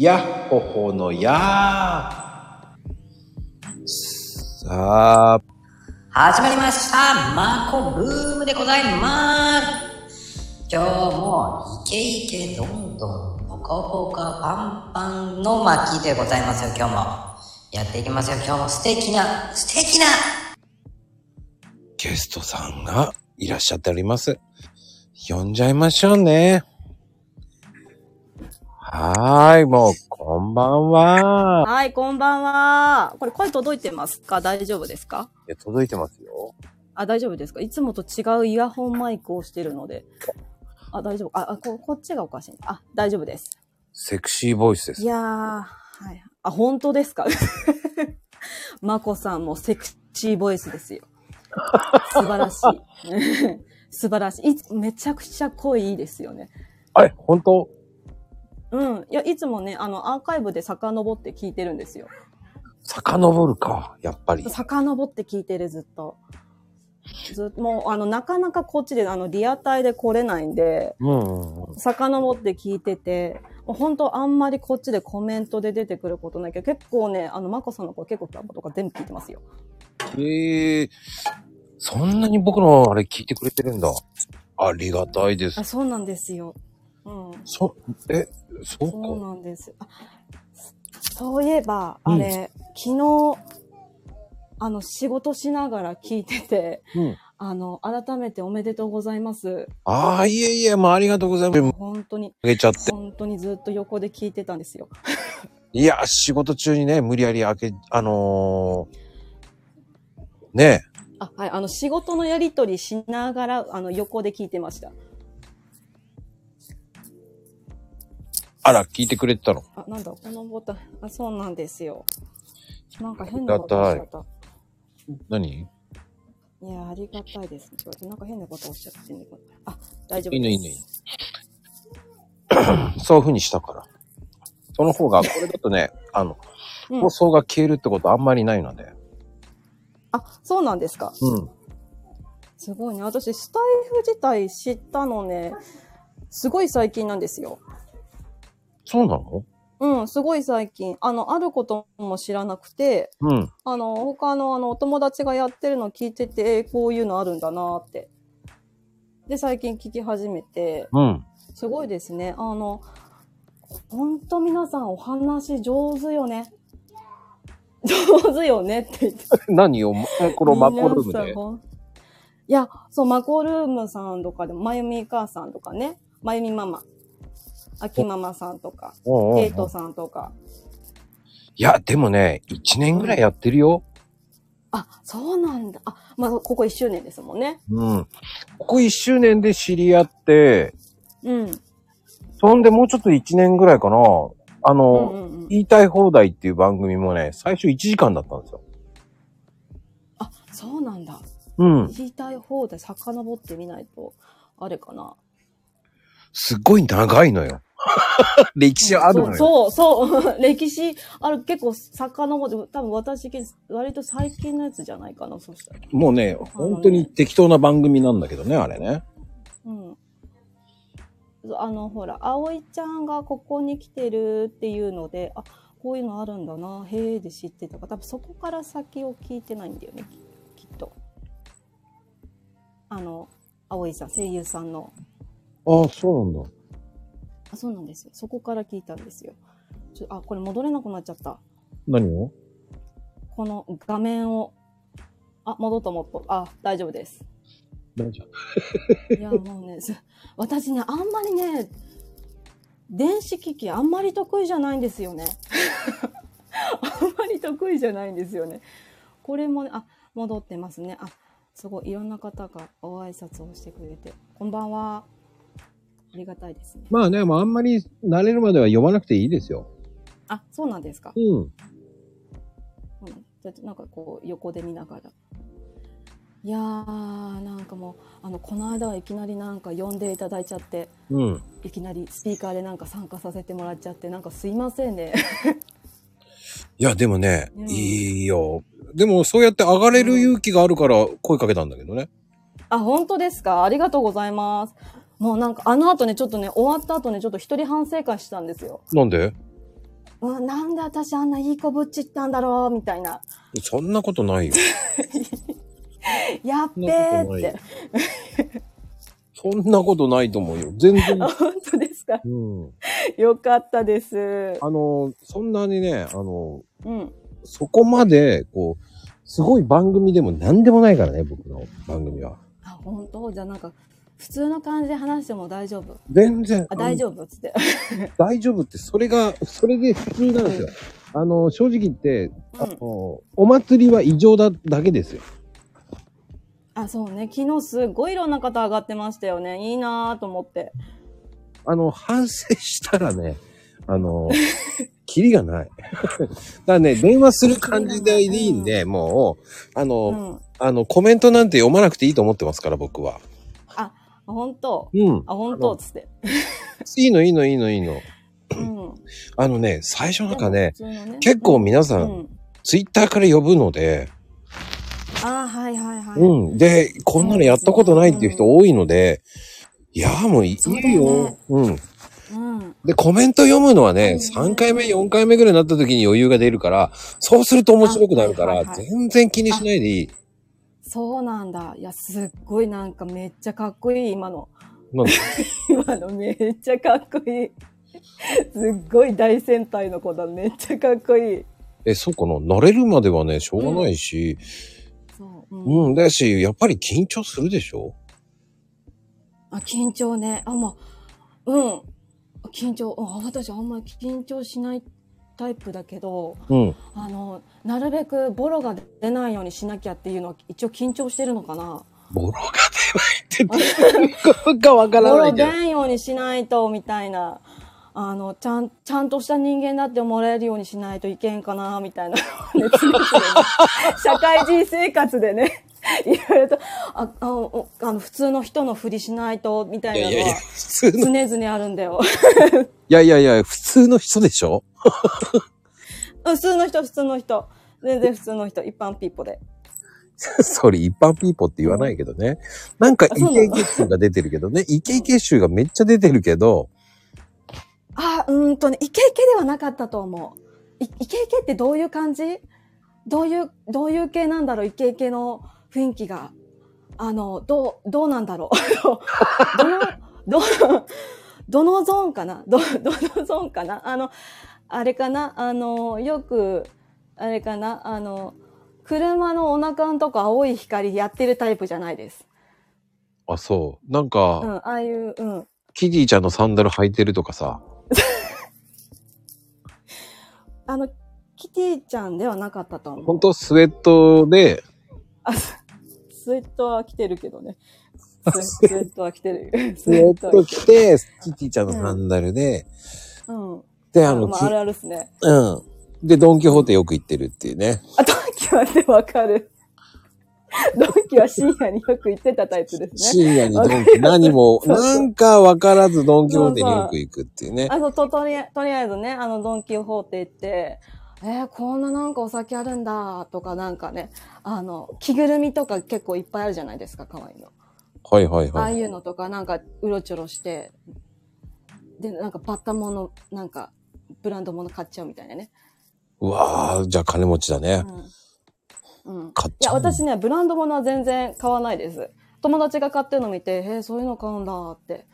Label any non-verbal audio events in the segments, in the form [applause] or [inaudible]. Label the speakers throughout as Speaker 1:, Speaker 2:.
Speaker 1: やっほほのやー。さあ、
Speaker 2: 始まりましたマコルームでございます今日もイケイケどんどんポカポカパンパンの巻でございますよ今日もやっていきますよ今日も素敵な素敵な
Speaker 1: ゲストさんがいらっしゃっております。呼んじゃいましょうね。はーい、もう、こんばんは。
Speaker 3: はい、こんばんは。これ声届いてますか？大丈夫ですか？
Speaker 1: いや届いてますよ。
Speaker 3: あ、大丈夫ですか？いつもと違うイヤホンマイクをしてるので。あ、大丈夫？あ、あここっちがおかしい。あ、大丈夫です。
Speaker 1: セクシーボイスです
Speaker 3: い。やー、はい。あ、本当ですか？[laughs] まこさんもセクシーボイスですよ。素晴らしい。[laughs] 素晴らしい。めちゃくちゃ声いいですよね。
Speaker 1: あれ、本当？
Speaker 3: うん。いや、いつもね、あの、アーカイブで遡って聞いてるんですよ。
Speaker 1: 遡るか、やっぱり。
Speaker 3: 遡って聞いてる、ずっと。ずっと、もう、あの、なかなかこっちで、あの、リアタイで来れないんで、
Speaker 1: うんうんうん。
Speaker 3: 遡って聞いてて、もう本当あんまりこっちでコメントで出てくることないけど、結構ね、あの、まこさんの声結構ラボとか全部聞いてますよ。
Speaker 1: ええそんなに僕のあれ聞いてくれてるんだ。ありがたいです
Speaker 3: あ、。そうなんですよ。うん。
Speaker 1: そ、え、そう
Speaker 3: そう
Speaker 1: か。
Speaker 3: なんです。あそういえば、
Speaker 1: うん
Speaker 3: あれ、昨日、あの、仕事しながら聞いてて、
Speaker 1: うん。
Speaker 3: あの、改めておめでとうございます。
Speaker 1: ああ、いえいえ、もうありがとうございます。
Speaker 3: 本当に、
Speaker 1: あげちゃって。
Speaker 3: 本当にずっと横で聞いてたんですよ。
Speaker 1: いや、仕事中にね、無理やり開け、あのー、ね
Speaker 3: あ、はい、あの、仕事のやりとりしながら、あの、横で聞いてました。
Speaker 1: あら、聞いてくれてたの？
Speaker 3: あ、なんだ、このボタン、あ、そうなんですよ。なんか変なことおっしゃった。
Speaker 1: 何？
Speaker 3: いや、ありがたいですね。ちょっとなんか変なことおっしゃってね。あ、大丈夫です。
Speaker 1: いいのいいのいい [clears throat] そういう風にしたから。その方が、これだとね、あの、
Speaker 3: うん
Speaker 1: 放送が消えるってことあんまりないので。
Speaker 3: あ、そうなんですか。
Speaker 1: うん。
Speaker 3: すごいね。私、スタイフ自体知ったのね、すごい最近なんですよ。
Speaker 1: そうなの？
Speaker 3: うん、すごい最近。あの、あることも知らなくて、
Speaker 1: うん。
Speaker 3: あの、他のあの、お友達がやってるの聞いてて、えーこういうのあるんだなーって。で、最近聞き始めて、
Speaker 1: うん。
Speaker 3: すごいですね。あの、ほんと皆さんお話上手よね。上手よねって言って。[laughs]
Speaker 1: 何を、このマコルームで？
Speaker 3: 皆さんほんいや、そう、マコルームさんとかでも、まゆみ母さんとかね、まゆみママ、あきママさんとか、ケイトさんとか。
Speaker 1: いや、でもね、1年ぐらいやってるよ。
Speaker 3: あ、そうなんだ。あ、まあ、ここ1周年ですもんね。
Speaker 1: うん。ここ1周年で知り合って、
Speaker 3: うん。
Speaker 1: そんでもうちょっと1年ぐらいかな。あ
Speaker 3: うん
Speaker 1: の、
Speaker 3: うんうん。
Speaker 1: 言いたい放題っていう番組もね、最初1時間だったんですよ。
Speaker 3: あ、そうなんだ。
Speaker 1: うん。
Speaker 3: 言いたい方で遡ってみないと、あれかな。
Speaker 1: すっごい長いのよ。[laughs] 歴史あるのよ。
Speaker 3: そう、そう、そう [laughs] 歴史ある、結構遡って、多分私、割と最近のやつじゃないかな、そしたら。
Speaker 1: もうね、本当に適当な番組なんだけどね、あれね。
Speaker 3: うん。あの、ほら、葵ちゃんがここに来てるっていうので、あ、こういうのあるんだな、へえで知ってたから、多分そこから先を聞いてないんだよね、ききっと。あの、葵さん、声優さんの。
Speaker 1: ああ、そうなんだ。
Speaker 3: あ、そうなんですよ。そこから聞いたんですよ。ちょあ、これ戻れなくなっちゃった。
Speaker 1: 何を？
Speaker 3: この画面を。あ、戻ったもっと。あ、大丈夫です。
Speaker 1: 大丈
Speaker 3: いや、もうね、す [laughs] 私ね、あんまりね、電子機器あんまり得意じゃないんですよね。[laughs] あんまり得意じゃないんですよね。これもね、あ、戻ってますね。あ、すごい、いろんな方がご挨拶をしてくれて。こんばんは。ありがたいですね。
Speaker 1: まあね、もうあんまり慣れるまでは読まなくていいですよ。
Speaker 3: あ、そうなんですか。
Speaker 1: うん。
Speaker 3: そうなんじゃあなんかこう、横で見ながら。いやー、なんかもう、あの、この間はいきなりなんか呼んでいただいちゃって、
Speaker 1: うん。
Speaker 3: いきなりスピーカーでなんか参加させてもらっちゃって、なんかすいませんね。
Speaker 1: いや、でもね、
Speaker 3: うん
Speaker 1: いいよ。でも、そうやって上がれる勇気があるから声かけたんだけどね。
Speaker 3: あ、本当ですか？ありがとうございます。もうなんかあの後ね、ちょっとね、終わった後ね、ちょっと一人反省会したんですよ。
Speaker 1: なんで？
Speaker 3: うん、なんで私あんないい子ぶっちったんだろうみたいな。
Speaker 1: そんなことないよ。[laughs]
Speaker 3: やっべーって。
Speaker 1: そんなことないと思うよ。全然
Speaker 3: あ。[laughs] 本当ですか？
Speaker 1: うん。
Speaker 3: よかったです。
Speaker 1: あの、そんなにね、あの、
Speaker 3: うん。
Speaker 1: そこまで、こう、すごい番組でも何でもないからね、僕の番組は。
Speaker 3: あ、本当？じゃあなんか、普通の感じで話しても大丈夫？
Speaker 1: 全然。
Speaker 3: あ、大丈夫っつって。[laughs]
Speaker 1: 大丈夫って、それが、それで普通なんですよ。あの、正直言って、あ
Speaker 3: うん
Speaker 1: の、お祭りは異常だ、だけですよ。
Speaker 3: あ、そうね。昨日すごいいろんな方上がってましたよね。いいなぁと思って。
Speaker 1: あの、反省したらね、あの、[laughs] キリがない。[laughs] だからね、電話する感じでいいんで、もう、あの、
Speaker 3: うん。
Speaker 1: あの、コメントなんて読まなくていいと思ってますから、僕は。
Speaker 3: あ、本当？
Speaker 1: うん。
Speaker 3: あ、本当？っつって。
Speaker 1: いいの、いいの、いいの、いいの。
Speaker 3: うん。
Speaker 1: あのね、最初なんかね、
Speaker 3: ね
Speaker 1: 結構皆さん、
Speaker 3: うん。
Speaker 1: ツイッターから呼ぶので、
Speaker 3: あ、はいはいはい。
Speaker 1: うん。で、こんなのやったことないっていう人多いので、いや、もういい
Speaker 3: よ。
Speaker 1: うん。
Speaker 3: うん。
Speaker 1: で、コメント読むのはね、
Speaker 3: うん
Speaker 1: 3回目、4回目ぐらいになった時に余裕が出るから、そうすると面白くなるから、全然気にしないでいい。
Speaker 3: そうなんだ。いや、すっごいなんかめっちゃかっこいい、今の。
Speaker 1: なんで？[laughs]
Speaker 3: 今のめっちゃかっこいい。すっごい大戦隊の子だ。めっちゃかっこいい。
Speaker 1: え、そうかな？慣れるまではね、しょうがないし、
Speaker 3: そう。うん。
Speaker 1: うん、だし、やっぱり緊張するでしょ？
Speaker 3: あ、緊張ね。あ、まあ、うん。緊張、あ私あんまり緊張しないタイプだけど、
Speaker 1: うん。
Speaker 3: あの、なるべくボロが出ないようにしなきゃっていうのは一応緊張してるのかな。
Speaker 1: ボロが出ないってどういうかわから
Speaker 3: ボロ
Speaker 1: ないけど。
Speaker 3: 出んようにしないと、みたいな。あの、ちゃん、ちゃんとした人間だって思われるようにしないといけんかな、みたいな。ね [laughs] [laughs] 社会人生活でね、いろいろと、あ、あおあの、普通の人のふりしないと、みたいないのは、常々あるんだよ。
Speaker 1: やいやいや、普通の人でしょ？[laughs]
Speaker 3: 普通の人、普通の人。全然普通の人、一般ピーポで。[laughs]
Speaker 1: それ一般ピーポーって言わないけどね。なんかイケイケ臭が出てるけどね。イケイケ臭がめっちゃ出てるけど、
Speaker 3: あ、うーんとね、イケイケではなかったと思う。いイケイケってどういう感じ？どういう、どういう系なんだろう？イケイケの雰囲気が。あの、どう、どうなんだろう [laughs] どの、どの、どのゾーンかな？ど、どのゾーンかな？あの、あれかな？あの、よく、あれかな？あの、車のお腹のとこ青い光やってるタイプじゃないです。
Speaker 1: あ、そう。なん
Speaker 3: う
Speaker 1: か、
Speaker 3: ん、ああいう、うん。
Speaker 1: キティちゃんのサンダル履いてるとかさ。[laughs]
Speaker 3: あの、キティちゃんではなかったと思う。
Speaker 1: ほんとスウェットで、
Speaker 3: あ、ススウェットは着てるけどね。ス [laughs] スウェットは着てる。ス
Speaker 1: スウェット
Speaker 3: は着
Speaker 1: 着て、キティちゃんのサンダルで、
Speaker 3: うん。
Speaker 1: で、あの、
Speaker 3: まあ、
Speaker 1: き
Speaker 3: あるあるっすね。
Speaker 1: うん。で、ドンキホーテよく行ってるっていうね。
Speaker 3: あ、ドンキはね、わかる。ドンキは深夜によく行ってたタイプですね。
Speaker 1: 深夜にドンキ、何も、
Speaker 3: そうそう
Speaker 1: なんかわからずドンキホーテによく行くっていうね。
Speaker 3: あの、と、とりあとりあえずね、あの、ドンキホーテ行って、えー、こんななんかお酒あるんだ、とかなんかね、あの、着ぐるみとか結構いっぱいあるじゃないですか、可愛いの。
Speaker 1: はいはい
Speaker 3: ああ
Speaker 1: はい。
Speaker 3: いうのとか、なんか、うろちょろして、で、なんか、バッタもの、なんか、ブランドもの買っちゃうみたいなね。
Speaker 1: うわー、じゃあ金持ちだね。
Speaker 3: うん。うん。いや、
Speaker 1: 買っちゃう。
Speaker 3: 私ね、ブランドものは全然買わないです。友達が買ってるの見て、へえ、そういうの買うんだって。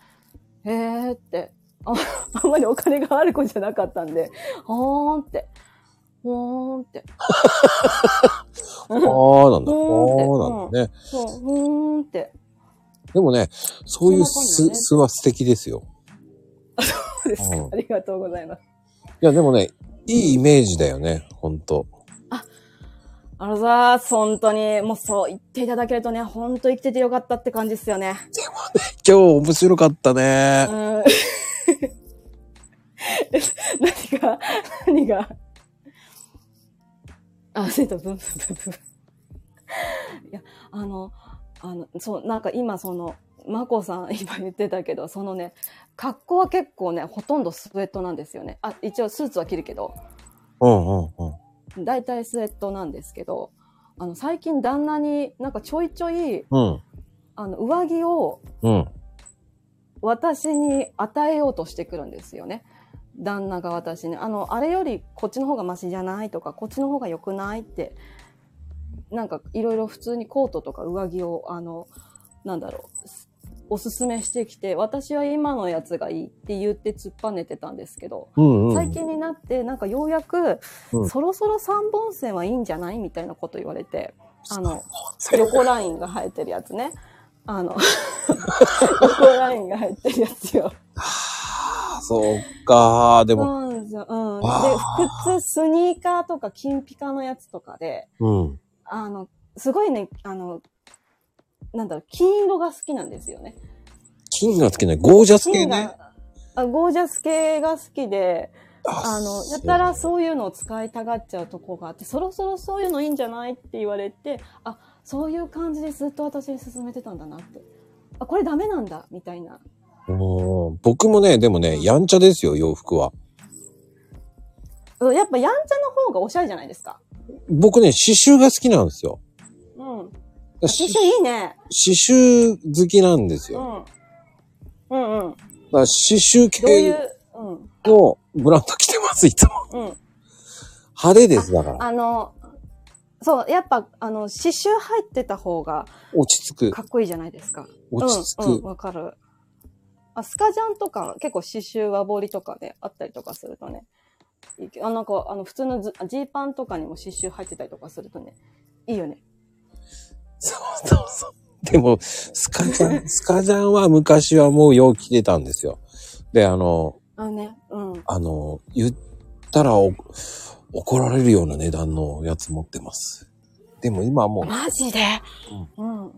Speaker 3: へえって。ああんまりお金がある子じゃなかったんで、ほーんって。ほーんって。[laughs]
Speaker 1: あーなんだ。あ
Speaker 3: うん
Speaker 1: ーなんだね。
Speaker 3: そう、ほーんって。
Speaker 1: でもね、そういう素
Speaker 3: ね
Speaker 1: 素は素敵ですよ。[laughs]
Speaker 3: そうですか
Speaker 1: うん
Speaker 3: ありがとうございます。
Speaker 1: いや、でもね、いいイメージだよね、ほんと。
Speaker 3: あのさ、本当に、もうそう言っていただけるとね、本当生きててよかったって感じですよね。
Speaker 1: 今日面白かった
Speaker 3: う
Speaker 1: ね。
Speaker 3: ん。[laughs] 何が、何が。あ、せと、ブンブンブンブン。[laughs] いや、あの、あの、そう、なんか今その、まこさん [laughs] 今言ってたけど、そのね、格好は結構ね、ほとんどスウェットなんですよね。あ、一応スーツは着るけど、
Speaker 1: うんうんうん。
Speaker 3: 大体スウェットなんですけど、あの、最近旦那になんかちょいちょい、
Speaker 1: うん。
Speaker 3: あの、上着を
Speaker 1: うん。
Speaker 3: 私に与えようとしてくるんですよね。旦那が私ね、あの、あれよりこっちの方がマシじゃないとか、こっちの方が良くないって、なんかいろいろ普通にコートとか上着を、あの、なんだろう、すおすすめしてきて、私は今のやつがいいって言って突っぱねてたんですけど、
Speaker 1: うんうん。
Speaker 3: 最近になって、なんかようやく、
Speaker 1: うん
Speaker 3: そろそろ3本線はいいんじゃないみたいなこと言われて、あの、横ラインが生えてるやつね。あの、[laughs] 横ラインが入ってるやつよ。[laughs]
Speaker 1: あそうか。でも、
Speaker 3: そうなんですよ。うん。で
Speaker 1: あ、
Speaker 3: 靴、スニーカーとか、金ピカのやつとかで、
Speaker 1: うん。
Speaker 3: あの、すごいね、あの、なんだろう、金色が好きなんですよね。
Speaker 1: 金がつけない。ゴージャス系
Speaker 3: 金
Speaker 1: ね。
Speaker 3: が、あゴージャス系が好きで、あの、やったらそういうのを使いたがっちゃうとこがあって、そろそろそういうのいいんじゃないって言われて、あ、そういう感じでずっと私に勧めてたんだなって。あ、これダメなんだ、みたいな。
Speaker 1: うん僕もね、でもね、やんちゃですよ、洋服は。
Speaker 3: うんやっぱやんちゃの方がおしゃれじゃないですか。
Speaker 1: 僕ね、刺繍が好きなんですよ。
Speaker 3: うん。
Speaker 1: 刺
Speaker 3: 刺繍いいね。
Speaker 1: 刺繍好きなんですよ。
Speaker 3: うん。うんうん。
Speaker 1: だから刺繍系、
Speaker 3: うん。
Speaker 1: のブランド着てます、いつも。
Speaker 3: うん。
Speaker 1: 派手です、だから。
Speaker 3: あの、そう、やっぱ、あの、刺繍入ってた方が
Speaker 1: 落ち着く。
Speaker 3: かっこいいじゃないですか。
Speaker 1: 落ち着く。
Speaker 3: うん、うん、わかる。あ、スカジャンとか、結構刺繍和彫りとかであったりとかするとね、あ、なんか、あの、普通のズジーパンとかにも刺繍入ってたりとかするとね、いいよね。
Speaker 1: そうそうそう。でも、スカジャン、[laughs] スカジャンは昔はもうよう着てたんですよ。で、あの、
Speaker 3: あのね、うん。
Speaker 1: あの、言ったらお怒られるような値段のやつ持ってます。でも今はもう、
Speaker 3: マジで？うん。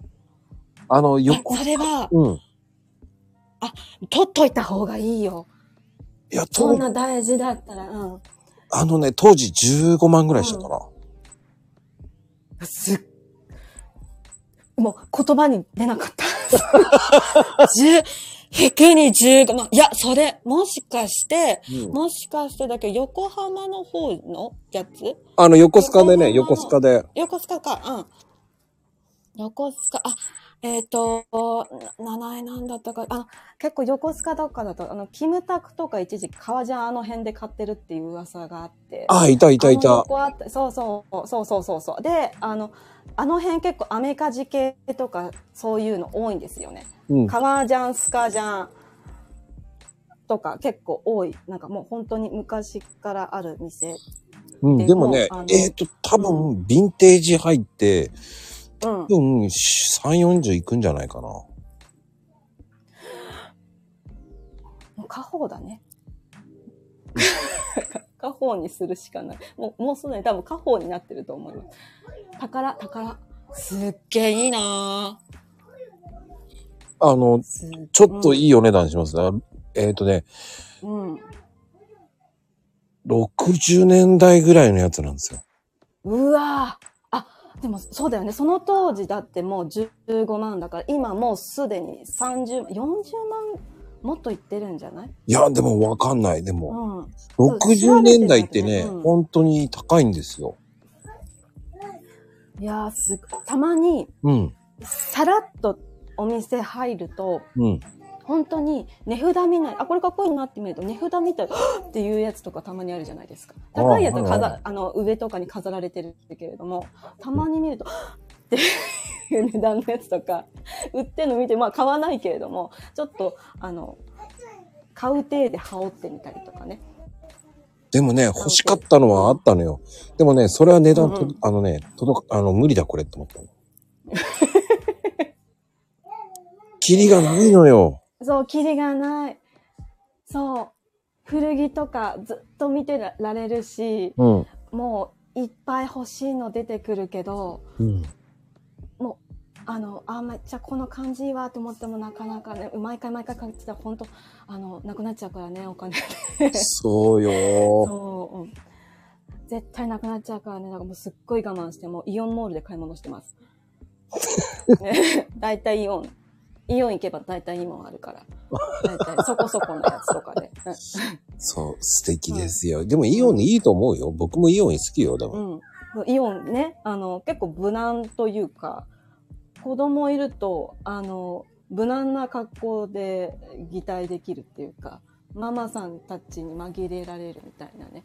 Speaker 1: あの、
Speaker 3: え
Speaker 1: 横、
Speaker 3: それは、
Speaker 1: うん。
Speaker 3: 取っといた方がいいよ。
Speaker 1: いや、
Speaker 3: そ
Speaker 1: と
Speaker 3: んな大事だったら、うん。
Speaker 1: あのね、当時15万ぐらいしたかな。
Speaker 3: すっ、もう言葉に出なかった。[laughs] 十、引きに15万。いや、それ、もしかして、
Speaker 1: うん
Speaker 3: もしかしてだけど、横浜の方のやつ？
Speaker 1: あの、横須賀でね、横
Speaker 3: 横
Speaker 1: 須賀で。
Speaker 3: 横須賀か、うん。横須賀、あ、えっ、と、な名前なんだったか、あの、結構横須賀とかだと、あの、キムタクとか一時期革ジャンあの辺で買ってるっていう噂があって。
Speaker 1: あ、いたいたいた。
Speaker 3: そうそう、そうそうそうそう。で、あの、あの辺結構アメカジ系とかそういうの多いんですよね。
Speaker 1: うん。
Speaker 3: 革ジャン、スカジャンとか結構多い。なんかもう本当に昔からある店。
Speaker 1: うん、
Speaker 3: で
Speaker 1: でもねえっ、と、多分、ヴィンテージ入って、
Speaker 3: うん。
Speaker 1: 多分、3、40いくんじゃないかな。
Speaker 3: もう家宝だね。[laughs] 家宝にするしかない。もう、もうすでに多分家宝になってると思います。宝、宝。すっげえいいな
Speaker 1: あの、ちょっといいお値段します。あえっ、とね、
Speaker 3: うん。
Speaker 1: 60年代ぐらいのやつなんですよ。
Speaker 3: うわでもそうだよね。その当時だってもう15万だから、今もうすでに30万、40万もっといってるんじゃない？
Speaker 1: いや、でもわかんない。でも、
Speaker 3: うん。
Speaker 1: 60年代ってね、
Speaker 3: うん
Speaker 1: 本当に高いんですよ。
Speaker 3: いやーす。たまに、
Speaker 1: うん。
Speaker 3: さらっとお店入ると、
Speaker 1: うん。
Speaker 3: 本当に値札見ない、あ、これかっこいいなって見ると、値札見たら、は [gasps] っっていうやつとかたまにあるじゃないですか。高いやつは
Speaker 1: はいはい
Speaker 3: 飾、あの、上とかに飾られてるけれども、たまに見ると、っていう値段のやつとか、売ってるの見て、まあ買わないけれども、ちょっと、あの、買う体で羽織ってみたりとかね。
Speaker 1: でもね、欲しかったのはあったのよ。でもね、それは値段と、
Speaker 3: うんうん
Speaker 1: あのね、届く、あの、無理だこれって思ったの。[laughs] キリがないのよ。
Speaker 3: そう、キリがない。そう。古着とかずっと見てられるし、
Speaker 1: うん。
Speaker 3: もういっぱい欲しいの出てくるけど、
Speaker 1: うん。
Speaker 3: もう、あの、あ、めっちゃこの感じいいわと思ってもなかなかね、毎回毎回買ってたら本当あの、なくなっちゃうからね、お金。
Speaker 1: そうよ
Speaker 3: そう、うん。絶対なくなっちゃうからね、なんかもうすっごい我慢して、もうイオンモールで買い物してます。ね、[laughs] [laughs] 大体イオン。イオン行けば大体いいもんあるから。大体そこそこのやつとかで。
Speaker 1: そう、素敵ですよ。でもイオンいいと思うよ。僕もイオン好きよ。だから。
Speaker 3: うん。イオンね、あの、結構無難というか、子供いると、あの、無難な格好で擬態できるっていうか、ママさんたちに紛れられるみたいなね。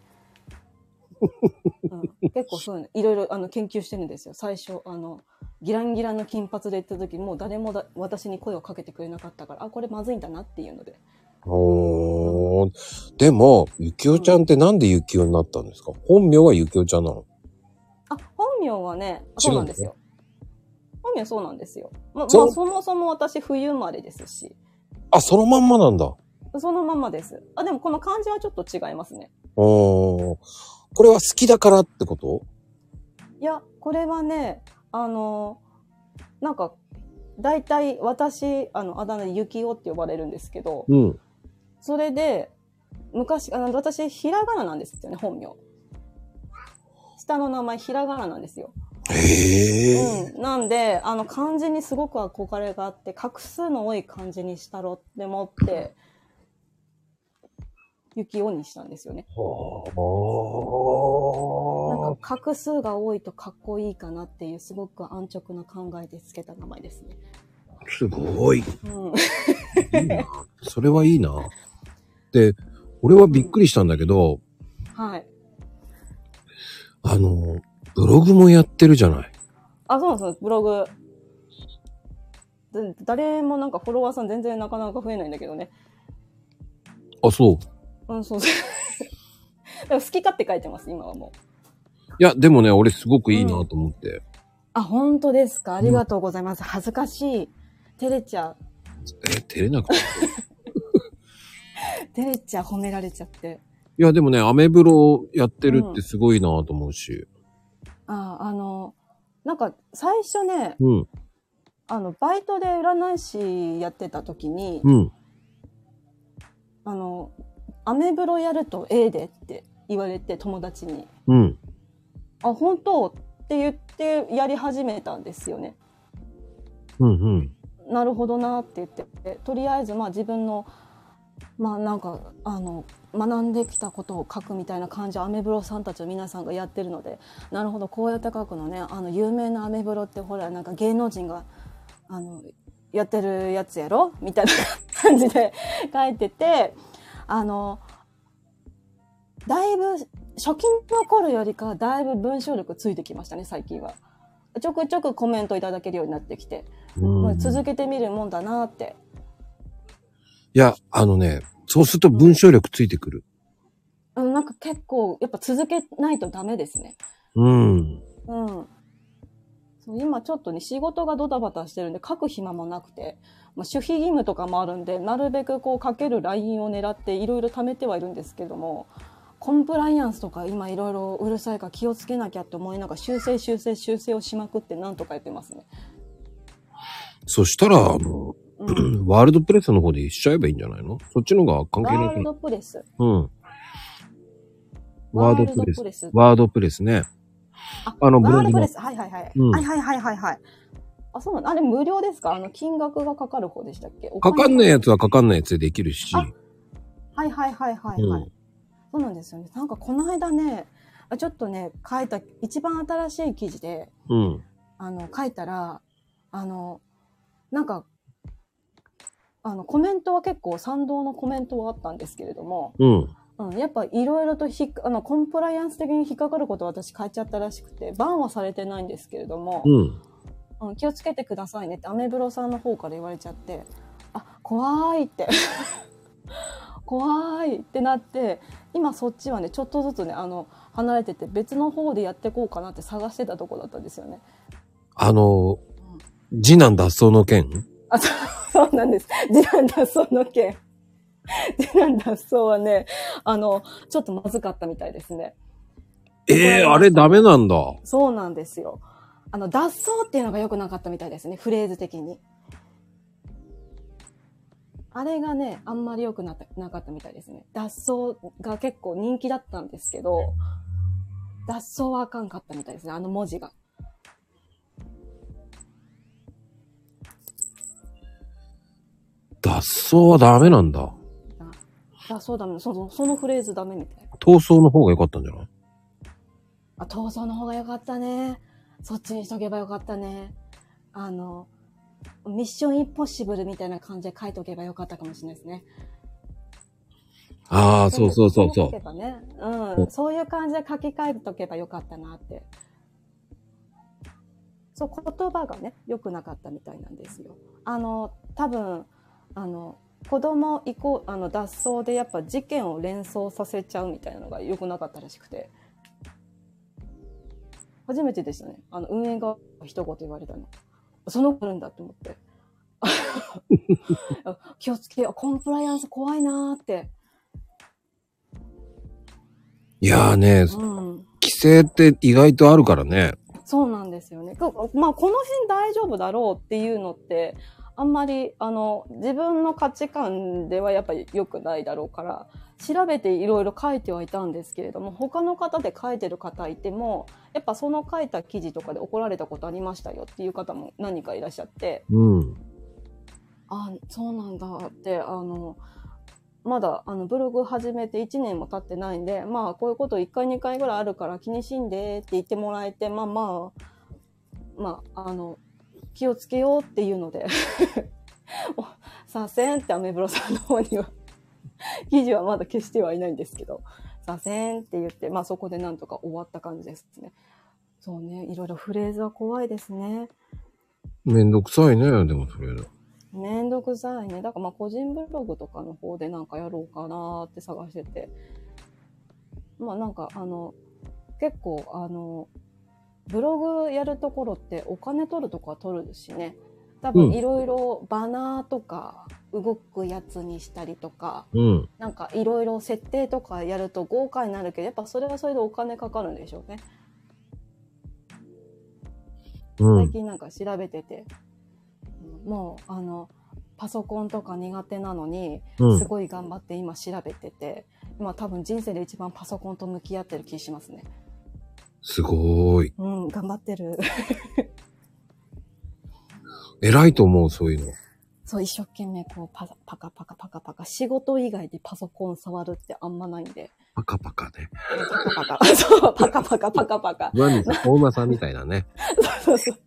Speaker 3: うん、結構そういうの、いろいろあの研究してるんですよ。最初、あの、ギランギランの金髪で行った時、もう誰もだ私に声をかけてくれなかったから、あ、これまずいんだなっていうので。
Speaker 1: おー。でも、ゆきおちゃんってなんでゆきおになったんですか？本名はゆきおちゃんなの？
Speaker 3: あ、本名はね、そうなんですよ。本名そうなんですよ。ま、まあ、そもそも私冬生まれですし、
Speaker 1: あ、そのまんまなんだ。
Speaker 3: そのままです。あ、でもこの漢字はちょっと違いますね。
Speaker 1: おー。これは好きだからってこと？
Speaker 3: いや、これはね、あの、なんか、大体私、あの、あだ名でゆきおって呼ばれるんですけど、
Speaker 1: うん。
Speaker 3: それで、昔、あの、私、ひらがななんですよね、本名。下の名前、ひらがななんですよ。
Speaker 1: へえ。
Speaker 3: うん。なんで、あの、漢字にすごく憧れがあって、画数の多い漢字にしたろって思って、ゆきおにしたんですよね。なんか画数が多いとかっこいいかなっていうすごく安直な考えでつけた名前ですね。
Speaker 1: すごい。
Speaker 3: うん。
Speaker 1: いいな。それはいいな。で、俺はびっくりしたんだけど、
Speaker 3: はい。
Speaker 1: あの、ブログもやってるじゃない。
Speaker 3: あ、そうなんですよ、ブログ。で誰もなんかフォロワーさん全然なかなか増えないんだけどね。
Speaker 1: あ、そう。
Speaker 3: うん、そうそう。[laughs] でも好き勝手書いてます、今はもう。
Speaker 1: いや、でもね、俺すごくいいなと思って。
Speaker 3: あ、本当ですか？ありがとうございます。恥ずかしい。照れちゃう。
Speaker 1: え、照れなくて？い [laughs]
Speaker 3: 照れちゃう、褒められちゃって。
Speaker 1: や、でもね、アメブロやってるってすごいなと思うし。
Speaker 3: あ、あの、なんか最初ね、
Speaker 1: うん、
Speaker 3: あの、バイトで占い師やってた時に、
Speaker 1: うん。
Speaker 3: あの、アメブロやるとええでって言われて友達に。
Speaker 1: うん。
Speaker 3: あ、本当って言ってやり始めたんですよね。
Speaker 1: うん、うん。
Speaker 3: なるほどなって言って、とりあえずまあ自分の、まあなんか、あの、学んできたことを書くみたいな感じアメブロさんたちの皆さんがやってるので、なるほど、こうやって書くのね。あの、有名なアメブロってほら、なんか芸能人が、あの、やってるやつやろ？みたいな感じで書いてて、あの、だいぶ、初期の頃よりかはだいぶ文章力ついてきましたね、最近は。ちょくちょくコメントいただけるようになってきて。
Speaker 1: うん
Speaker 3: まあ続けてみるもんだなって。
Speaker 1: いや、あのね、そうすると文章力ついてくる。
Speaker 3: うん、なんか結構、やっぱ続けないとダメですね。
Speaker 1: うん。
Speaker 3: うん。そう今ちょっとね、仕事がドタバタしてるんで、書く暇もなくて、まあ、守秘義務とかもあるんで、なるべくこう書けるラインを狙っていろいろ貯めてはいるんですけども、コンプライアンスとか今いろいろうるさいから気をつけなきゃって思いながら修正修正修正をしまくってなんとかやってますね。
Speaker 1: そしたら、あの、
Speaker 3: うん。[clears throat]
Speaker 1: ワールドプレスの方でしちゃえばいいんじゃないの？そっちの方が関係
Speaker 3: ワール
Speaker 1: ないかな。
Speaker 3: ドプレス。
Speaker 1: うん。ワードプレス
Speaker 3: ワールドプレス。
Speaker 1: ワードプレスね。
Speaker 3: あ
Speaker 1: あのブログの
Speaker 3: ワードプレス。はいはいはい。
Speaker 1: うん
Speaker 3: はいはいはいはいはい。あ、そうなのあれ無料ですか？あの、金額がかかる方でしたっけ？
Speaker 1: かかんないや
Speaker 3: つ。
Speaker 1: つはかかんないやつでできるし。
Speaker 3: あはいはいはいはいはい。
Speaker 1: うん
Speaker 3: そうなんですよね。なんかこの間ね、あちょっとね、書いた、一番新しい記事で、
Speaker 1: うん。
Speaker 3: あの、書いたら、あの、なんか、あの、コメントは結構賛同のコメントはあったんですけれども、
Speaker 1: うん。
Speaker 3: うん、やっぱいろいろとひっあの、コンプライアンス的に引っかかることを私書いちゃったらしくて、バンはされてないんですけれども、
Speaker 1: うん。
Speaker 3: うん、気をつけてくださいねってアメブロさんの方から言われちゃって、あ、怖いって。[laughs] 怖いってなって、今そっちはね、ちょっとずつね、あの、離れてて別の方でやっていこうかなって探してたとこだったんですよね。
Speaker 1: あの、次男脱走の件？
Speaker 3: あ、そうそうなんです。次男脱走の件。[laughs] 次男脱走はね、あの、ちょっとまずかったみたいですね。
Speaker 1: ええあれダメなんだ。
Speaker 3: そうなんですよ。あの、脱走っていうのが良くなかったみたいですね、フレーズ的に。あれがね、あんまり良くなったなかったみたいですね。脱走が結構人気だったんですけど、脱走はあかんかったみたいですね、あの文字が。
Speaker 1: 脱走はダメなんだ。
Speaker 3: 脱走ダメ、その、そのフレーズダメみたい。
Speaker 1: 逃走の方が良かったんじゃない？
Speaker 3: あ、逃走の方が良かったね。そっちにしとけばよかったね。あの、ミッションインポッシブルみたいな感じで書いとけばよかったかもしれないですね。
Speaker 1: ああ、そうそうそうそ
Speaker 3: 書けばね、うん、そういう感じで書き換えとけばよかったなって。そう、言葉がね、良くなかったみたいなんですよ。あの、多分、あの、子供以降、あの、脱走でやっぱ事件を連想させちゃうみたいなのが良くなかったらしくて。初めてでしたね。あの、運営が一言言われたの。その子あるんだと思って。[laughs] 気をつけよう。コンプライアンス怖いなーって。
Speaker 1: う。いやーね、
Speaker 3: うん。
Speaker 1: 規制って意外とあるからね。
Speaker 3: そうなんですよね。こまあ、この辺大丈夫だろうっていうのって、あんまり、あの、自分の価値観ではやっぱり良くないだろうから、調べていろいろ書いてはいたんですけれども、他の方で書いてる方いても、やっぱその書いた記事とかで怒られたことありましたよっていう方も何人かいらっしゃって、
Speaker 1: うん。
Speaker 3: あ、そうなんだって、あの、まだあのブログ始めて1年も経ってないんで、まあこういうこと1回2回ぐらいあるから気にしんでって言ってもらえて、まあまあ、まあ、あの、気をつけようっていうので、[laughs] おさせんってアメブロさんの方には、[laughs] 記事はまだ消してはいないんですけど、させんって言って、まあそこでなんとか終わった感じですね。そうね、いろいろフレーズは怖いですね。
Speaker 1: めんどくさいね、でもそれ。
Speaker 3: めんどくさいね。だからまあ個人ブログとかの方でなんかやろうかなって探してて。まあなんかあの、結構あの、ブログやるところってお金取るとか取るしね。多分
Speaker 1: うん
Speaker 3: いろいろバナーとか動くやつにしたりとか、
Speaker 1: うん。
Speaker 3: なんかいろいろ設定とかやると豪華になるけど、やっぱそれはそれでお金かかるんでしょうね。
Speaker 1: うん。
Speaker 3: 最近なんか調べてて、もうあのパソコンとか苦手なのに
Speaker 1: うん
Speaker 3: すごい頑張って今調べてて、今多分人生で一番パソコンと向き合ってる気しますね。
Speaker 1: すごーい。
Speaker 3: うん、頑張ってる。[laughs]
Speaker 1: 偉いと思う、そういうの。
Speaker 3: そう、一生懸命こうパパカパカパカパカ、仕事以外でパソコン触るってあんまないんで、
Speaker 1: パカパカね。
Speaker 3: パカパカ、[laughs] そう、パカパカパカパカ。
Speaker 1: ワニさん、大馬さんみたいなね。
Speaker 3: そうそう。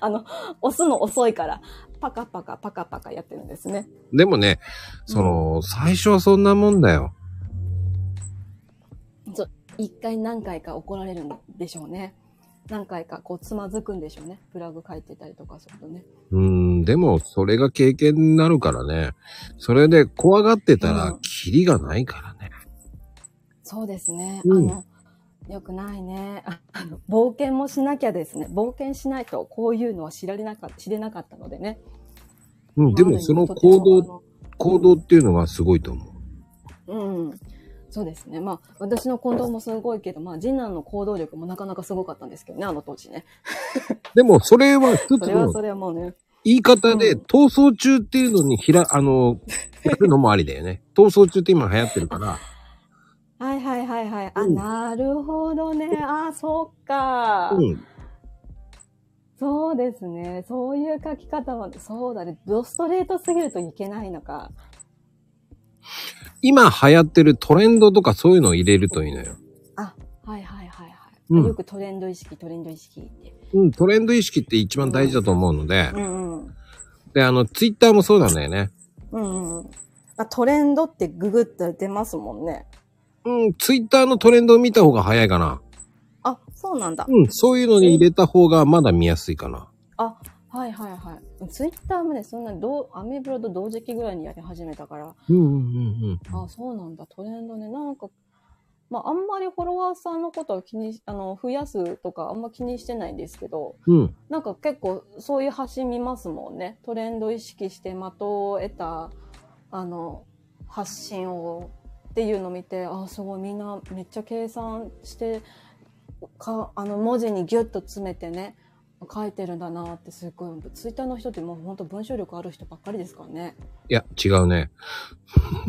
Speaker 3: あの、押すの遅いから、パカパカパカパカやってるんですね。
Speaker 1: でもね、その、最初はそんなもんだよ。
Speaker 3: 一回何回か怒られるんでしょうね。何回かこうつまずくんでしょうね。プラグ書いてたりとかするとね。
Speaker 1: うーん、でも、それが経験になるからね。それで怖がってたら
Speaker 3: うん、
Speaker 1: キリがないからね。
Speaker 3: そうですね。
Speaker 1: うん
Speaker 3: あの、よくないね。ああの、冒険もしなきゃですね。冒険しないとこういうのは知られなかった、知れなかったのでね。
Speaker 1: うん、でもその行動、行動っていうのがすごいと思う。
Speaker 3: うん。そうですね。まあ、私の行動もすごいけど、まあ、次男の行動力もなかなかすごかったんですけどね、あの当時ね。
Speaker 1: でも、それは一つの [laughs]
Speaker 3: それはそれはもうね。
Speaker 1: 言い方で、
Speaker 3: うん
Speaker 1: 逃走中っていうのにひら、あの、やるのもありだよね。[laughs] 逃走中って今流行ってるから。
Speaker 3: はいはいはいはい。あ、
Speaker 1: うん
Speaker 3: なるほどね。あ、そっか。
Speaker 1: うん。
Speaker 3: そうですね。そういう書き方は、そうだね。ドストレートすぎるといけないのか。
Speaker 1: 今流行ってるトレンドとかそういうのを入れるといいのよ。
Speaker 3: あ、はいはいはいはい。
Speaker 1: うん
Speaker 3: よくトレンド意識、トレンド意識って。
Speaker 1: うん、トレンド意識って一番大事だと思うので、
Speaker 3: うんうん。
Speaker 1: で、あの、ツイッターもそうなんだよね。
Speaker 3: うんうん。あトレンドってググったら出ますもんね。
Speaker 1: うん、ツイッターのトレンドを見た方が早いかな。
Speaker 3: あ、そうなんだ。
Speaker 1: うん、そういうのに入れた方がまだ見やすいかな。
Speaker 3: あ、はいはいはい。ツイッターもね、そんなどう、アメブロと同時期ぐらいにやり始めたから、
Speaker 1: うんうんうん
Speaker 3: あ、そうなんだ。トレンドね。なんか、まあ、あんまりフォロワーさんのことを気にし、あの、増やすとかあんま気にしてないんですけど、
Speaker 1: うん。うん。
Speaker 3: なんか結構そういう発信見ますもんね。トレンド意識して的を得た、あの、発信をっていうのを見て、あ、すごいみんなめっちゃ計算して、か、あの文字にギュッと詰めてね、書いてるんだなってすごい、ツイッターの人ってもう本当文章力ある人ばっかりですからね。
Speaker 1: いや、違うね。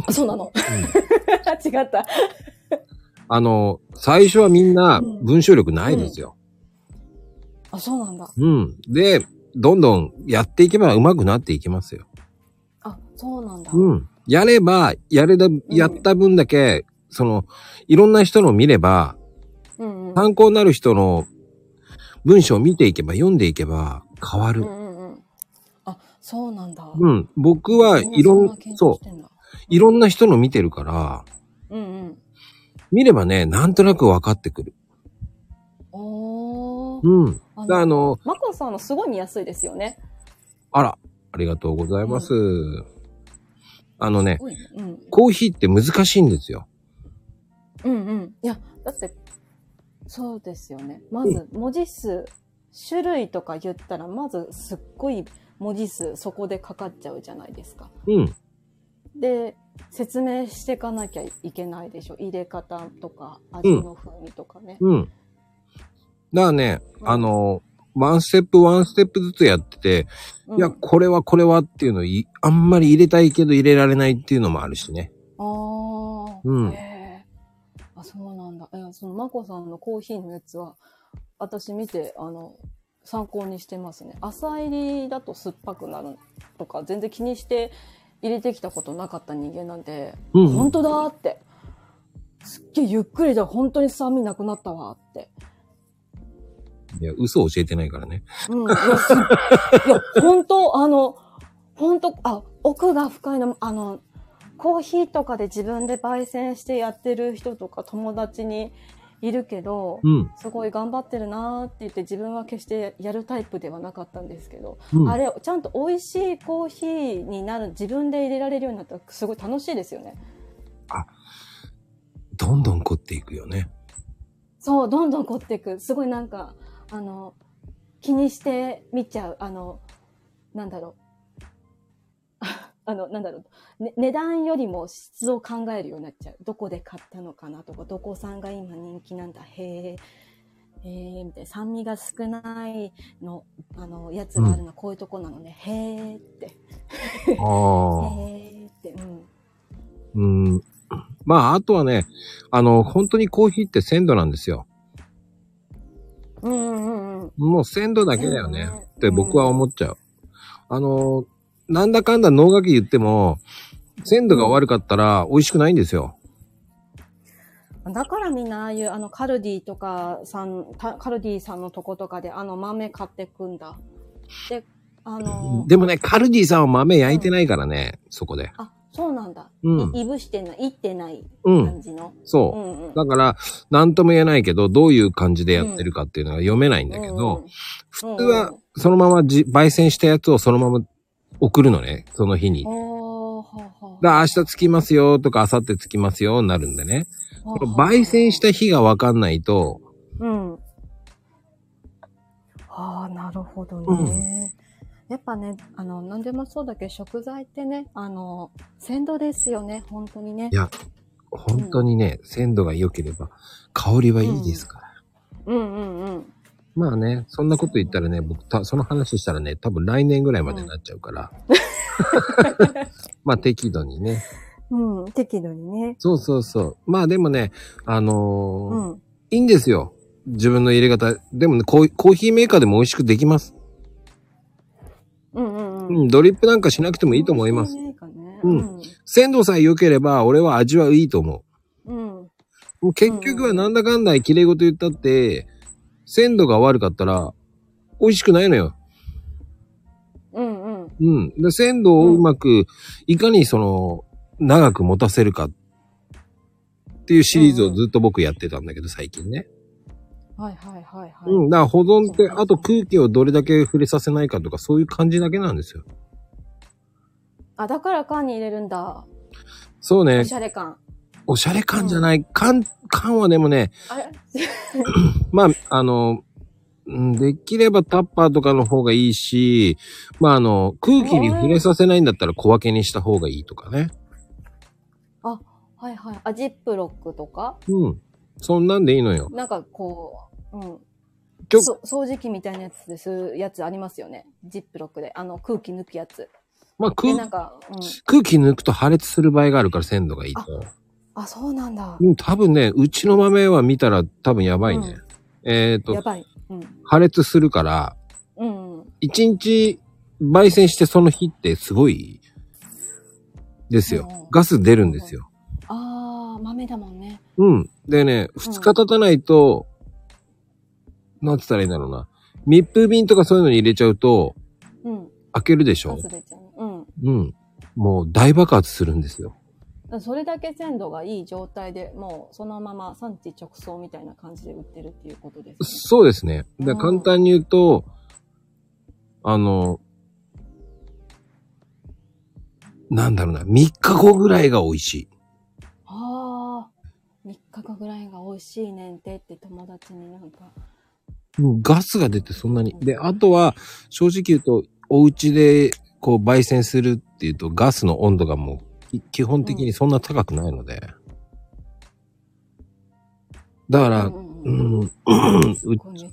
Speaker 3: あ、そうなの、[laughs] 違った。
Speaker 1: あの、最初はみんな文章力ないですよ。
Speaker 3: あ、そうなんだ。
Speaker 1: うん。で、どんどんやっていけば上手くなっていきますよ。
Speaker 3: あ、そうなんだ。
Speaker 1: うん。やれば、やれだ、やった分だけ、その、いろんな人の見れば、
Speaker 3: うんうん。
Speaker 1: 参考になる人の文章を見ていけば、読んでいけば変わる。
Speaker 3: うんうんうん。あ、そうなんだ。
Speaker 1: うん。僕はいろん
Speaker 3: そ
Speaker 1: ういろんな人の見てるから、
Speaker 3: うんうん。
Speaker 1: 見ればね、なんとなく分かってくる。
Speaker 3: おー。
Speaker 1: うん。
Speaker 3: あ
Speaker 1: あの、
Speaker 3: マコさんのすごい見やすいですよね。
Speaker 1: あら、ありがとうございます。あのね。コーヒーって難しいんですよ。
Speaker 3: うんうん。いや、だって、そうですよね。まず、文字数、種類とか言ったら、まず、すっごい文字数、そこでかかっちゃうじゃないですか。
Speaker 1: うん。
Speaker 3: で、説明していかなきゃいけないでしょ。入れ方とか、味の風味とかね。
Speaker 1: うん。だからね、
Speaker 3: うん
Speaker 1: あの、ワンステップワンステップずつやってて、
Speaker 3: うん
Speaker 1: いや、これはこれはっていうのをいあんまり入れたいけど入れられないっていうのもあるしね。
Speaker 3: ああ。
Speaker 1: うん
Speaker 3: へえ。あ、そうなんだ。いや、その、まこさんのコーヒーのやつは、私見て、あの、参考にしてますね。朝入りだと酸っぱくなるとか、全然気にして入れてきたことなかった人間なんで、
Speaker 1: うん
Speaker 3: 本当だーって。すっげえゆっくりで本当に酸味なくなったわーって。
Speaker 1: いや、嘘を教えてないからね。
Speaker 3: うん。いや、すいや本当あの、本当あ、奥が深いの、あの、コーヒーとかで自分で焙煎してやってる人とか友達にいるけど、
Speaker 1: うん。
Speaker 3: すごい頑張ってるなーって言って自分は決してやるタイプではなかったんですけど、
Speaker 1: うん
Speaker 3: あれ、ちゃんと美味しいコーヒーになる、自分で入れられるようになったらすごい楽しいですよね。
Speaker 1: どんどん凝っていくよね。
Speaker 3: そう、どんどん凝っていく。すごいなんか、あの、気にして見ちゃう。あの、なんだろう。あの、なんだろう、ね。値段よりも質を考えるようになっちゃう。どこで買ったのかなとか、どこさんが今人気なんだ？へえ。へえ、みたいな。酸味が少ないの、あの、やつがあるのはこういうとこなのね。へえって。
Speaker 1: ああ。
Speaker 3: へえって。うん。
Speaker 1: うん。まあ、あとはね、あの、本当にコーヒーって鮮度なんですよ。
Speaker 3: うんうんうん。
Speaker 1: もう鮮度だけだよねって僕は思っちゃう。あの、なんだかんだ脳書き言っても、鮮度が悪かったら美味しくないんですよ。
Speaker 3: だからみんなああいうあのカルディとかさん、たカルディさんのとことかであの豆買ってくんだ。で、あの、
Speaker 1: でもね、カルディさんは豆焼いてないからね、そこで。
Speaker 3: あ、そうなんだ。
Speaker 1: うん
Speaker 3: いいぶしてない、いってない
Speaker 1: うん
Speaker 3: 感じの？
Speaker 1: そうう。
Speaker 3: んうん。
Speaker 1: だから、なんとも言えないけど、どういう感じでやってるかっていうのが読めないんだけど、
Speaker 3: うん、
Speaker 1: 普通はそのままじ焙煎したやつをそのまま送るのね、その日に。だ明日着きますよとか明後日着きますよになるんでね。
Speaker 3: あ
Speaker 1: この焙煎した日がわかんないと、
Speaker 3: うん。ああ、なるほどね。やっぱね、あの、何でもそうだけど、食材ってね、あの、鮮度ですよね、本当にね
Speaker 1: い。や、本当にね、鮮度が良ければ香りはいいですから。
Speaker 3: うんうんうん。
Speaker 1: まあね、そんなこと言ったらね、僕た、その話したらね、多分来年ぐらいまでになっちゃうから。[laughs] まあ適度にね。
Speaker 3: うん、適度にね。
Speaker 1: そうそうそう。まあでもね、あのー
Speaker 3: うん。
Speaker 1: いいんですよ。自分の入れ方。でもねコー、コーヒーメーカーでも美味しくできます。
Speaker 3: うんうんうん。
Speaker 1: うん、ドリップなんかしなくてもいいと思います。
Speaker 3: ねかね
Speaker 1: うん鮮度さえ良ければ、俺は味はいいと思
Speaker 3: うん。うん。
Speaker 1: う。もう結局はなんだかんだ綺麗事言ったって、鮮度が悪かったら、美味しくないのよ。
Speaker 3: うんうん。
Speaker 1: うん。で、鮮度をうまく、いかにその、長く持たせるかっていうシリーズをずっと僕やってたんだけど、最近ね。
Speaker 3: はいはいはいはい。
Speaker 1: うん。だから保存って、あと空気をどれだけ触れさせないかとか、そういう感じだけなんですよ。
Speaker 3: あ、だから缶に入れるんだ。
Speaker 1: そうね
Speaker 3: おし。ゃれ感。
Speaker 1: おしゃれ感じゃない。缶、缶はでもね、[coughs] まあ、あの、うんできればタッパーとかの方がいいし、まああの、空気に触れさせないんだったら小分けにした方がいいとかね。
Speaker 3: あ、はいはい。あ、ジップロックとか？
Speaker 1: うん。そんなんでいいのよ。
Speaker 3: なんかこう、うん。掃除機みたいなやつですやつありますよね？ジップロックで。あの、空気抜くやつ。
Speaker 1: まあ
Speaker 3: で、
Speaker 1: 空
Speaker 3: うん。
Speaker 1: 空気抜くと破裂する場合があるから鮮度がいいと。
Speaker 3: あ、そうなんだ。
Speaker 1: うん、多分ね、うちの豆は見たら多分やばいね。えっ、と、
Speaker 3: やばい。うん。
Speaker 1: 破裂するから、
Speaker 3: うん。
Speaker 1: 一日焙煎してその日ってすごいですよ
Speaker 3: うん。
Speaker 1: ガス出るんですよ。
Speaker 3: あー、豆だもんね。
Speaker 1: うん。でね、二日経たないと、なんつったらいいんだろうな。密封瓶とかそういうのに入れちゃうと、
Speaker 3: うん。
Speaker 1: 開けるでしょ？
Speaker 3: うん。
Speaker 1: うん。もう大爆発するんですよ。
Speaker 3: それだけ鮮度がいい状態でもうそのまま産地直送みたいな感じで売ってるっていうことです、ね。
Speaker 1: そうですね。で
Speaker 3: うん
Speaker 1: 簡単に言うと、あの、なんだろうな、3日後ぐらいが美味しい。
Speaker 3: ああ、3日後ぐらいが美味しいねんてって友達になんか。
Speaker 1: うんガスが出てそんなに。で、あとは、正直言うと、お家で、こう、焙煎するっていうと、ガスの温度がもう、き基本的にそんな高くないので。だから、
Speaker 3: うん
Speaker 1: う
Speaker 3: うんめっ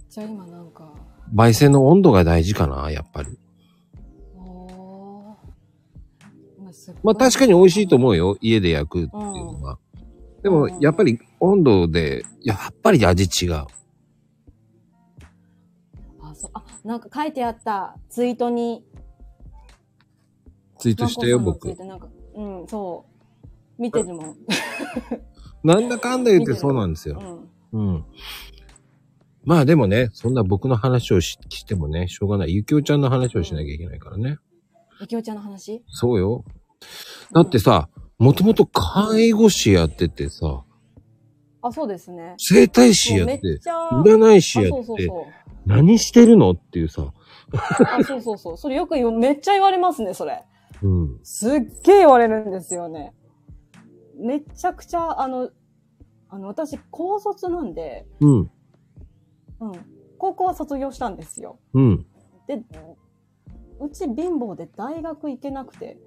Speaker 3: ちゃ今なんか、
Speaker 1: 焙煎の温度が大事かな、やっぱり。まあ確かに美味しいと思うよ。家で焼くっていうのは。でも、やっぱり温度で、やっぱり味違う。
Speaker 3: あ、そう、あ、なんか書いてあったツイートに、
Speaker 1: ツイートしたよ、僕
Speaker 3: なんか、うん、そう。見てるもん。
Speaker 1: なんだかんだ言ってそうなんですよ。
Speaker 3: うん。
Speaker 1: うん。まあでもね、そんな僕の話をししてもね、しょうがない。ゆきおちゃんの話をしなきゃいけないからね。
Speaker 3: ゆきおちゃんの話？
Speaker 1: そうよ。だってさ、もともと介護士やっててさ、
Speaker 3: あ、そうですね。
Speaker 1: 整体師やって
Speaker 3: っ、ちゃ、
Speaker 1: 占い師
Speaker 3: あ
Speaker 1: やって、
Speaker 3: そうそうそう。
Speaker 1: 何してるの？っていうさ、
Speaker 3: あ、そうそうそう。それよく言う、めっちゃ言われますね、それ。
Speaker 1: うん。
Speaker 3: すっげえ言われるんですよね。めちゃくちゃ、あの、あの、私、高卒なんで、
Speaker 1: うん。
Speaker 3: うん。高校は卒業したんですよ。
Speaker 1: うん。
Speaker 3: で、うち貧乏で大学行けなくて、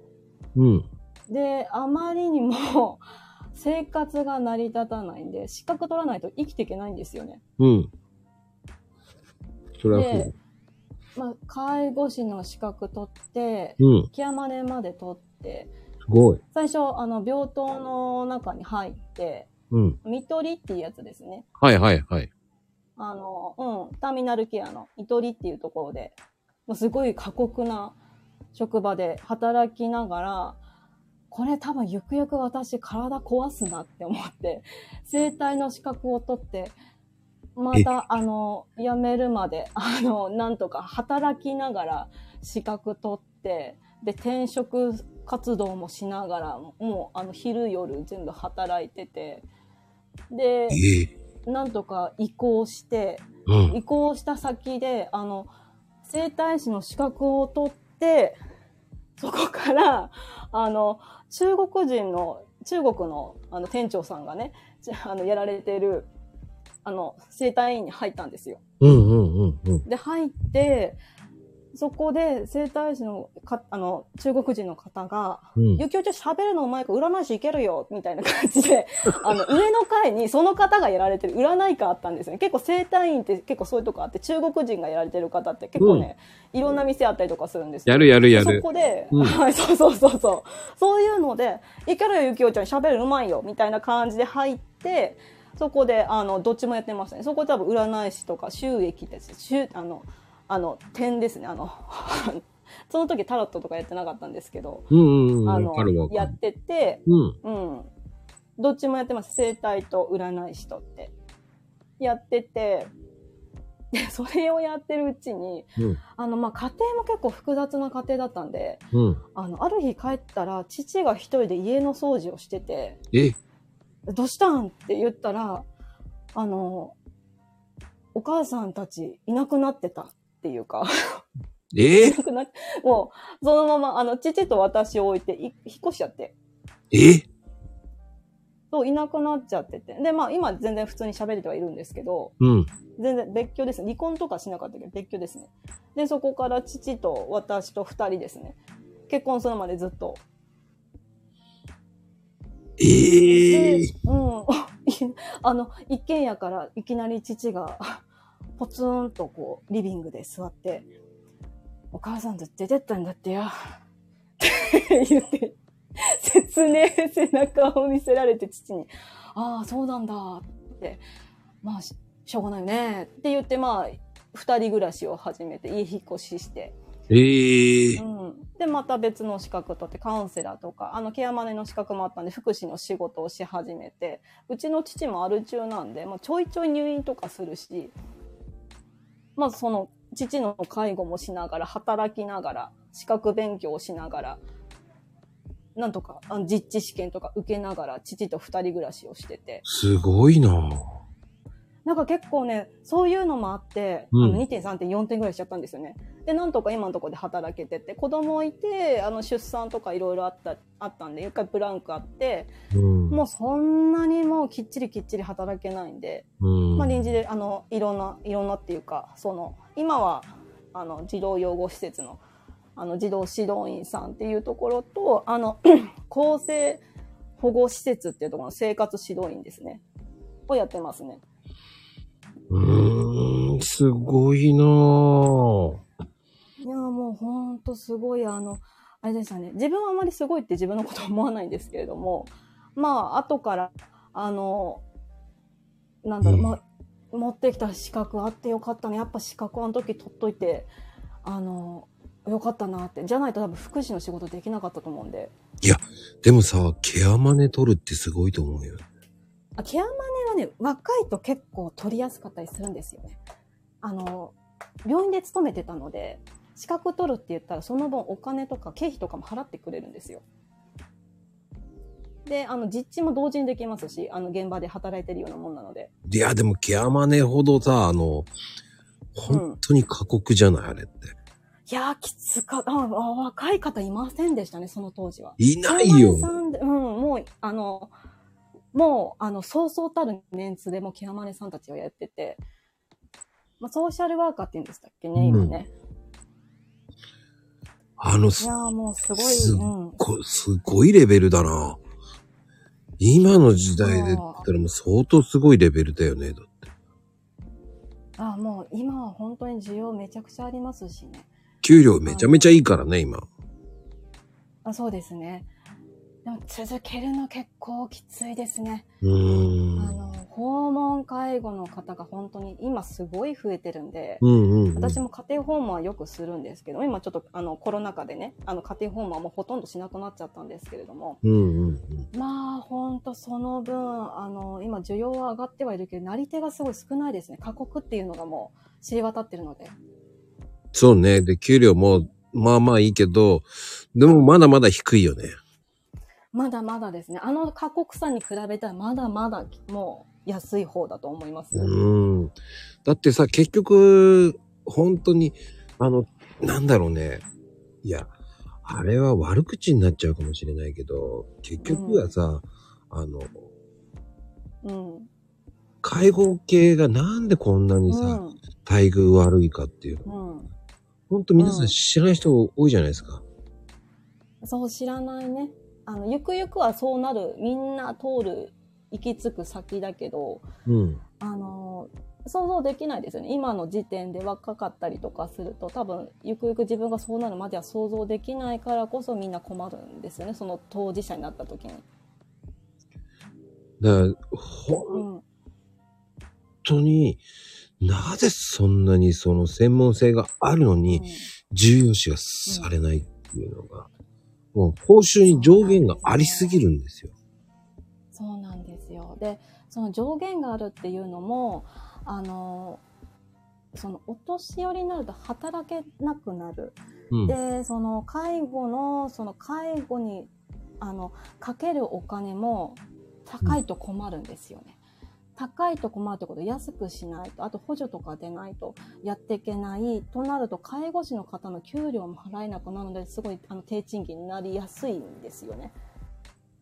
Speaker 1: うん。
Speaker 3: で、あまりにも [laughs] 生活が成り立たないんで、資格取らないと生きていけないんですよね。
Speaker 1: うん。それはそ
Speaker 3: で
Speaker 1: う。
Speaker 3: まあ、介護士の資格取って、
Speaker 1: うん。
Speaker 3: ケアマネまで取って、
Speaker 1: すごい。
Speaker 3: 最初、あの、病棟の中に入って、
Speaker 1: うん。
Speaker 3: 見取りっていうやつですね。
Speaker 1: はいはいはい。
Speaker 3: あの、うん、ターミナルケアの見取りっていうところで、もうすごい過酷な職場で働きながら、これ多分ゆくゆく私体壊すなって思って、生体の資格を取って、また、あの、辞めるまで、[laughs] あの、なんとか働きながら資格取って、で、転職活動もしながら、もう、あの、昼夜全部働いてて、で、
Speaker 1: ええ
Speaker 3: なんとか移行して、
Speaker 1: うん。
Speaker 3: 移行した先で、あの、整体師の資格を取って、そこから、あの、中国人の、中国のあの店長さんがね、ちあの、やられてる、あの、整体院に入ったんですよ。
Speaker 1: うんうんうんうん。
Speaker 3: で、入って、そこで整体師のか、あの、中国人の方が、
Speaker 1: うん。
Speaker 3: ゆきおちゃん喋るのうまいから占い師いけるよみたいな感じで、[laughs] あの、上の階にその方がやられてる占い課あったんですよね。結構整体院って結構そういうとこあって、中国人がやられてる方って結構ね、いろんな店あったりとかするんですよ。
Speaker 1: やるやるや
Speaker 3: そ
Speaker 1: る。
Speaker 3: こで、
Speaker 1: うん
Speaker 3: はい、そうそうそうそう。そういうので、いけるよゆきおちゃん喋るのうまいよみたいな感じで入って、そこで、あの、どっちもやってましたね。そこで多分占い師とか収益です。収あの、あの、点ですね。あの、[laughs] その時タロットとかやってなかったんですけど、
Speaker 1: うんうんうん。
Speaker 3: あの。やってて、
Speaker 1: うん。
Speaker 3: うん。どっちもやってます。生体と占い師とって。やってて、で、[laughs] それをやってるうちに、
Speaker 1: うん。
Speaker 3: あの、まあ、家庭も結構複雑な家庭だったんで、
Speaker 1: うん。
Speaker 3: あの、ある日帰ったら、父が一人で家の掃除をしてて、
Speaker 1: え？
Speaker 3: どうしたん？って言ったら、あの、お母さんたちいなくなってたっていうか、
Speaker 1: え
Speaker 3: いなくなって、もう、そのまま、あの、父と私を置いてい、引っ越しちゃって。
Speaker 1: え
Speaker 3: そう、いなくなっちゃってて。で、まあ、今全然普通に喋れてはいるんですけど、
Speaker 1: うん。
Speaker 3: 全然別居です。離婚とかしなかったけ？ど、別居ですね。で、そこから父と私と二人ですね。結婚するまでずっと。
Speaker 1: ええ
Speaker 3: でうん。[laughs] あの、一軒家からいきなり父が、ポツンとこう、リビングで座って、お母さんと出てったんだってよ。って言って、切ねえ背中を見せられて父に、ああ、そうなんだって、まあ、ししょうがないよねって言って、まあ、二人暮らしを始めて、家引っ越しして、
Speaker 1: ええ
Speaker 3: うん。で、また別の資格取って、カウンセラーとか、あの、ケアマネの資格もあったんで、福祉の仕事をし始めて、うちの父もアル中なんで、まあ、ちょいちょい入院とかするし、まあ、その、父の介護もしながら、働きながら、資格勉強をしながら、なんとか、あの実地試験とか受けながら、父と二人暮らしをしてて。
Speaker 1: すごいな
Speaker 3: なんか結構ね、そういうのもあって、
Speaker 1: うん
Speaker 3: あの2点、3点、4点ぐらいしちゃったんですよね。で、なんとか今のところで働けてて、子供いて、あの出産とかいろいろあった、あったんで、一回ブランクあって、
Speaker 1: うん。
Speaker 3: もうそんなにもうきっちりきっちり働けないんで、
Speaker 1: うん。
Speaker 3: まあ臨時で、あの、いろんな、いろんなっていうか、その、今は、あの、児童養護施設の、あの、児童指導員さんっていうところと、あの、[clears throat] 厚生保護施設っていうところの生活指導員ですね。をやってますね。
Speaker 1: うーん、すごいなぁ。
Speaker 3: ほんとすごい、あの、あれでしたね。自分はあまりすごいって自分のことは思わないんですけれども、まあ、後から、あの、なんだろう、
Speaker 1: うん
Speaker 3: まあ、持ってきた資格あってよかったね。やっぱ資格あの時取っといて、あの、よかったなって。じゃないと多分福祉の仕事できなかったと思うんで。
Speaker 1: でもさ、ケアマネ取るってすごいと思うよ。
Speaker 3: あケアマネはね、若いと結構取りやすかったりするんですよね。あの、病院で勤めてたので、資格取るって言ったらその分お金とか経費とかも払ってくれるんですよ。で、あの、実地も同時にできますし、あの、現場で働いてるようなもんなので。
Speaker 1: いや、でもケアマネほどさ、あの、本当に過酷じゃない、あれって。
Speaker 3: いやー、きつかった。ああ若い方いませんでしたね、その当時は。
Speaker 1: いないよ
Speaker 3: うん、もう、あの、もう、あの、そうそうたるメンツでもうケアマネさんたちがやってて、まあ、ソーシャルワーカーって言うんでしたっけね、今ね。
Speaker 1: あの、す
Speaker 3: いやーもうすごい、
Speaker 1: すっ
Speaker 3: うん。
Speaker 1: ご、すごいレベルだな。今の時代で言ったらもう相当すごいレベルだよね、だって。
Speaker 3: あもう今は本当に需要めちゃくちゃありますしね。
Speaker 1: 給料めちゃめちゃいいからね、今。
Speaker 3: あそうですね。でも続けるの結構きついですね。あの、訪問介護の方が本当に今すごい増えてるんで、
Speaker 1: うんうん、うん。
Speaker 3: 私も家庭訪問はよくするんですけど、今ちょっとあのコロナ禍でね、あの家庭訪問はもうほとんどしなくなっちゃったんですけれども、
Speaker 1: うんうんうん。
Speaker 3: まあ本当その分、あの、今需要は上がってはいるけど、なり手がすごい少ないですね。過酷っていうのがもう知り渡ってるので。
Speaker 1: そうね。で、給料も、まあまあいいけど、でもまだまだ低いよね。
Speaker 3: まだまだですね。あの過酷さに比べたらまだまだもう安い方だと思います。
Speaker 1: うん。だってさ、結局、本当に、あの、なんだろうね。いや、あれは悪口になっちゃうかもしれないけど、結局はさ、あの、
Speaker 3: うん。
Speaker 1: 介護系がなんでこんなにさ、
Speaker 3: うん。
Speaker 1: 待遇悪いかっていうの。
Speaker 3: うん。
Speaker 1: 本当皆さ
Speaker 3: うんん
Speaker 1: 知らない人多いじゃないですか。
Speaker 3: そう知らないね。あの、ゆくゆくはそうなる、みんな通る、行き着く先だけど、
Speaker 1: うん。
Speaker 3: あの、想像できないですよね。今の時点で若かったりとかすると、多分、ゆくゆく自分がそうなるまでは想像できないからこそみんな困るんですよね。その当事者になった時に。
Speaker 1: だから、本
Speaker 3: うん。
Speaker 1: 当に、なぜそんなにその専門性があるのに、重要視がされないっていうのが、もう報酬に上限がありすぎるんですよ。
Speaker 3: そうなんですよ。で、その上限があるっていうのも、あの、そのお年寄りになると働けなくなる。
Speaker 1: うん。
Speaker 3: で、その介護の、その介護に、あの、かけるお金も高いと困るんですよね。高いと困るってこと安くしないと、あと補助とか出ないとやっていけないとなると、介護士の方の給料も払えなくなるので、すごいあの低賃金になりやすいんですよね。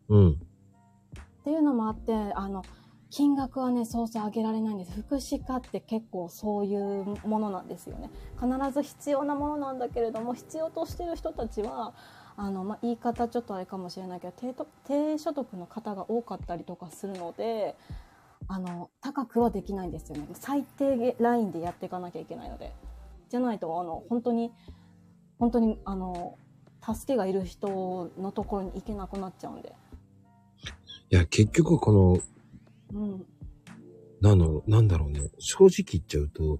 Speaker 1: うん。
Speaker 3: っていうのもあって、あの、金額はね、そうそう上げられないんです。福祉課って結構そういうものなんですよね。必ず必要なものなんだけれども、必要としてる人たちは、あの、まあ、言い方ちょっとあれかもしれないけど、低所得の方が多かったりとかするので、あの、高くはできないんですよね。最低ラインでやっていかなきゃいけないので。じゃないと、あの、本当に、本当に、あの、助けがいる人のところに行けなくなっちゃうんで。
Speaker 1: いや、結局この、
Speaker 3: うん。
Speaker 1: なんだろう、なんだろうね。正直言っちゃうと、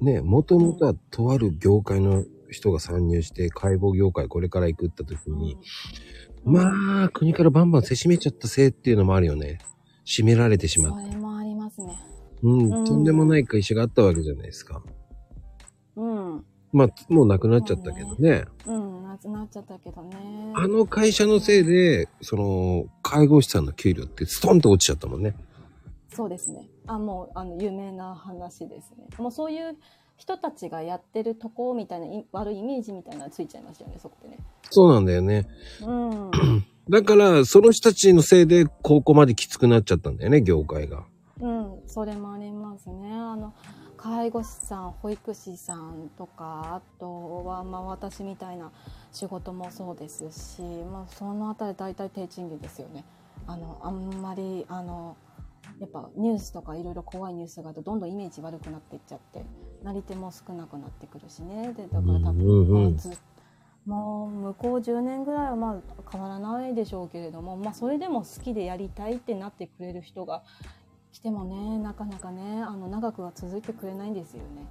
Speaker 1: ね、もともとはとある業界の人が参入して、介護業界これから行くった時に、まあ、国からバンバンせしめちゃったせいっていうのもあるよね。締められてしま
Speaker 3: そ
Speaker 1: う。
Speaker 3: れもありますね。
Speaker 1: うん、
Speaker 3: うん
Speaker 1: とんでもない会社があったわけじゃないですか。
Speaker 3: うん。
Speaker 1: まあ、もうなくなっちゃったけどね。
Speaker 3: うん、なっななっちゃったけどね。
Speaker 1: あの会社のせいで、その、介護士さんの給料ってストンと落ちちゃったもんね。
Speaker 3: そうですね。あ、もう、あの、有名な話ですね。もうそういう人たちがやってるとこみたいな、い悪いイメージみたいなのついちゃいましたよね、そこでね。
Speaker 1: そうなんだよね。
Speaker 3: うん。[coughs]
Speaker 1: だから、その人たちのせいで、ここまできつくなっちゃったんだよね、業界が。
Speaker 3: うん、それもありますね。あの、介護士さん、保育士さんとか、あとは、まあ私みたいな仕事もそうですし、まあそのあたり大体低賃金ですよね。あの、あんまり、あの、やっぱニュースとかいろいろ怖いニュースがあるとどんどんイメージ悪くなっていっちゃって、なり手も少なくなってくるしね。で、だから多
Speaker 1: うんうん
Speaker 3: 分、
Speaker 1: うん
Speaker 3: まあずもう向こう10年ぐらいはまあ変わらないでしょうけれども、まあそれでも好きでやりたいってなってくれる人が来てもね、なかなかね、あの長くは続いてくれないんですよね。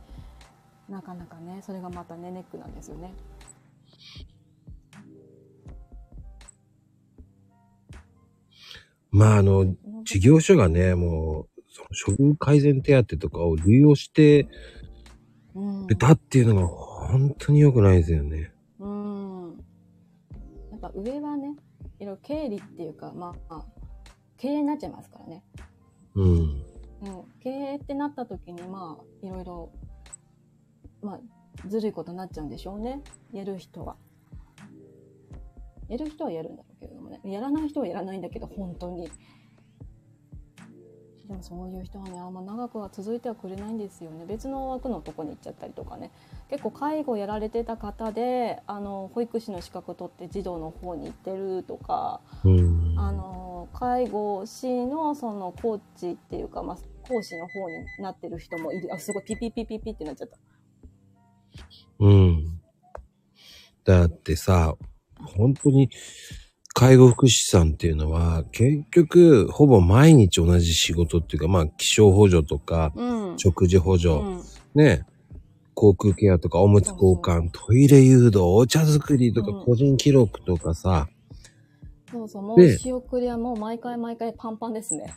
Speaker 3: なかなかね、それがまたね、ネックなんですよね。
Speaker 1: まあ、あの、事業所がね、もう、その処遇改善手当とかを利用して
Speaker 3: うん。
Speaker 1: たっていうのが本当に良くないですよね。
Speaker 3: ぱ上はね、いろいろ経理っていうか、まあ、経営になっちゃいますからね。
Speaker 1: うん。
Speaker 3: うん、経営ってなった時にまあいろいろまあずるいことになっちゃうんでしょうねやる人はやる人はやるんだろうけれどもねやらない人はやらないんだけど本当にでもそういう人はねあんま長くは続いてはくれないんですよね別の枠のとこに行っちゃったりとかね結構介護やられてた方であの保育士の資格取って児童の方に行ってるとか
Speaker 1: うん。
Speaker 3: あの介護士のそのコーチっていうか、まあ、講師の方になってる人もいる。あ、すごいピピピピピってなっちゃった。
Speaker 1: うん。だってさ、本当に、介護福祉士さんっていうのは、結局、ほぼ毎日同じ仕事っていうか、まあ、気象補助とか、
Speaker 3: うん。
Speaker 1: 食事補助、
Speaker 3: うん。
Speaker 1: ね、航空ケアとか、おむつ交換、トイレ誘導、お茶作りとか、
Speaker 3: うん
Speaker 1: 個人記録とかさ、
Speaker 3: そうそう、もう
Speaker 1: で
Speaker 3: 仕送りはもう毎回毎回パンパンですね。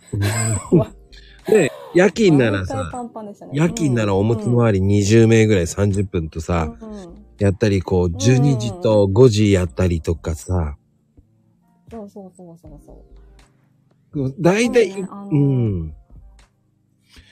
Speaker 1: で、夜勤ならさ、
Speaker 3: パンパンね。
Speaker 1: 夜勤ならおむつ
Speaker 3: も
Speaker 1: 回り20名ぐらい30分とさ、
Speaker 3: うん。
Speaker 1: やったり、こう、12時と5時やったりとかさ、
Speaker 3: そうそうそうそうそう。
Speaker 1: 大体、
Speaker 3: ねあの
Speaker 1: うん。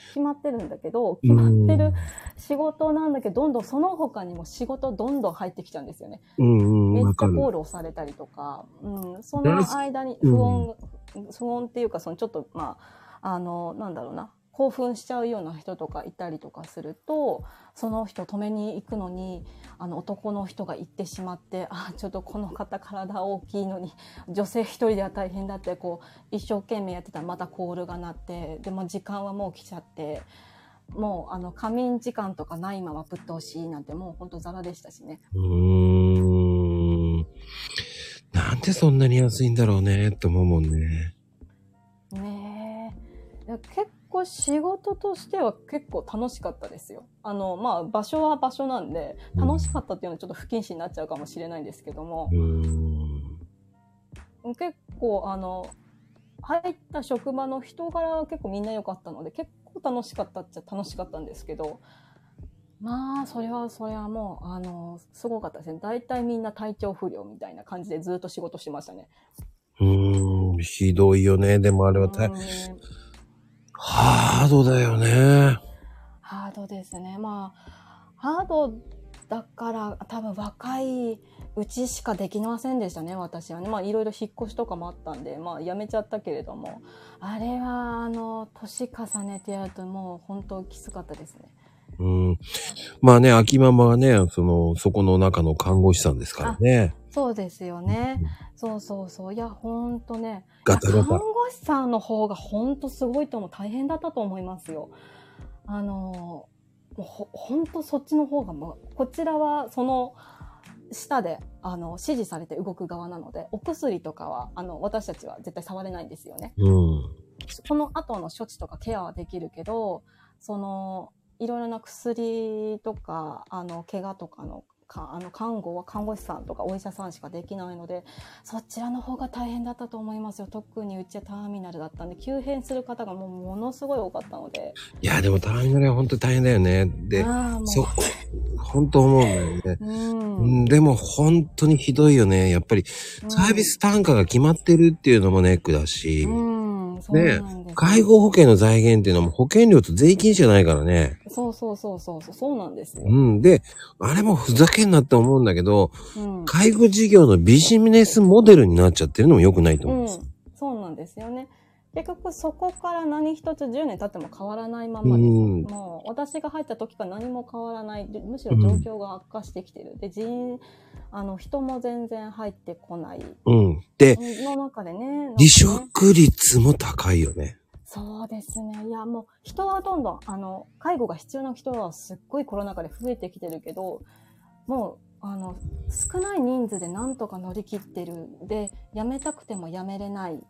Speaker 3: 決まってるんだけど、決まってる仕事なんだけど、どんどんその他にも仕事どんどん入ってきちゃうんですよね。
Speaker 1: うんうん、
Speaker 3: めっちゃ。コールをされたりとか、うん、その間に不穏、不穏っていうか、そのちょっと、まあ、あの、なんだろうな、興奮しちゃうような人とかいたりとかすると、その人止めに行くのに、あの、男の人が行ってしまって、あ、ちょっとこの方体大きいのに、女性一人では大変だって、こう、一生懸命やってたらまたコールが鳴って、でも時間はもう来ちゃって、もう、あの、仮眠時間とかないままぶっ通しなんて、もうほんとザラでしたしね。
Speaker 1: うーん。なんでそんなに安いんだろうね、って思うもんね。
Speaker 3: ねえ。結構仕事としては結構楽しかったですよ。あの、まあ場所は場所なんで、楽しかったっていうのはちょっと不謹慎になっちゃうかもしれないんですけども
Speaker 1: う、ーん。
Speaker 3: 結構あの、入った職場の人柄は結構みんな良かったので、結構楽しかったっちゃ楽しかったんですけど、まあ、それは、それはもう、あの、すごかったですね。大体みんな体調不良みたいな感じでずっと仕事してましたね。
Speaker 1: うーん、ひどいよね。でもあれは大
Speaker 3: うん
Speaker 1: ハードだよね。
Speaker 3: ハードですね。まあ、ハードだから多分若いうちしかできませんでしたね、私はね。まあいろいろ引っ越しとかもあったんで、まあ辞めちゃったけれども、あれはあの、年重ねてやるともう本当きつかったですね。
Speaker 1: うん。まあね、秋ママはね、その、そこの中の看護師さんですからね。
Speaker 3: そうですよね。そうそうそう。いや、ほんとね。
Speaker 1: ガタガタ
Speaker 3: 看護師さんの方がほんとすごいと思う。大変だったと思いますよ。あの、もうほほんとそっちの方がもう、こちらはその下で、あの、指示されて動く側なので、お薬とかは、あの、私たちは絶対触れないんですよね。
Speaker 1: うん。
Speaker 3: この後の処置とかケアはできるけど、その、いろいろな薬とか、あの、怪我とかの、かあの看護は看護師さんとかお医者さんしかできないので、そちらの方が大変だったと思いますよ。特にうちはターミナルだったんで、急変する方がもうものすごい多かったので。
Speaker 1: いや、でもターミナルは本当に大変だよね。で、そ、本当思うんだよね。
Speaker 3: う。
Speaker 1: うんん、でも本当にひどいよね。やっぱりサービス単価が決まってるっていうのもネックだし、
Speaker 3: うん。
Speaker 1: ね。介護保険の財源っていうのも保険料と税金じゃないからね。
Speaker 3: そうそうそうそうそう、そうなんですよ。
Speaker 1: うん。で、あれもふざけんなって思うんだけど、
Speaker 3: うん。
Speaker 1: 介護事業のビジネスモデルになっちゃってるのも良くないと思うんです。
Speaker 3: うん、そうなんですよね。結局そこから何一つ10年経っても変わらないままです。
Speaker 1: うん
Speaker 3: もう私が入った時から何も変わらない。でむしろ状況が悪化してきてる。で、人、あの、人も全然入ってこない。
Speaker 1: うん。で、
Speaker 3: の中でね
Speaker 1: 離職率も高いよね。
Speaker 3: そうですね。いや、もう人はどんどん、あの、介護が必要な人はすっごいコロナ禍で増えてきてるけど、もう、あの、少ない人数でなんとか乗り切ってる。で、辞めたくても辞めれない。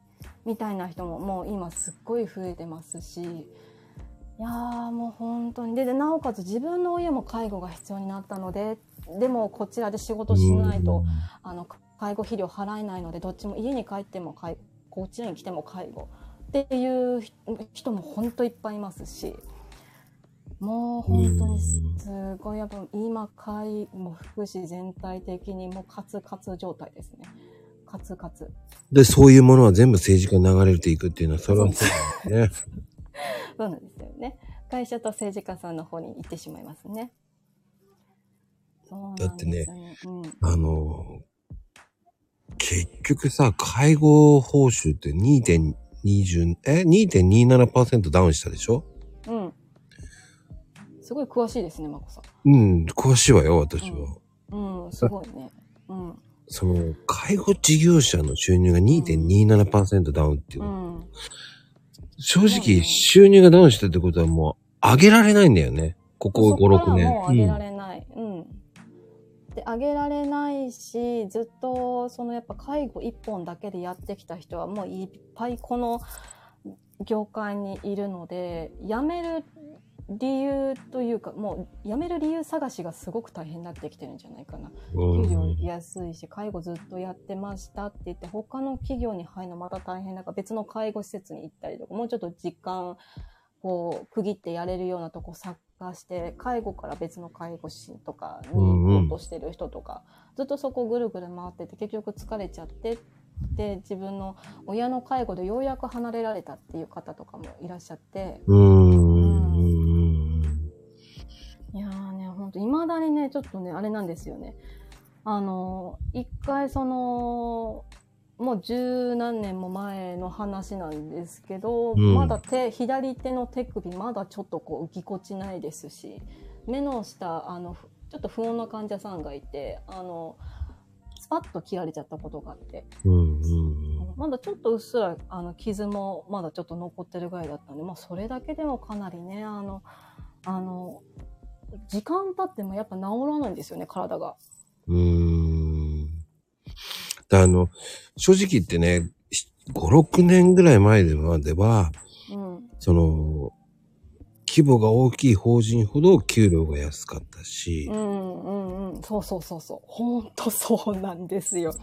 Speaker 3: みたいな人ももう今すっごい増えてますし、いやーもう本当に。で、でなおかつ自分の親も介護が必要になったので、でもこちらで仕事しないと、あの、介護費料払えないので、どっちも家に帰っても介こっちに来ても介護っていう人も本当いっぱいいますし、もう本当にすごい、やっぱ今、介護福祉全体的にもうカツカツ状態ですね。カツカツ。
Speaker 1: で、そういうものは全部政治家に流れていくっていうのは、それはそうだよね。[laughs]
Speaker 3: そうなんですよね。会社と政治家さんの方に行ってしまいますね。
Speaker 1: だってね、
Speaker 3: うん、
Speaker 1: あの、結局さ、介護報酬って2.20、え ?2.27% ダウンしたでしょ？
Speaker 3: うん。すごい詳しいですね、まこさ
Speaker 1: うん、詳しいわよ、私は。
Speaker 3: ん。うん、すごいね。うん。
Speaker 1: その、介護事業者の収入が2.27%ダウンっていう
Speaker 3: う
Speaker 1: の。
Speaker 3: ん。
Speaker 1: 正直、収入がダウンしたってことはもう、上げられないんだよね。ここ5、6年。
Speaker 3: もう上げられない。うん。で、上げられないし、ずっと、そのやっぱ介護一本だけでやってきた人はもういっぱいこの業界にいるので、辞める理由というか、もう辞める理由探しがすごく大変になってきてるんじゃないかな。
Speaker 1: うん
Speaker 3: 給料安いし、介護ずっとやってましたって言って、他の企業に入るのまた大変だから、別の介護施設に行ったりとか、もうちょっと時間、こう、区切ってやれるようなとこ探して、介護から別の介護士とかに行こうとしてる人とか、ずっとそこぐるぐる回ってて、結局疲れちゃって、で、自分の親の介護でようやく離れられたっていう方とかもいらっしゃって、
Speaker 1: うーん。
Speaker 3: いやーね、ほんと、未だにね、ちょっとね、あれなんですよね。あの、一回その、もう十何年も前の話なんですけど、
Speaker 1: うん
Speaker 3: まだ手、左手の手首まだちょっとこう、ぎこちないですし、目の下、あの、ふちょっと不穏な患者さんがいて、あの、スパッと切られちゃったことがあって、
Speaker 1: うんうん
Speaker 3: まだちょっとうっすらあの傷もまだちょっと残ってるぐらいだったんで、まあ、それだけでもかなりねあのあの時間経ってもやっぱ治らないんですよね体が。
Speaker 1: うーん。であの、正直言ってね、5、6年ぐらい前では、では、
Speaker 3: うん
Speaker 1: その、規模が大きい法人ほど給料が安かったし
Speaker 3: う、んうんうんそうそうそうそうほんとそうなんですよ。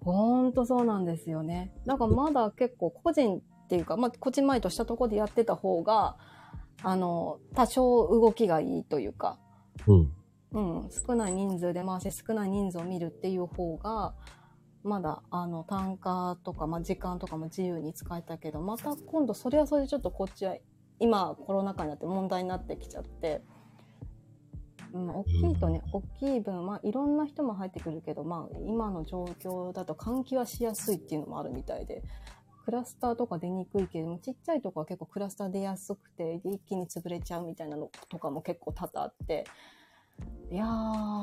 Speaker 3: ほんとそうなんですよね。だからまだ結構個人っていうか、まあ、こちまいとしたところでやってた方があの多少動きがいいというか。
Speaker 1: うん。
Speaker 3: うん、少ない人数で回して少ない人数を見るっていう方が、まだ、あの、単価とか、まあ、時間とかも自由に使えたけど、また今度それはそれでちょっとこっちは、今コロナ禍になって問題になってきちゃって、うん、大きいとね、大きい分、まあ、いろんな人も入ってくるけど、まあ、今の状況だと換気はしやすいっていうのもあるみたいで、クラスターとか出にくいけれども、ちっちゃいとこは結構クラスター出やすくて、で一気に潰れちゃうみたいなのとかも結構多々あって、いやー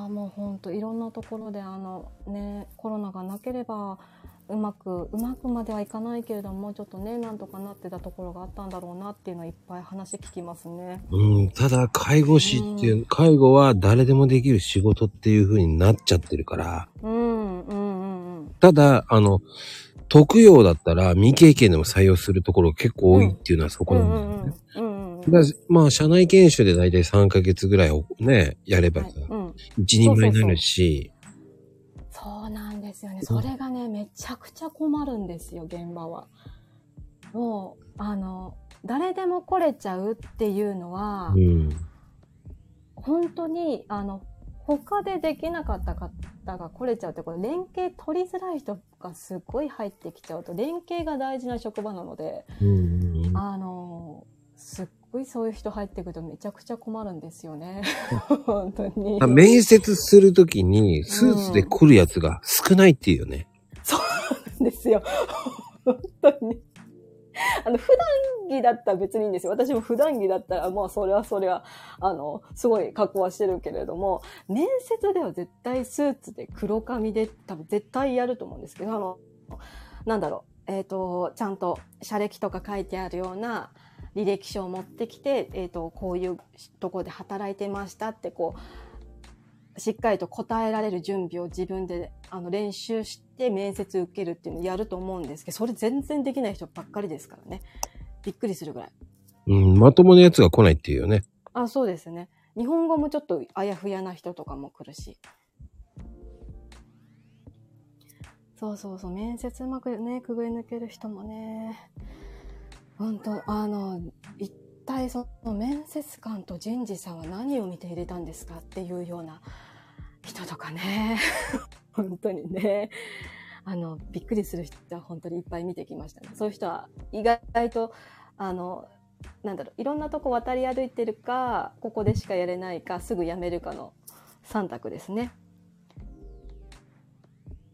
Speaker 3: もうほんといろんなところであのねコロナがなければうまくうまくまではいかないけれどもちょっとねなんとかなってたところがあったんだろうなっていうのはいっぱい話聞きますね。
Speaker 1: うん、ただ、介護士っていう、介護は誰でもできる仕事っていう風になっちゃってるから、
Speaker 3: うんうんうんうん。
Speaker 1: ただ、あの、特養だったら未経験でも採用するところ結構多いっていうのはそこなんんだよね。
Speaker 3: うん
Speaker 1: まあ、社内研修で大体3ヶ月ぐらいをね、やればさ、
Speaker 3: はいうん
Speaker 1: 一人前になるし、
Speaker 3: そうなんですよね。それがね、めちゃくちゃ困るんですよ、現場は。もう、あの、誰でも来れちゃうっていうのは
Speaker 1: う、ん。
Speaker 3: 本当に、あの、他でできなかった方が来れちゃうって、これ連携取りづらい人がすごい入ってきちゃうと、連携が大事な職場なので、
Speaker 1: うんうんうん。
Speaker 3: あの、すっごいそういう人入ってくるとめちゃくちゃ困るんですよね。[laughs] 本当に。
Speaker 1: 面接するときに、スーツで来るやつが少ないっていうよね。
Speaker 3: ですよ。本当に。[laughs] あの、普段着だったら別にいいんですよ。私も普段着だったら、まあ、それはそれは、あの、すごい格好はしてるけれども、面接では絶対スーツで黒髪で多分絶対やると思うんですけど、あの、なんだろう、えっ、と、ちゃんと社歴とか書いてあるような履歴書を持ってきて、えっ、と、こういうとこで働いてましたって、こう、しっかりと答えられる準備を自分であの練習して面接受けるっていうのをやると思うんですけど、それ全然できない人ばっかりですからね。びっくりするぐらい。
Speaker 1: うん、まともなやつが来ないっていうよね。
Speaker 3: あ、そうですね。日本語もちょっとあやふやな人とかも来るし。そうそうそう、面接うまくね、くぐり抜ける人もね、本当あの、一体その面接官と人事さんは何を見て入れたんですかっていうような人とかね、[laughs] 本当にね、あの、びっくりする人は本当にいっぱい見てきましたね。そういう人は意外と、あの、なんだろう、いろんなとこ渡り歩いてるか、ここでしかやれないか、すぐ辞めるかの3択ですね。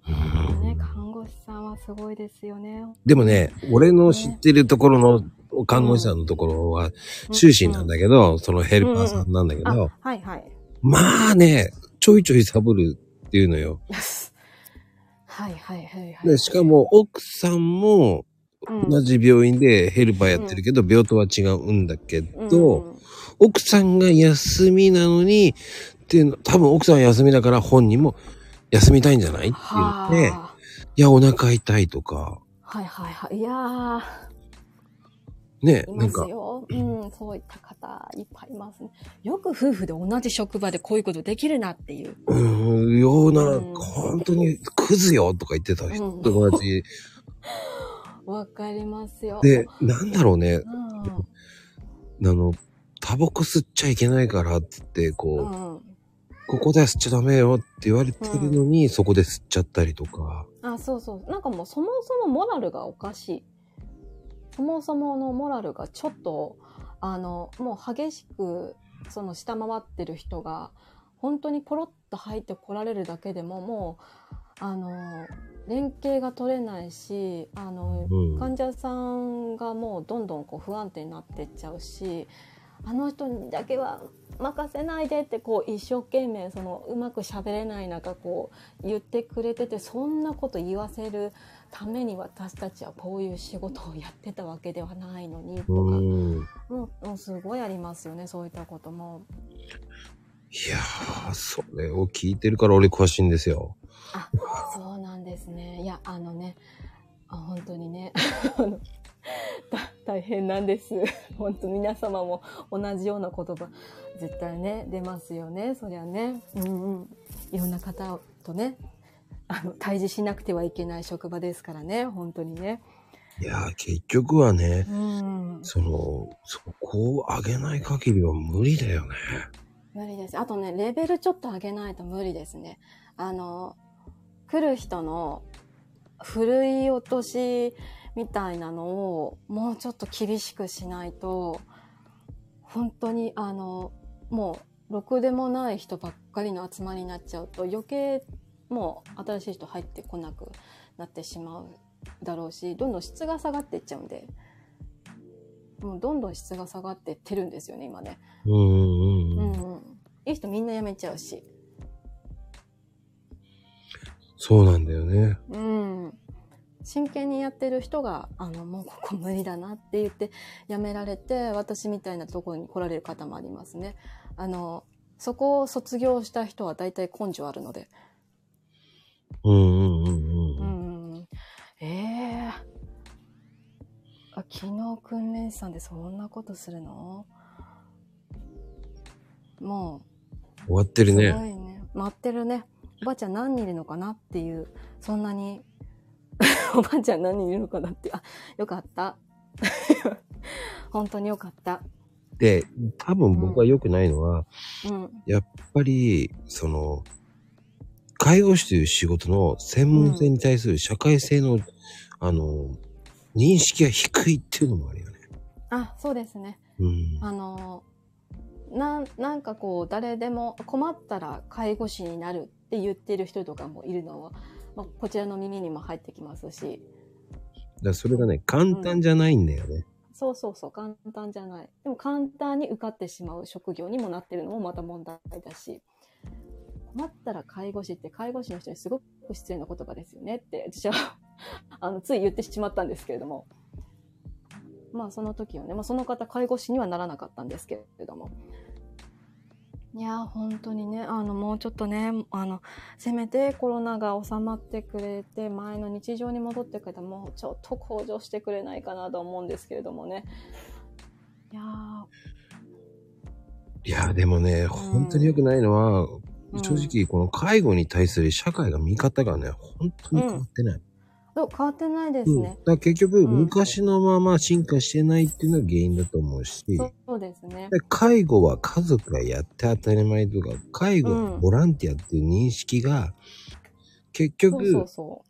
Speaker 1: うん
Speaker 3: ね、看護師さんはすごいですよね。
Speaker 1: でもね、俺の知ってるところの看護師さんのところは、終身なんだけど、そのヘルパーさんなんだけ
Speaker 3: あ
Speaker 1: ど、、
Speaker 3: はいはい。
Speaker 1: まあね、ちょいちょいサボるっていうのよ。
Speaker 3: はいはいはいはい。
Speaker 1: でしかも、奥さんも
Speaker 3: うん、
Speaker 1: 同じ病院でヘルパーやってるけど、病棟は違うんだけど、
Speaker 3: うん。
Speaker 1: 奥さんが休みなのに、っていうの、多分奥さんは休みだから本人も休みたいんじゃないって
Speaker 3: は
Speaker 1: 言って、
Speaker 3: あ。
Speaker 1: いや、お腹痛いとか、
Speaker 3: はいはいはい。いやー、
Speaker 1: ね、
Speaker 3: いま
Speaker 1: なんか
Speaker 3: す、よ。うん、そういった方、いっぱいいますね。よく夫婦で同じ職場でこういうことできるなっていう。
Speaker 1: うーん、ような、
Speaker 3: うん
Speaker 1: 本当にクズよとか言ってた人
Speaker 3: うん
Speaker 1: 友達。[laughs]
Speaker 3: わかりますよ。
Speaker 1: で、なんだろうね、
Speaker 3: うん、
Speaker 1: あの、タバコ吸っちゃいけないからって言って、こう、
Speaker 3: うん。
Speaker 1: ここでは吸っちゃダメよって言われてるのに、そこで吸っちゃったりとか。
Speaker 3: あ、そうそう。なんかもうそもそもモラルがおかしい。そもそものモラルがちょっと、あの、もう激しく、その下回ってる人が、本当にポロッと入ってこられるだけでも、もう、あの、連携が取れないし、あの、
Speaker 1: うん。
Speaker 3: 患者さんがもうどんどんこう不安定になってっちゃうしあの人にだけは任せないでってこう一生懸命そのうまく喋れない中こう言ってくれててそんなこと言わせるために私たちはこういう仕事をやってたわけではないのにとか、
Speaker 1: うん。
Speaker 3: もうもうすごいありますよねそういったことも。
Speaker 1: いやー、それを聞いてるから俺詳しいんですよ。
Speaker 3: あそうなんですねいやあのねあ本当にね [laughs] [laughs] 大変なんです本当皆様も同じような言葉絶対ね出ますよねそりゃねうんうんいろんな方とねあの対峙しなくてはいけない職場ですからね本当にね。
Speaker 1: いやー、結局はね、
Speaker 3: うん。
Speaker 1: その、そこを上げない限りは無理だよね。
Speaker 3: 無理です。あとねレベルちょっと上げないと無理ですね。あの来る人のふるい落としみたいなのをもうちょっと厳しくしないと本当にあのもうろくでもない人ばっかりの集まりになっちゃうと余計もう新しい人入ってこなくなってしまうだろうしどんどん質が下がっていっちゃうんでもうどんどん質が下がってってるんですよね今ね。
Speaker 1: うんうん
Speaker 3: う
Speaker 1: うん。
Speaker 3: んうん、いい人みんな辞めちゃうし。
Speaker 1: そうなんだよね。
Speaker 3: うん。真剣にやってる人が、あの、もうここ無理だなって言って辞められて、私みたいなところに来られる方もありますね。あの、そこを卒業した人は大体根性あるので。
Speaker 1: うんうんうん
Speaker 3: う
Speaker 1: うん。
Speaker 3: ん。ええあ、昨日訓練士さんでそんなことするの？もう、
Speaker 1: 終わってる
Speaker 3: すごい
Speaker 1: ね。
Speaker 3: ね。待ってるね。おばあちゃん何人いるのかなっていう、そんなに、[laughs] おばあちゃん何人いるのかなってあ、よかった。[laughs] 本当によかった。
Speaker 1: で、多分僕は良くないのは、
Speaker 3: うん。
Speaker 1: やっぱり、その、介護士という仕事の専門性に対する社会性の、あの、認識が低いっていうのもあるよね。
Speaker 3: あ、そうですね。
Speaker 1: うん。
Speaker 3: あの、なん、なんかこう、誰でも困ったら介護士になるって言ってる人とかもいるのは、まあ、こちらの耳にも入ってきますし、
Speaker 1: だそれがね、簡単じゃないんだよね。
Speaker 3: そうそうそう、簡単じゃない。でも簡単に受かってしまう職業にもなってるのもまた問題だし、困ったら介護士って介護士の人にすごく失礼な言葉ですよねって、私はあの、つい言ってしまったんですけれども。まあその時はね、まあその方介護士にはならなかったんですけれども。いやー、本当にね、あの、もうちょっとね、あの、せめてコロナが収まってくれて、前の日常に戻ってくれたら、もうちょっと向上してくれないかなと思うんですけれどもね。いや
Speaker 1: いや、でもね、本当に良くないのは、
Speaker 3: うん
Speaker 1: 正直、この介護に対する社会が見方がね、本当に変わってない。
Speaker 3: う変わってないです
Speaker 1: うん。だ結局、
Speaker 3: うん
Speaker 1: 昔のまま進化してないっていうのが原因だと思うし、
Speaker 3: そうですね。
Speaker 1: で介護は家族がやって当たり前とか、介護はボランティアっていう認識が、結局、
Speaker 3: そうそうそ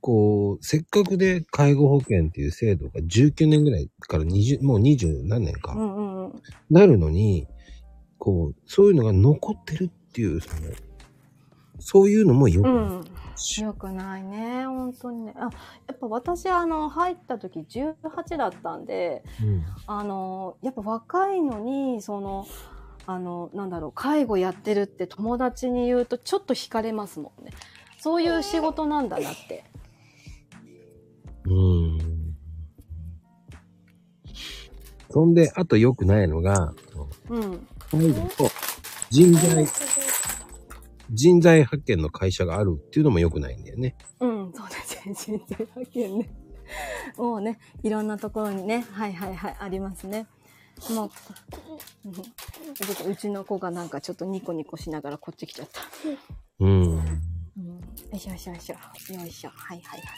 Speaker 1: こう、せっかくで介護保険っていう制度が19年ぐらいから20、もう20何年か。なるのに、こう、そういうのが残ってるっていう、その、そういうのもよく
Speaker 3: うん。
Speaker 1: し、
Speaker 3: よくないね。本当にね。あ、やっぱ私、あの、入った時18だったんで、
Speaker 1: うん
Speaker 3: あの、やっぱ若いのに、その、あの、なんだろう、介護やってるって友達に言うとちょっと惹かれますもんね。そういう仕事なんだなって。
Speaker 1: うん。そんで、あと良くないのが、
Speaker 3: うん。
Speaker 1: 介護と人材、人材派遣の会社があるっていうのも良くないんだよね。
Speaker 3: うん、そうですね。人材派遣ね。[laughs] もうね、いろんなところにね、はいはいはい、ありますね。もう、うちの子がなんかちょっとニコニコしながらこっち来ちゃった。
Speaker 1: うん。
Speaker 3: うん。よいしょよいしょよいしょ。よいしょ。はいはいはい。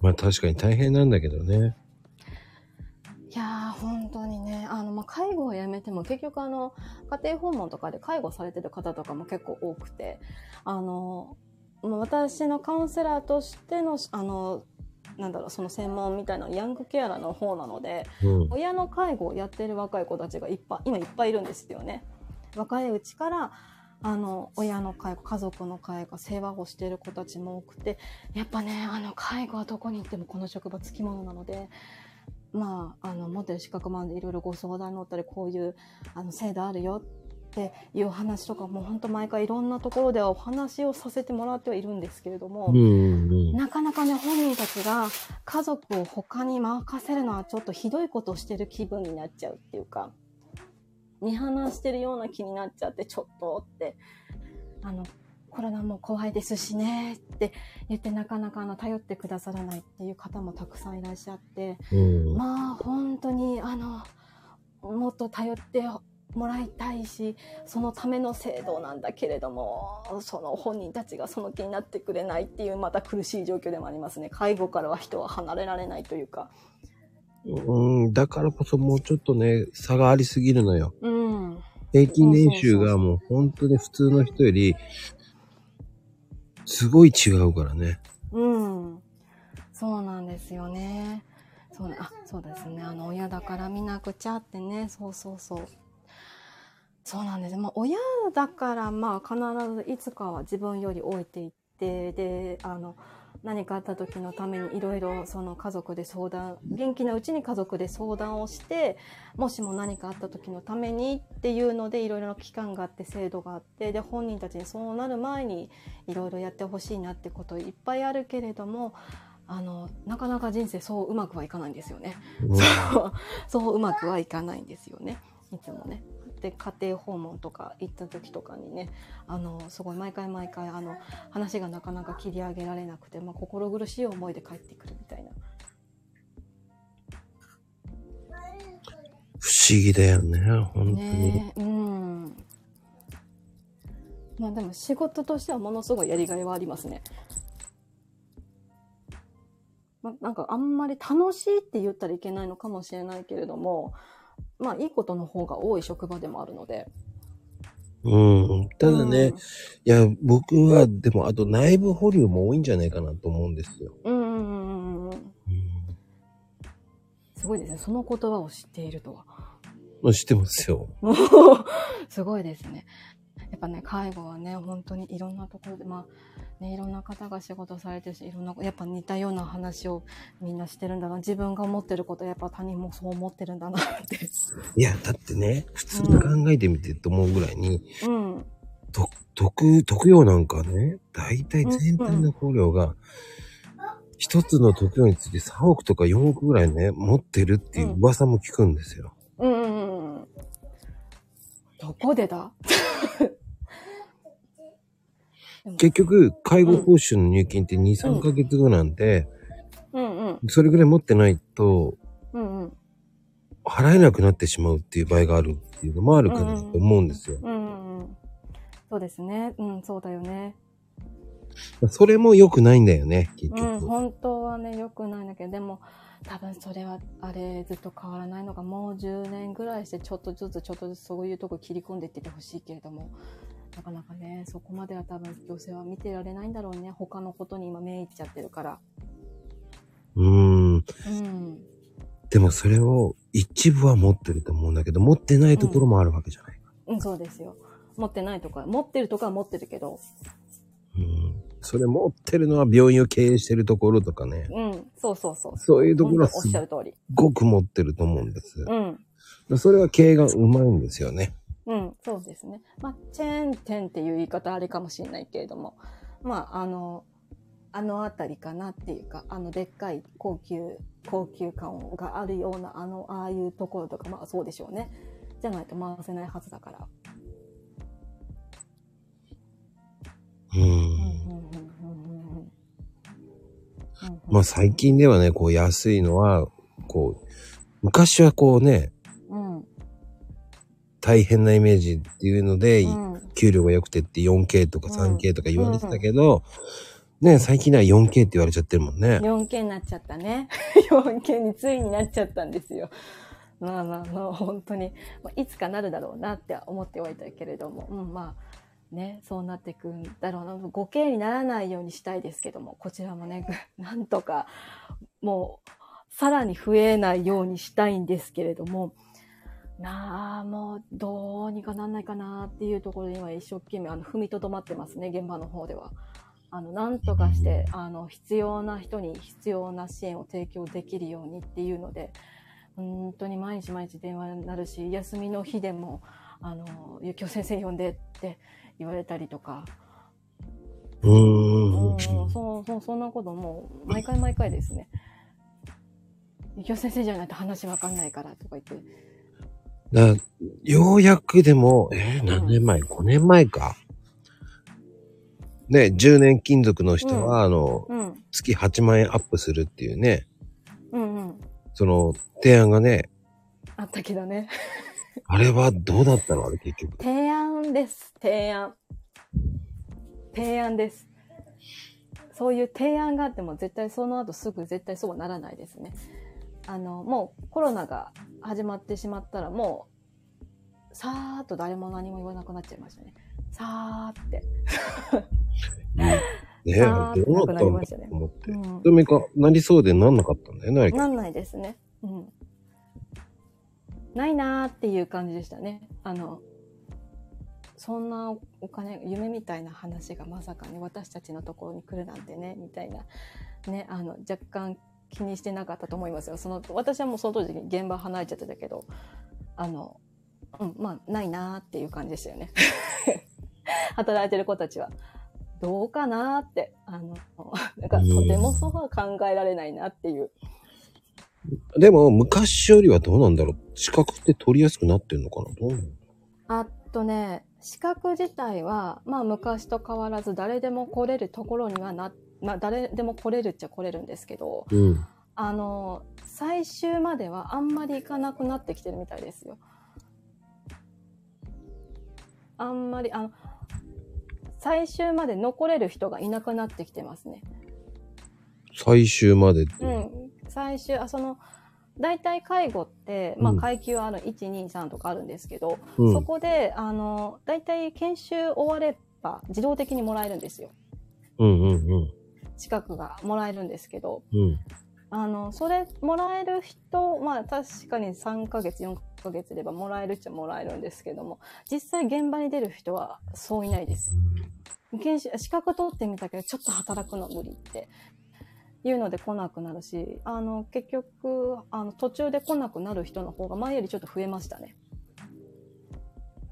Speaker 1: まあ確かに大変なんだけどね。
Speaker 3: いやー、本当にね、あの、まあ、介護をやめても、結局あの、家庭訪問とかで介護されてる方とかも結構多くて、あの、まあ私のカウンセラーとしての、あの、なんだろう、その専門みたいなヤングケアラーの方なので、
Speaker 1: うん。
Speaker 3: 親の介護をやってる若い子たちがいっぱい、今いっぱいいるんですよね。若いうちから、あの、親の介護、家族の介護、世話をしている子たちも多くて、やっぱね、あの、介護はどこに行ってもこの職場つきものなので、まあ、あの、持ってる資格もあるんで、いろいろご相談に乗ったり、こういう、あの、制度あるよっていう話とか、もう本当毎回いろんなところではお話をさせてもらってはいるんですけれども。なかなかね、本人たちが家族を他に任せるのはちょっとひどいことをしてる気分になっちゃうっていうか、見放してるような気になっちゃって、ちょっとって、あの、コロナも怖いですしねって言ってなかなかあの頼ってくださらないっていう方もたくさんいらっしゃって、
Speaker 1: うん。
Speaker 3: まあ本当にあの、もっと頼ってもらいたいし、そのための制度なんだけれども、その本人たちがその気になってくれないっていうまた苦しい状況でもありますね。介護からは人は離れられないというか。
Speaker 1: うん、だからこそもうちょっとね、差がありすぎるのよ。
Speaker 3: うん。
Speaker 1: 平均年収がもう本当に普通の人より、すごい違うからね。
Speaker 3: うん。そうなんですよね。そう、あ、そうですね。あの、親だから見なくちゃってね。そうそうそう。そうなんです。まあ、親だから、まあ、必ずいつかは自分より置いていって、で、あの、何かあった時のためにいろいろその家族で相談、元気なうちに家族で相談をして、もしも何かあった時のためにっていうのでいろいろな期間があって制度があって、で、本人たちにそうなる前にいろいろやってほしいなってこといっぱいあるけれども、あの、なかなか人生そううまくはいかないんですよね。
Speaker 1: うん [laughs]
Speaker 3: そう、そううまくはいかないんですよね。いつもね。で、家庭訪問とか行った時とかにね、あの、すごい毎回毎回、あの、話がなかなか切り上げられなくて、まあ、心苦しい思いで帰ってくるみたいな。
Speaker 1: 不思議だよね、本当に。
Speaker 3: ねえ、うん。まあでも仕事としてはものすごいやりがいはありますね。まあ、なんかあんまり楽しいって言ったらいけないのかもしれないけれども、まあいいことの方が多い職場でもあるので。
Speaker 1: うん。ただね、
Speaker 3: うん
Speaker 1: いや、僕は、でも、あと内部保留も多いんじゃないかなと思うんですよ。
Speaker 3: うんうんうんうんうん。
Speaker 1: うん
Speaker 3: すごいですね。その言葉を知っているとは。
Speaker 1: まあ知ってますよ。[laughs]
Speaker 3: すごいですね。やっぱね、介護はね、本当にいろんなところで、まあ、ね、いろんな方が仕事されてるし、いろんな、やっぱ似たような話をみんなしてるんだな。自分が思ってること、やっぱ他人もそう思ってるんだなって。
Speaker 1: いや、だってね、普通に考えてみてと思うぐらいに、
Speaker 3: うん。
Speaker 1: と、特、特養なんかね、大体全体の保料が、一つの特養について3億とか4億ぐらいね、持ってるっていう噂も聞くんですよ。
Speaker 3: うんうんうんうん。どこでだ？
Speaker 1: 結局、介護報酬の入金って2、3ヶ月後なんで、
Speaker 3: うんうん。
Speaker 1: それぐらい持ってないと、
Speaker 3: うんうん。
Speaker 1: 払えなくなってしまうっていう場合があるっていうのもあるかなと思うんですよ。
Speaker 3: うんうんうん。そうですね。うん、そうだよね。
Speaker 1: それも良くないんだよね、結
Speaker 3: うん、
Speaker 1: 局。
Speaker 3: 本当はね、良くないんだけど、でも、多分それは、あれ、ずっと変わらないのが、もう10年ぐらいして、ちょっとずつ、ちょっとずつそういうとこ切り込んでいっててほしいけれども、なかなかね、そこまでは多分女性は見てられないんだろうね。他のことに今目いっちゃってるから。
Speaker 1: うーん。
Speaker 3: うん。
Speaker 1: でもそれを一部は持ってると思うんだけど、持ってないところもあるわけじゃない。
Speaker 3: うん、そうですよ。持ってないとか、持ってるとかは持ってるけど、
Speaker 1: うん。それ持ってるのは病院を経営してるところとかね。
Speaker 3: うん、そうそうそう。
Speaker 1: そういうところはすっ
Speaker 3: しゃる通り。
Speaker 1: ごく持ってると思うんです。
Speaker 3: うん。
Speaker 1: それは経営がうまいんですよね。
Speaker 3: うん、そうですね。まあ、チェーン店っていう言い方あれかもしれないけれども、まあ、あの、あのあたりかなっていうか、あのでっかい高級、高級感があるような、あの、ああいうところとか、まあそうでしょうね。じゃないと回せないはずだから。
Speaker 1: うん。まあ最近ではね、こう安いのは、こう、昔はこうね、
Speaker 3: うん、
Speaker 1: 大変なイメージっていうので、
Speaker 3: うん。
Speaker 1: 給料が良くてって 4K とか
Speaker 3: うん
Speaker 1: 3K とか言われてたけど、ね、最近では 4K って言われちゃってるもんね。
Speaker 3: 4K になっちゃったね。[laughs] 4K についになっちゃったんですよ。まあまあまあ、本当に、まあ、いつかなるだろうなって思ってはいたけれども、うん、まあ、ね、そうなっていくんだろうな。5K にならないようにしたいですけども、こちらもね、[laughs] なんとか、もう、さらに増えないようにしたいんですけれども、なあ、もう、どうにかなんないかなっていうところで今一生懸命、あの、踏みとどまってますね、現場の方では。あの、なんとかして、あの、必要な人に必要な支援を提供できるようにっていうので、本当に毎日毎日電話になるし、休みの日でも、あの、ゆきお先生呼んでって言われたりとか、
Speaker 1: うん、
Speaker 3: そうそう、そんなこともう、毎回毎回ですね。ゆきお先生じゃないと話わかんないからとか言って、
Speaker 1: だようやくでも、えー何年前 ?5 年前か。ね、10年金属の人は、あの、
Speaker 3: うん、
Speaker 1: 月8万円アップするっていうね、
Speaker 3: うん、うん。
Speaker 1: その、提案がね、
Speaker 3: あったけどね。
Speaker 1: あれはどうだったの？あれ結局。
Speaker 3: 提案です。提案。提案です。そういう提案があっても絶対その後すぐ絶対そうはならないですね。あの、もうコロナが始まってしまったらもう、さーっと誰も何も言わなくなっちゃいましたね。さーって。
Speaker 1: ね [laughs] え、どうなったんだと思って。なりそうでなんなかったんだよね、
Speaker 3: なんないですね。うん。ないなーっていう感じでしたね。あの、そんなお金、夢みたいな話がまさかね、私たちのところに来るなんてね、みたいな、ね、あの、若干気にしてなかったと思いますよ。その、私はもうその当時に現場離れちゃってたけど、あの、うん、まあ、ないなーっていう感じでしたよね。[laughs] 働いてる子たちは。どうかなーって、あの、なんかとてもそうは考えられないなっていう。
Speaker 1: でも、昔よりはどうなんだろう資格って取りやすくなってんのかな？どう
Speaker 3: あとね、資格自体は、まあ昔と変わらず誰でも来れるところにはな、まあ誰でも来れるっちゃ来れるんですけど、
Speaker 1: うん。
Speaker 3: あの、最終まではあんまり行かなくなってきてるみたいですよ。あんまり、あの、最終まで残れる人がいなくなってきてますね。
Speaker 1: 最終までうう。
Speaker 3: ん。最終、あ、その、大体介護って、まあ
Speaker 1: うん
Speaker 3: 階級はあの、1、2、3とかあるんですけど、
Speaker 1: うん
Speaker 3: そこで、あの、大体研修終われば自動的にもらえるんですよ。
Speaker 1: うんうんうん。
Speaker 3: 資格がもらえるんですけど、
Speaker 1: うん。
Speaker 3: あの、それもらえる人、まあ確かに3ヶ月、4ヶ月いればもらえるっちゃもらえるんですけども、実際現場に出る人はそういないです。資格取ってみたけど、ちょっと働くの無理っていうので来なくなるし、あの、結局、あの、途中で来なくなる人の方が前よりちょっと増えましたね。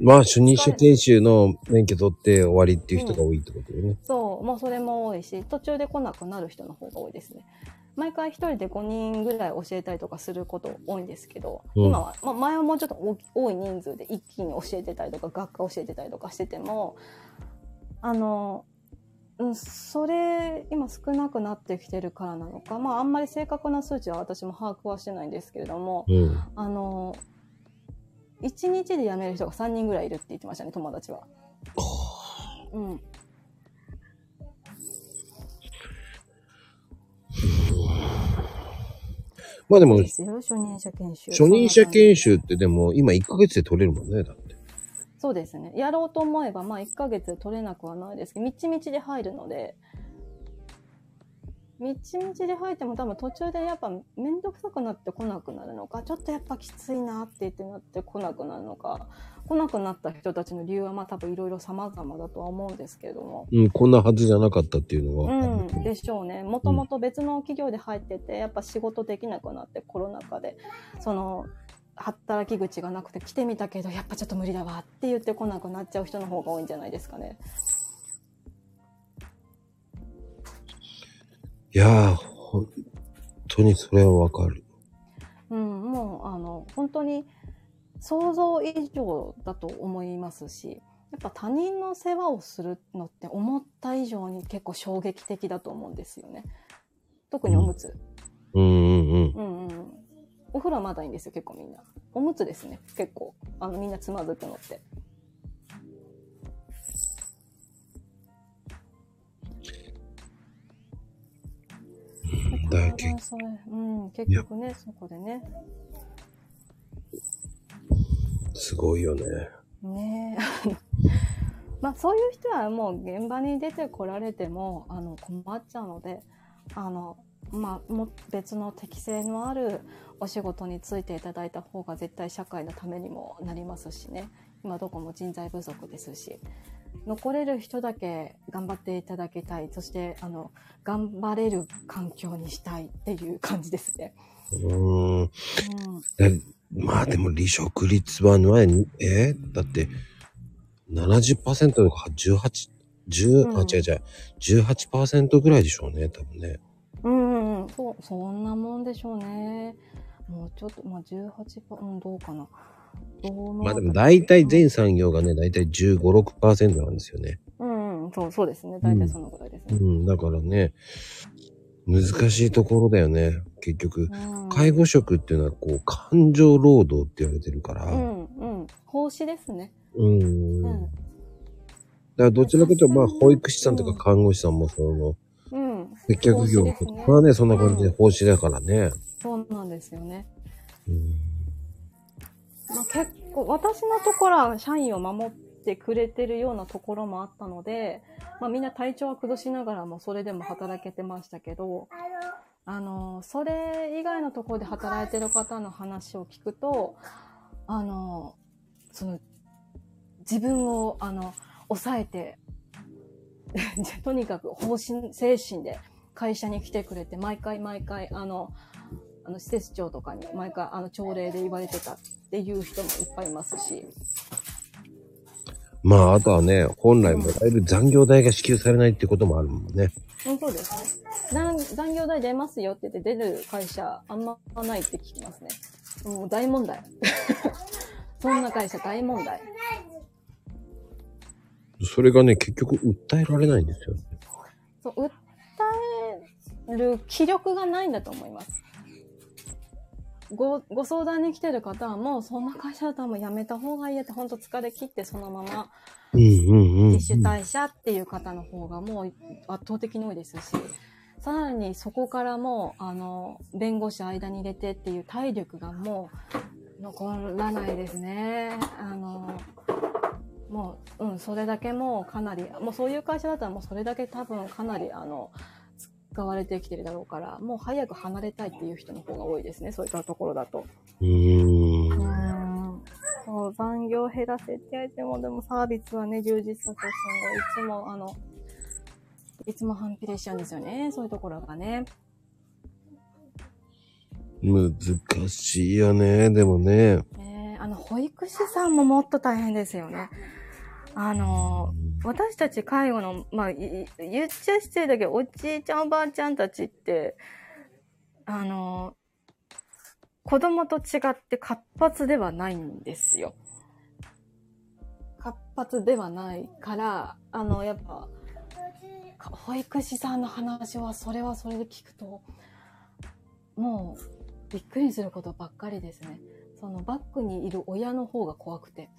Speaker 1: まあ、初任者研修の免許取って終わりっていう人が多いってことよね。
Speaker 3: そう、もうそれも多いし、途中で来なくなる人の方が多いですね。毎回一人で5人ぐらい教えたりとかすること多いんですけど、
Speaker 1: うん
Speaker 3: 今は、まあ、前はもうちょっと多い人数で一気に教えてたりとか、学科教えてたりとかしてても、あの、うん、それ、今少なくなってきてるからなのか、まあ、あんまり正確な数値は私も把握はしてないんですけれども、
Speaker 1: うん。
Speaker 3: あの、1日で辞める人が3人ぐらいいるって言ってましたね、友達は。うん。
Speaker 1: まあでも
Speaker 3: いい、ですよ、初任者研修。
Speaker 1: 初任者研修ってでも今1ヶ月で取れるもんね、だって。
Speaker 3: そうですね。やろうと思えば、まあ1ヶ月で取れなくはないですけど、みちみちで入るので、みちみちで入っても多分途中でやっぱめんどくさくなってこなくなるのか、ちょっとやっぱきついなって言ってなってこなくなるのか、来なくなった人たちの理由はまあ多分いろいろ様々だとは思うんですけれども。
Speaker 1: うん、こんなはずじゃなかったっていうのは。
Speaker 3: うん、でしょうね。もともと別の企業で入ってて、やっぱ仕事できなくなってコロナ禍で、その、働き口がなくて来てみたけど、やっぱちょっと無理だわって言ってこなくなっちゃう人の方が多いんじゃないですかね。
Speaker 1: いやー、本当にそれはわかる。
Speaker 3: うん、もう、あの、本当に想像以上だと思いますし、やっぱ他人の世話をするのって思った以上に結構衝撃的だと思うんですよね。特におむつ。
Speaker 1: うんうんうん。
Speaker 3: うんうん。お風呂はまだいいんですよ、結構みんな。おむつですね、結構。あの、みんなつまずくのって。
Speaker 1: だ
Speaker 3: 多分それ、うん、結局ね、そこでね。
Speaker 1: すごいよね。
Speaker 3: ねえ。[laughs] まあ、そういう人はもう現場に出てこられても、あの、困っちゃうので、あの、まあ、も別の適性のあるお仕事に就いていただいた方が絶対社会のためにもなりますしね。今どこも人材不足ですし。残れる人だけ頑張っていただきたい。そして、あの、頑張れる環境にしたいっていう感じですね。
Speaker 1: うーん。
Speaker 3: うん。
Speaker 1: でまあでも離職率はね、えーだって、70%とか18、10、
Speaker 3: うん
Speaker 1: あ、違う違う、18%ぐらいでしょうね、多分ね。
Speaker 3: うんうんうん、そう、そんなもんでしょうね。もうちょっと、まあ18%、うん、どうかな。
Speaker 1: まあでも大体全産業がね、大体15、6%なんですよね。
Speaker 3: うん、うん、そう、そうですね。大体そのぐらいですね。
Speaker 1: うん、だからね、難しいところだよね、結局。
Speaker 3: うん、
Speaker 1: 介護職っていうのはこう、感情労働って言われてるから。
Speaker 3: うん、うん。奉仕ですね。
Speaker 1: うん。
Speaker 3: うん。
Speaker 1: だからどちらかというと、まあ、保育士さんとか看護師さんもその、
Speaker 3: うん。
Speaker 1: 接客業と
Speaker 3: 奉仕ですね
Speaker 1: かはね、そんな感じで奉仕だからね。
Speaker 3: そうなんですよね。
Speaker 1: うん
Speaker 3: まあ、結構、私のところは社員を守ってくれてるようなところもあったので、まあみんな体調は崩しながらもそれでも働けてましたけど、あの、それ以外のところで働いてる方の話を聞くと、あの、その、自分を、あの、抑えて、[laughs] とにかく方針、精神で会社に来てくれて、毎回毎回、あの、あの、施設長とかに毎回、あの、朝礼で言われてたっていう人もいっぱいいますし、
Speaker 1: まあ、あとはね、本来もらえる残業代が支給されないってこともあるもんね。
Speaker 3: うん、そうですね。残残業代出ますよって言って出る会社あんまないって聞きますね。もう大問題。[laughs] そんな会社大問題。
Speaker 1: それがね、結局訴えられないんですよ。
Speaker 3: そう、訴える気力がないんだと思います。ご、ご相談に来てる方はもうそんな会社だったらもう辞めた方がいいやって本当疲れ切ってそのまま。自主退社っていう方の方がもう圧倒的に多いですし、さらにそこからもう、あの、弁護士間に入れてっていう体力がもう残らないですね。あの、もう、うん、それだけもうかなり、もうそういう会社だったらもうそれだけ多分かなり、あの、使われてきてるだろうから、もう早く離れたいっていう人の方が多いですね、そういったところだと。
Speaker 1: うーん。
Speaker 3: うんそう、残業減らせって言われても、でもサービスはね、充実させてほしいんで、いつも、あの、いつも反比例しちゃうんですよね、そういうところがね。
Speaker 1: 難しいよね、でもね。
Speaker 3: ねあの、保育士さんももっと大変ですよね。あの、私たち介護の、まあ、言っちゃ失礼だけど、おじいちゃんおばあちゃんたちって、あの、子供と違って活発ではないんですよ。活発ではないから、あの、やっぱ、保育士さんの話は、それはそれで聞くと、もう、びっくりすることばっかりですね。そのバックにいる親の方が怖くて。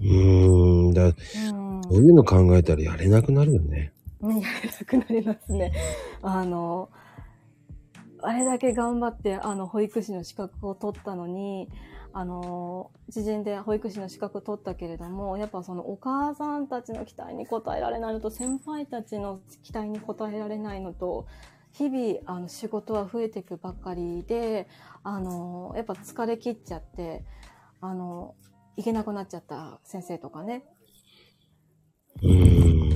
Speaker 1: うーん。だ
Speaker 3: うん。
Speaker 1: そういうの考えたらやれなくなるよね。
Speaker 3: ね、やれなくなりますね。あの、あれだけ頑張って、あの、保育士の資格を取ったのに、あの、知人で保育士の資格取ったけれども、やっぱそのお母さんたちの期待に応えられないのと、先輩たちの期待に応えられないのと、日々、あの、仕事は増えていくばっかりで、あの、やっぱ疲れ切っちゃって、あの、行けなくなっちゃった先生とかね、
Speaker 1: うーん。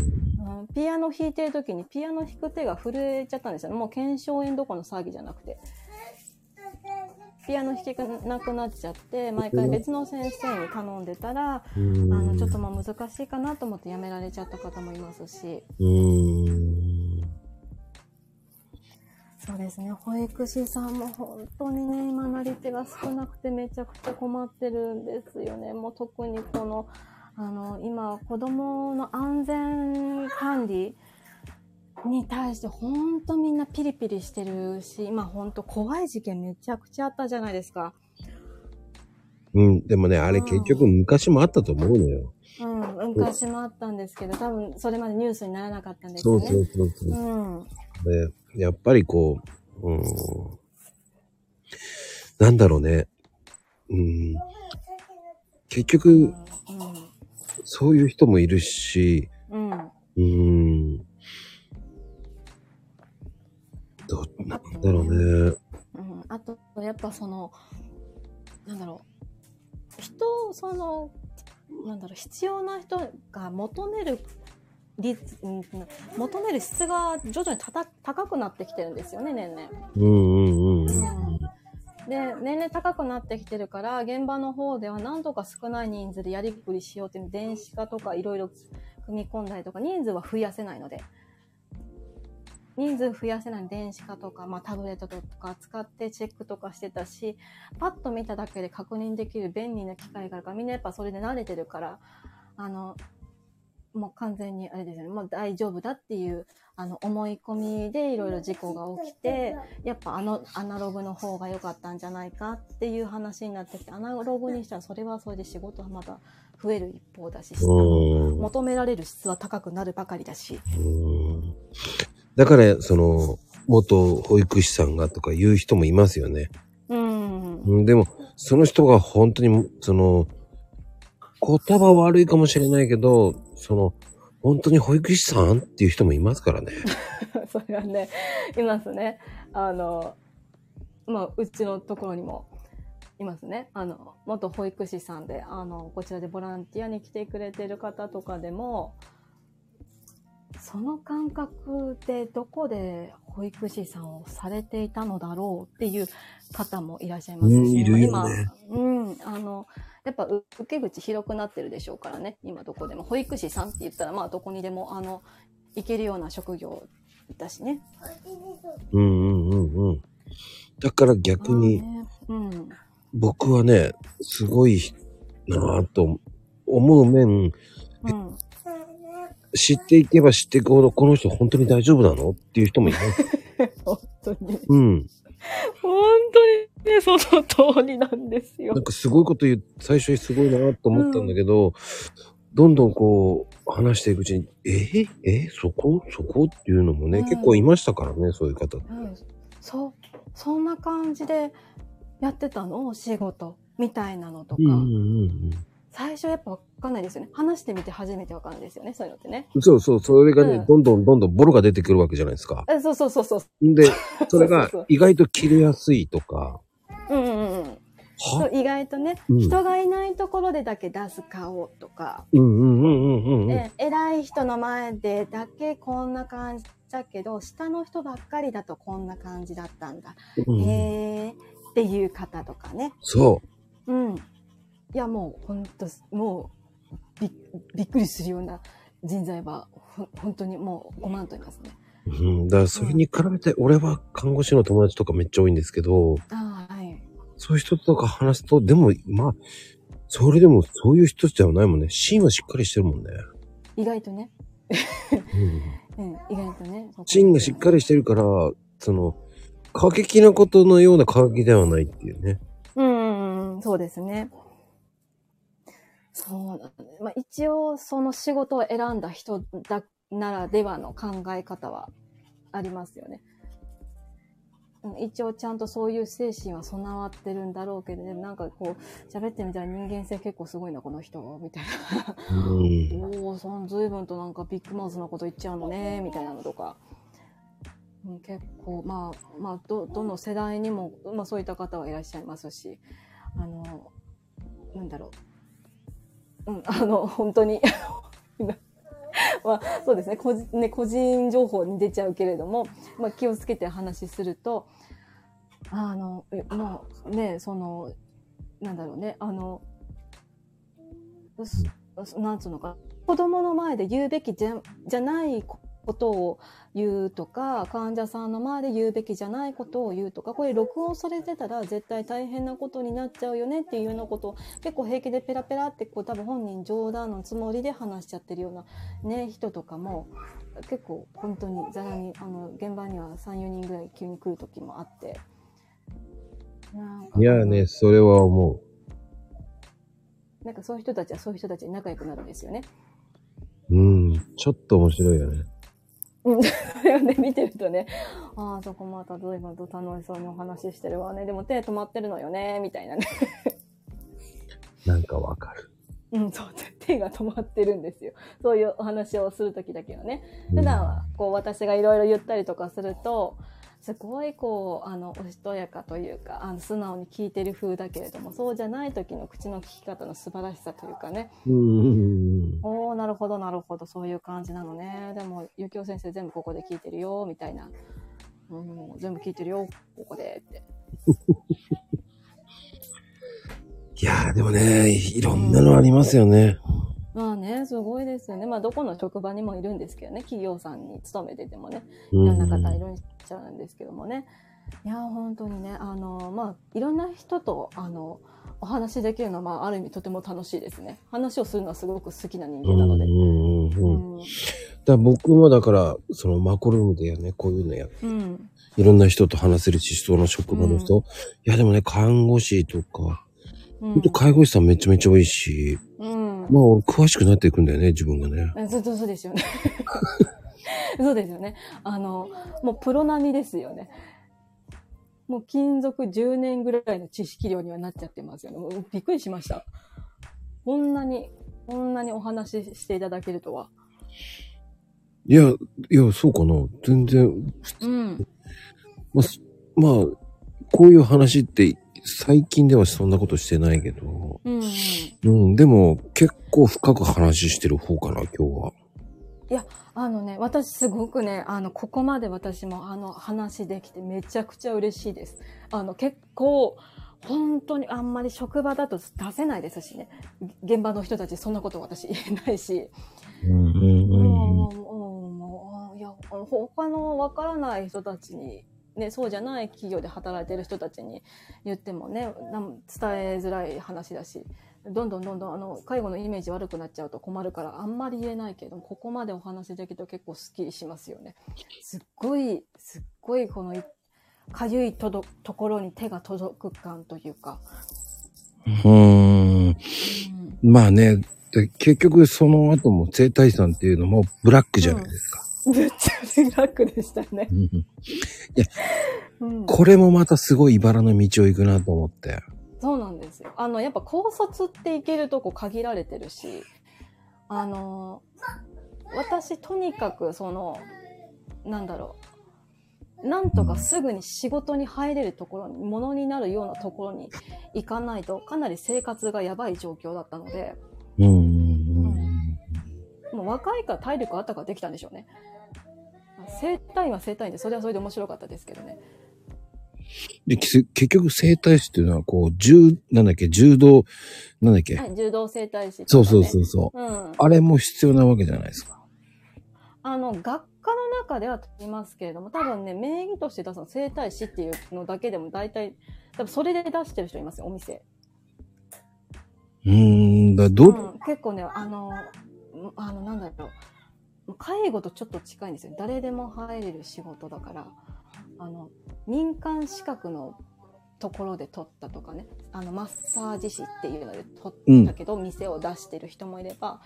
Speaker 3: うんピアノ弾いてる時にピアノ弾く手が震えちゃったんですよね。もう腱鞘炎どころの騒ぎじゃなくて。ピアノ弾けなくなっちゃって、毎回別の先生に頼んでたら、あの、ちょっともう難しいかなと思ってやめられちゃった方もいますし。
Speaker 1: うーん。
Speaker 3: そうですね。保育士さんも本当にね、今なり手が少なくてめちゃくちゃ困ってるんですよね。もう特にこの、あの、今、子供の安全管理に対して本当みんなピリピリしてるし、今本当怖い事件めちゃくちゃあったじゃないですか。
Speaker 1: うん。でもね、あれ結局昔もあったと思うのよ。
Speaker 3: うん、昔もあったんですけど、多分それまでニュースにならなかったんですよね。
Speaker 1: そうそうそうそう。
Speaker 3: うん。
Speaker 1: で、やっぱりこう、うん。なんだろうね。うん。結局、そういう人もいるし、
Speaker 3: うん。うん。
Speaker 1: ど、なんだろうね。
Speaker 3: うん、あと、やっぱその、なんだろう、人、その、なんだろう、必要な人が求める率、うん求める質が徐々にたた高くなってきてるんですよね、年々。
Speaker 1: うんうんうん。
Speaker 3: で、年々高くなってきてるから、現場の方では何とか少ない人数でやりくりしようっていう電子化とかいろいろ組み込んだりとか、人数は増やせないので。人数増やせない電子化とか、まあ、タブレットとか使ってチェックとかしてたし、パッと見ただけで確認できる便利な機械があるから、みんなやっぱそれで慣れてるから、あの、もう完全にあれですよね、もう大丈夫だっていう、あの、思い込みでいろいろ事故が起きて、やっぱあの、アナログの方が良かったんじゃないかっていう話になってきて、アナログにしたらそれはそれで仕事はまた増える一方だし、
Speaker 1: うん
Speaker 3: 求められる質は高くなるばかりだし。
Speaker 1: うんだから、その、元保育士さんがとか言う人もいますよね。
Speaker 3: うん。
Speaker 1: うんでも、その人が本当に、その、言葉悪いかもしれないけど、その、本当に保育士さんっていう人もいますからね。[laughs]
Speaker 3: それはね、いますね。あの、まあ、うちのところにもいますね。あの、元保育士さんで、あの、こちらでボランティアに来てくれてる方とかでも、その感覚でどこで保育士さんをされていたのだろうっていう方もいらっしゃいますし、
Speaker 1: うんいるよ
Speaker 3: 今
Speaker 1: ね、
Speaker 3: うん、あの、やっぱう受け口広くなってるでしょうからね、今どこでも。保育士さんって言ったら、まあどこにでも、あの、行けるような職業だしね。
Speaker 1: うんうんうんうん。だから逆に、
Speaker 3: まあねうん。
Speaker 1: 僕はね、すごいなぁと思う面、
Speaker 3: うん。
Speaker 1: 知っていけば知っていくほど、この人本当に大丈夫なのっていう人もいます。
Speaker 3: 本当に。
Speaker 1: うん。[laughs]
Speaker 3: 本当にね、その通りなんですよ。
Speaker 1: なん。かすごいこと言う、最初にすごいなと思ったんだけど、どんどんこう、話していくうちに、え？え？そこ？そこっていうのもね、
Speaker 3: うん。
Speaker 1: 結構いましたからね、そういう方。
Speaker 3: うん、そう。そんな感じでやってたの？お仕事みたいなのとか、
Speaker 1: うんうん
Speaker 3: 最初やっぱわかんないですよね。話してみて初めてわかんないですよねそういうのってね。
Speaker 1: うん。そうそう、それがね、
Speaker 3: うん。
Speaker 1: どんどんどんどんボロが出てくるわけじゃないですか。
Speaker 3: えそうそうそうそう
Speaker 1: で、[laughs] それが
Speaker 3: そうそうそう。
Speaker 1: 意外と切れやすいとか、
Speaker 3: うんうんうん。そ
Speaker 1: は
Speaker 3: う意外とね、
Speaker 1: うん。
Speaker 3: 人がいないところでだけ出す顔とか、
Speaker 1: うんうんうんうんうんうん。
Speaker 3: え偉い人の前でだけこんな感じだけど下の人ばっかりだとこんな感じだったんだ、
Speaker 1: うん。
Speaker 3: へえっていう方とかね。
Speaker 1: そ
Speaker 3: うんいやもうほんともうびびっくりするような人材はほ本当にもう5万といますね
Speaker 1: う。うん。だからそれに比べて、俺は看護師の友達とかめっちゃ多いんですけど、
Speaker 3: ああはい
Speaker 1: そういう人とか話すと、でも、まあ、それでもそういう人じゃないもんね。芯はしっかりしてるもんね。
Speaker 3: 意外とね、
Speaker 1: うん。
Speaker 3: うん、意外とね
Speaker 1: 芯がしっかりしてるから、その、過激なことのような過激ではないっていうね。
Speaker 3: うんうんうん、そうですね。そうなんだね。まあ一応その仕事を選んだ人だならではの考え方はありますよね。うん一応ちゃんとそういう精神は備わってるんだろうけどね、なんかこう喋ってみたら人間性結構すごいな、この人、みたい
Speaker 1: うん。[laughs]
Speaker 3: な。おお、その随分となんかビッグマウスなこと言っちゃうのね、みたいなのとか。うん結構、まあ、まあ、ど、どの世代にも、まあそういった方はいらっしゃいますし、あの、なんだろう。うん、あの、本当に、[laughs] まあ、そうですね。個人、ね、個人情報に出ちゃうけれども、まあ気をつけて話しすると、あの、えまあね、その、なんだろうね、あの、すなんつうのか、子供の前で言うべきじゃじゃないことを言うとか、患者さんの前で言うべきじゃないことを言うとか、これ録音されてたら絶対大変なことになっちゃうよねっていうようなことを結構平気でペラペラってこう多分本人冗談のつもりで話しちゃってるようなね、人とかも結構本当にざらに、あの、現場には3、4人ぐらい急に来る時もあって。
Speaker 1: いやね、それは思
Speaker 3: なんかそういう人たちはそういう人たちに仲良くなるんですよね。
Speaker 1: う。うん。ちょっと面白いよね。
Speaker 3: うん。それをね、見てるとね、ああ、そこまた随分と楽しそうにお話ししてるわね。でも手止まってるのよね、みたいなね。
Speaker 1: なんかわかる。
Speaker 3: うん、そう、手が止まってるんですよ。そういうお話をするときだけはね。
Speaker 1: うん
Speaker 3: 普段は、こう、私がいろいろ言ったりとかすると、すごいこう、あの、おしとやかというか、あの、素直に聞いてる風だけれども、そうじゃない時の口の聞き方の素晴らしさというかね。おー、なるほど、なるほど、そういう感じなのね。でも、ゆきお先生全部ここで聞いてるよ、みたいな。うん、全部聞いてるよ、ここで、って。[laughs]
Speaker 1: いやーでもね、いろんなのありますよね。
Speaker 3: まあね、すごいですよね。まあ、どこの職場にもいるんですけどね、企業さんに勤めててもね、
Speaker 1: い
Speaker 3: いろんな方いるんちゃうんですけどもね。いや、本当にね、あの、まあ、いろんな人と、あの、お話できるのは、まあ、ある意味とても楽しいですね。話をするのはすごく好きな人間なので。
Speaker 1: うんうん。だ僕もだから、そのマコルームでね、こういうのや、
Speaker 3: うん。
Speaker 1: いろんな人と話せるし、その職場の人。
Speaker 3: うん
Speaker 1: いやでもね、看護師とか、
Speaker 3: うん
Speaker 1: と介護士さんめちゃめちゃ多いし、
Speaker 3: うん。
Speaker 1: まあ俺詳しくなっていくんだよね、自分がね。
Speaker 3: えそうそうそうですよね。[laughs] [laughs] そうですよね。あの、もうプロ並みですよね。もう勤続10年ぐらいの知識量にはなっちゃってますよね。もうびっくりしました。こんなに、こんなにお話ししていただけるとは。
Speaker 1: いや、いや、そうかな。全然、
Speaker 3: うん。
Speaker 1: まあ、すまあ、こういう話って、最近ではそんなことしてないけど、
Speaker 3: うん、うん。
Speaker 1: うん、でも結構深く話してる方かな、今日は。
Speaker 3: あのね、私すごくね、あの、ここまで私もあの話できてめちゃくちゃ嬉しいです。あの、結構、本当にあんまり職場だと出せないですしね。現場の人たちそんなこと私言えないし。
Speaker 1: うんうん
Speaker 3: もう、もう、もう、いや、他のわからない人たちに、ね、そうじゃない企業で働いてる人たちに言ってもね、伝えづらい話だし、どんどんどんどんあの、介護のイメージ悪くなっちゃうと困るから、あんまり言えないけど、ここまでお話できると結構スッキリしますよね。すっごい、すっごいこのい、かゆいとどところに手が届く感というか。
Speaker 1: うん。
Speaker 3: うん
Speaker 1: まあね、で結局その後も整体師さんっていうのもブラックじゃないですか。
Speaker 3: ぶっちゃけブラックでしたね。
Speaker 1: うん
Speaker 3: うん、
Speaker 1: これもまたすごい茨の道を行くなと思って。
Speaker 3: そうなんですよ。あの、やっぱ高卒って行けるとこ限られてるし、あの、私とにかくその、なんだろう。なんとかすぐに仕事に入れるところに、ものになるようなところに行かないと、かなり生活がやばい状況だったので、
Speaker 1: うんうんうん
Speaker 3: もう若いから体力あったからできたんでしょうね。生体院は生体院で、それはそれで面白かったですけどね。
Speaker 1: で、き結局整体師っていうのは、こう、柔、なんだっけ、柔道、なんだっけ、
Speaker 3: はい、柔道整体師、。
Speaker 1: そうそうそううそう。
Speaker 3: うん。
Speaker 1: あれも必要なわけじゃないですか。
Speaker 3: あの、学科の中では取りますけれども、多分ね、名義として出すの整体師っていうのだけでも大体、多分それで出してる人いますよ、お店。
Speaker 1: うーん、だど、
Speaker 3: うん、結構ね、あの、あの、なんだろう。介護とちょっと近いんですよ。誰でも入れる仕事だから、あの、民間資格のところで取ったとかね、あの、マッサージ師っていうので取ったけど、店を出してる人もいれば、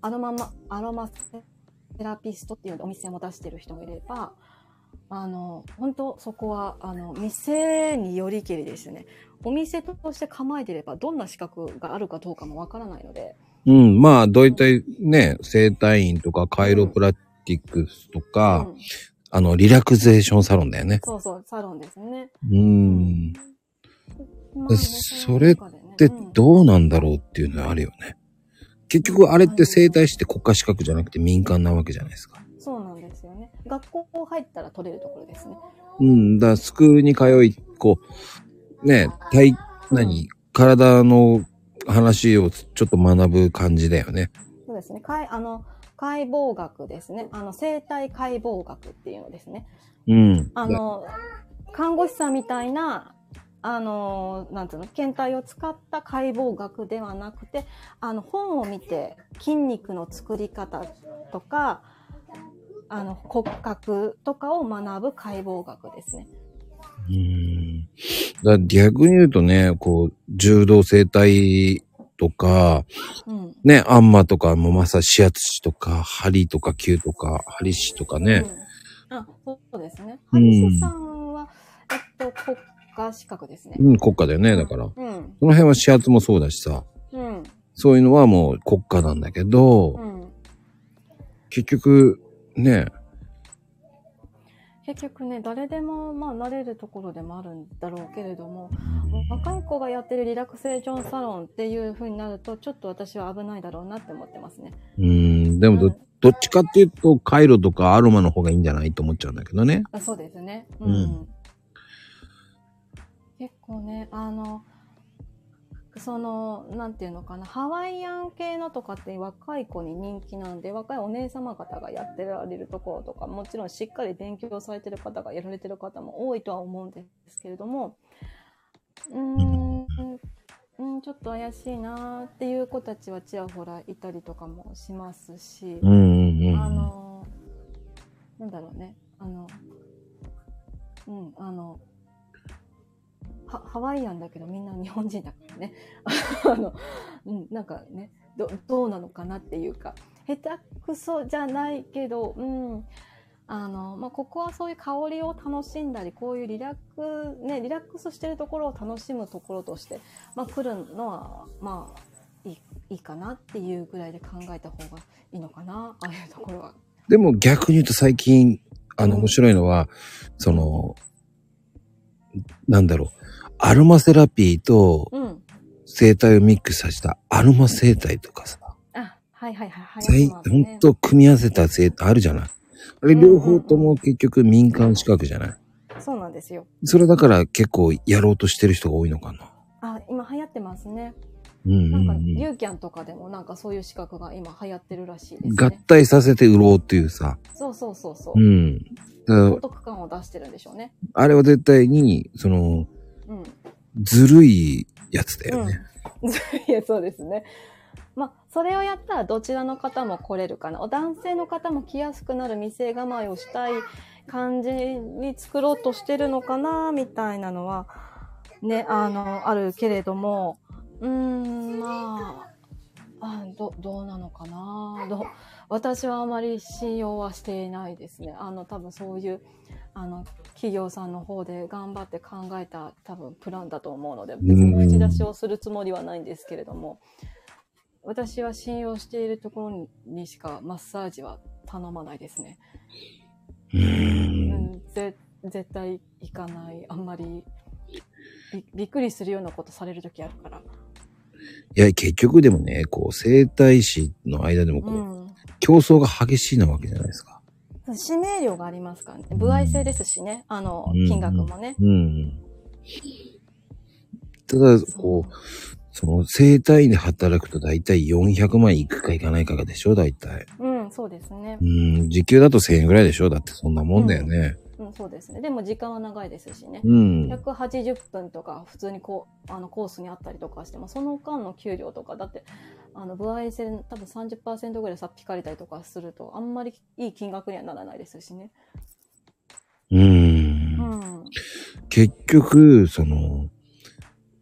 Speaker 3: あのまま、アロマセラピストっていうのでお店も出してる人もいれば、あの、本当そこは、あの、店によりけりですね。お店として構えてれば、どんな資格があるかどうかもわからないので、
Speaker 1: うん、まあ、だいたいね、整体院とかカイロプラティックスとか、
Speaker 3: うん
Speaker 1: あの、リラクゼーションサロンだよね。
Speaker 3: そうそう、サロンですね。
Speaker 1: うーん。
Speaker 3: ま
Speaker 1: でそれで、
Speaker 3: うん
Speaker 1: どうなんだろうっていうのはあるよね。結局、あれって整体師って国家資格じゃなくて民間なわけじゃないですか。
Speaker 3: そうなんですよね。学校入ったら取れるところですね。
Speaker 1: うん、だからスクールに通い、こう、ね、体、何、体の話をちょっと学ぶ感じだよね。
Speaker 3: そうですね。かいあの、解剖学ですね。あの、生体解剖学っていうのですね。
Speaker 1: うん。
Speaker 3: あの、看護師さんみたいな、あの、なんていうの、検体を使った解剖学ではなくて、あの、本を見て筋肉の作り方とか、あの、骨格とかを学ぶ解剖学ですね。
Speaker 1: うん。だ逆に言うとね、こう、柔道整体とか、
Speaker 3: うん。
Speaker 1: ね、アンマとかもまさ指圧師とか、針とか球とか、針師とかね。
Speaker 3: うん、あ、そうですね。
Speaker 1: うん
Speaker 3: ハリスさんは、えっと、国家資格ですね。
Speaker 1: うん、国家だよね、だから。
Speaker 3: うん。
Speaker 1: その辺は指圧もそうだしさ、
Speaker 3: うん。
Speaker 1: そういうのはもう国家なんだけど、
Speaker 3: うん。
Speaker 1: 結局、ね、
Speaker 3: 結局ね、誰でも、まあ、慣れるところでもあるんだろうけれども、若い子がやってるリラクセーションサロンっていう風になると、ちょっと私は危ないだろうなって思ってますね。
Speaker 1: うん、でもど、
Speaker 3: うん
Speaker 1: どっちかっていうと、カイロとかアロマの方がいいんじゃないと思っちゃうんだけどね。
Speaker 3: あそうですね。う
Speaker 1: うん
Speaker 3: ん。結構ね、あの、その、なんていうのかな、ハワイアン系のとかって若い子に人気なんで、若いお姉様方がやってられるところとか、もちろんしっかり勉強されてる方がやられてる方も多いとは思うんですけれども、うーん、うん、ちょっと怪しいなーっていう子たちはちらほらいたりとかもしますし、
Speaker 1: うんうんうん。
Speaker 3: あの、なんだろうね。あの、うん、あの、はハワイアンだけどみんな日本人だからね。[laughs] あの、うん、なんかね、どどうなのかなっていうか、下手くそじゃないけど、うん、あの、まあ、ここはそういう香りを楽しんだり、こういうリラック、ね、リラックスしてるところを楽しむところとして、まあ、来るのは、まあ、いい、いいかなっていうぐらいで考えた方がいいのかな、ああいうところは。
Speaker 1: でも逆に言うと最近、あの、
Speaker 3: うん
Speaker 1: 面白いのは、その、なんだろう、アロマセラピーと
Speaker 3: うん。
Speaker 1: 生態をミックスさせたアロマ生態とかさ、
Speaker 3: あ、はいはいはい。
Speaker 1: 最、ほん
Speaker 3: ね
Speaker 1: と組み合わせた生態あるじゃない。あれ両方とも結局民間資格じゃない。
Speaker 3: そうなんですよ。
Speaker 1: それだから結構やろうとしてる人が多いのかな。
Speaker 3: あ、今流行ってますね。
Speaker 1: うんうん
Speaker 3: なんか、
Speaker 1: うん。
Speaker 3: ユーキャンとかでもなんかそういう資格が今流行ってるらしいです
Speaker 1: 合
Speaker 3: ね。
Speaker 1: 体させて売ろうっていうさ。
Speaker 3: そうそうそうそう
Speaker 1: う。ん。だから
Speaker 3: お得感を出してるんでしょうね。
Speaker 1: あれは絶対に、その、
Speaker 3: うん。
Speaker 1: ずるいやつだよね。
Speaker 3: うん。[laughs] いや、そうですね。まあ、それをやったらどちらの方も来れるかな。男性の方も来やすくなる店構えをしたい感じに作ろうとしてるのかな、みたいなのは、ね、あの、あるけれども、うーん、まあ、あどどうなのかなど私はあまり信用はしていないですね。あの多分そういうあの企業さんの方で頑張って考えた多分プランだと思うので別に口出しをするつもりはないんですけれども私は信用しているところにしかマッサージは頼まないですね。
Speaker 1: う。
Speaker 3: うんん、ぜ絶対行かないあんまりびびっくりするようなことされる時あるから。
Speaker 1: いや、結局でもね、こう、整体師の間でもこう、
Speaker 3: うん
Speaker 1: 競争が激しいなわけじゃないですか。
Speaker 3: 指名料がありますからね。歩合制ですしね。あの
Speaker 1: うん、
Speaker 3: 金額もね。
Speaker 1: うん。ただ、こう、その、整体院で働くと大体400万いくかいかないかがでしょ大体。
Speaker 3: うん、そうですね
Speaker 1: う。ん、時給だと1000円ぐらいでしょだってそんなもんだよね。
Speaker 3: うん、そうですね。でも時間は長いですしね。
Speaker 1: うん。
Speaker 3: 180分とか普通にこうあのコースにあったりとかしてもその間の給料とかだってあの歩合制で多分30%ぐらいさっ引かれたりとかするとあんまりいい金額にはならないですしね。
Speaker 1: う。
Speaker 3: うんん。
Speaker 1: 結局、その、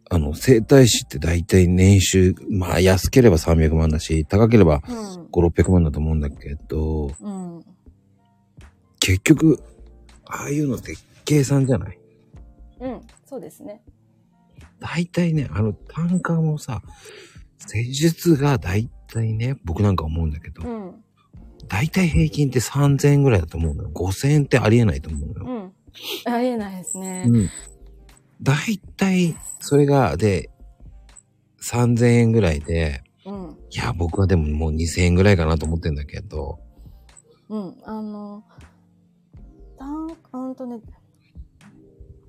Speaker 1: あの、整体師って大体年収、まあ安ければ300万だし、高ければ
Speaker 3: うん。
Speaker 1: 5、600万だと思うんだけど、
Speaker 3: うん。
Speaker 1: 結局、ああいうのって計算じゃない？
Speaker 3: うん。そうですね。
Speaker 1: 大体ね、あの単価もさ、施術が大体ね、僕なんか思うんだけど、
Speaker 3: うん。
Speaker 1: 大体平均って3000円ぐらいだと思うのよ。5000円ってありえないと思うのよ。
Speaker 3: うん。ありえないですね。
Speaker 1: うん。大体、それが、で、3000円ぐらいで、
Speaker 3: うん。
Speaker 1: いや、僕はでももう2000円ぐらいかなと思ってんだけど、
Speaker 3: うん。あの、単うんとね、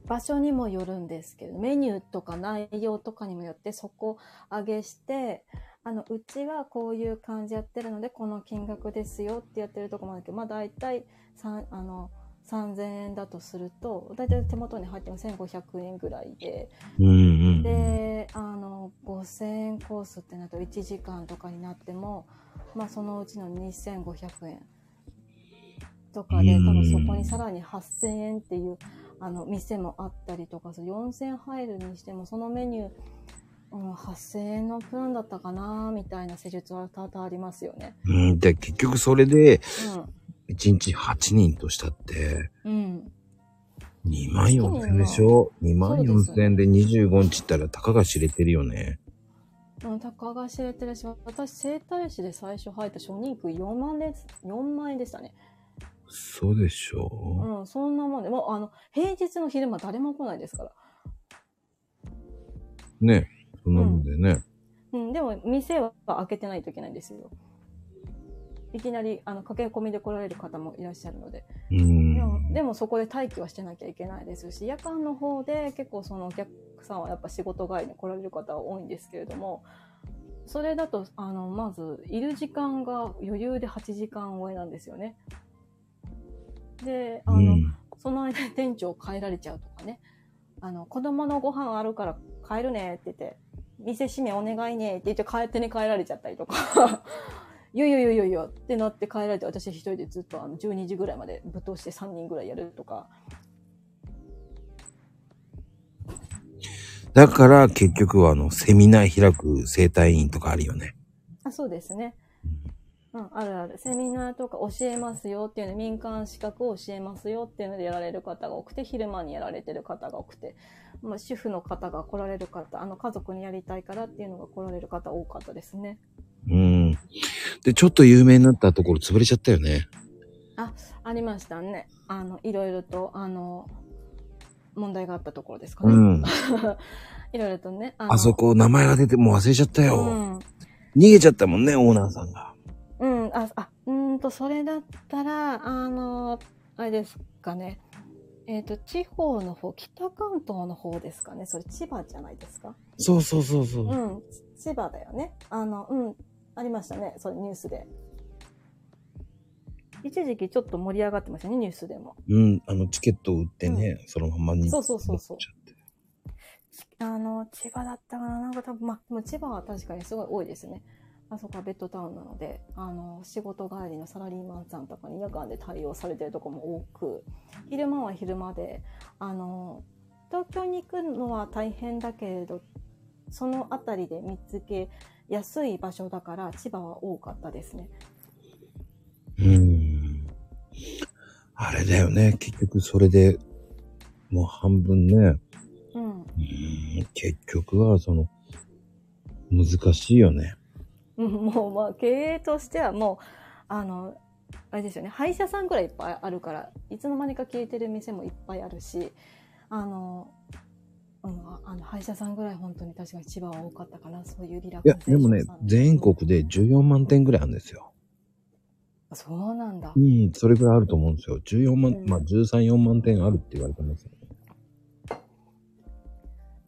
Speaker 3: 場所にもよるんですけど、メニューとか内容とかにもよってそこ上げして、あの、うちはこういう感じやってるので、この金額ですよってやってるとこもあるけど、まあ大体、さあの、3000円だとすると、大体手元に入っても1500円ぐらいで、
Speaker 1: うんうん。
Speaker 3: で、あの、5000円コースってなると1時間とかになっても、まあそのうちの2500円とかで、
Speaker 1: うん
Speaker 3: 多分そこにさらに8000円っていう、あの、店もあったりとか、そう4000入るにしても、そのメニュー、うん、8000円のプランだったかなみたいな施術は多々ありますよね。
Speaker 1: うん、で、結局それで、1日8人としたって、
Speaker 3: うん。うん。
Speaker 1: 2万4千でしょ ?2 万4千で25日ったらたかが知れてるよね。
Speaker 3: うん、たかが知れてるし、私、整体師で最初入った初任給4万です、4万円でしたね。
Speaker 1: そうでしょ
Speaker 3: うん、そんなもんで、もうあの、平日の昼間誰も来ないですから。
Speaker 1: ね。そんなもんでね。
Speaker 3: うん、でも店は開けてないといけないんですよ。いきなり、あの、駆け込みで来られる方もいらっしゃるので。
Speaker 1: うん。
Speaker 3: でも、でもそこで待機はしてなきゃいけないですし、夜間の方で結構そのお客さんはやっぱ仕事帰りに来られる方は多いんですけれども、それだと、あの、まず、いる時間が余裕で8時間超えなんですよね。で、あの、
Speaker 1: うん
Speaker 3: その間に店長帰られちゃうとかね。あの、子供のご飯あるから帰るねって言って、店閉めお願いねって言って帰ってに帰られちゃったりとか。[laughs] いやいやいやいやいやってなって帰られて、私一人でずっとあの12時ぐらいまでぶっ通して3人ぐらいやるとか。
Speaker 1: だから結局はあの、セミナー開く生体院とかあるよね。
Speaker 3: あ、そうですね。うん、あるある。セミナーとか教えますよっていうの、民間資格を教えますよっていうのでやられる方が多くて、昼間にやられてる方が多くて、まあ、主婦の方が来られる方、あの、家族にやりたいからっていうのが来られる方多かったですね。
Speaker 1: うん。で、ちょっと有名になったところ潰れちゃったよね。
Speaker 3: ありましたね。あの、いろいろと、あの、問題があったところですかね。
Speaker 1: うん。[laughs]
Speaker 3: いろいろとね。あの
Speaker 1: あそこ名前が出てもう忘れちゃったよ。
Speaker 3: うん。
Speaker 1: 逃げちゃったもんね、オーナーさんが。
Speaker 3: うん、あ、あ、うーんと、それだったら、あの、あれですかね。えっ、と、地方の方、北関東の方ですかね。それ千葉じゃないですか？
Speaker 1: そうそうそうそう。
Speaker 3: うん、千葉だよね。あの、うん、ありましたね。それニュースで。一時期ちょっと盛り上がってましたね、ニュースでも。
Speaker 1: うん、あの、チケットを売ってね、そのままに。
Speaker 3: そうそうそうそうあの、千葉だったかななんか多分、まあ、千葉は確かにすごい多いですね。あそこはベッドタウンなので、あの、仕事帰りのサラリーマンさんとかに夜間で対応されてるとこも多く、昼間は昼間で、あの、東京に行くのは大変だけれど、そのあたりで見つけ安い場所だから千葉は多かったですね。
Speaker 1: うーん。あれだよね。結局それで、もう半分ね。
Speaker 3: うん。
Speaker 1: うーん。結局はその、難しいよね。
Speaker 3: う [laughs] んもうまあ経営としてはもう、あの、あれですよね、歯医者さんぐらいいっぱいあるから、いつの間にか消えてる店もいっぱいあるし、あの、うん、ああの歯医者さんぐらい本当に確かに千葉は多かったかな、そういうリラ
Speaker 1: い
Speaker 3: クゼー、ション
Speaker 1: やでもね全国で14万点ぐらいあるんですよ。
Speaker 3: そうなんだ
Speaker 1: う。ん、それぐらいあると思うんですよ。14万、
Speaker 3: うん
Speaker 1: まあ13、4万点あるって言われてますよ。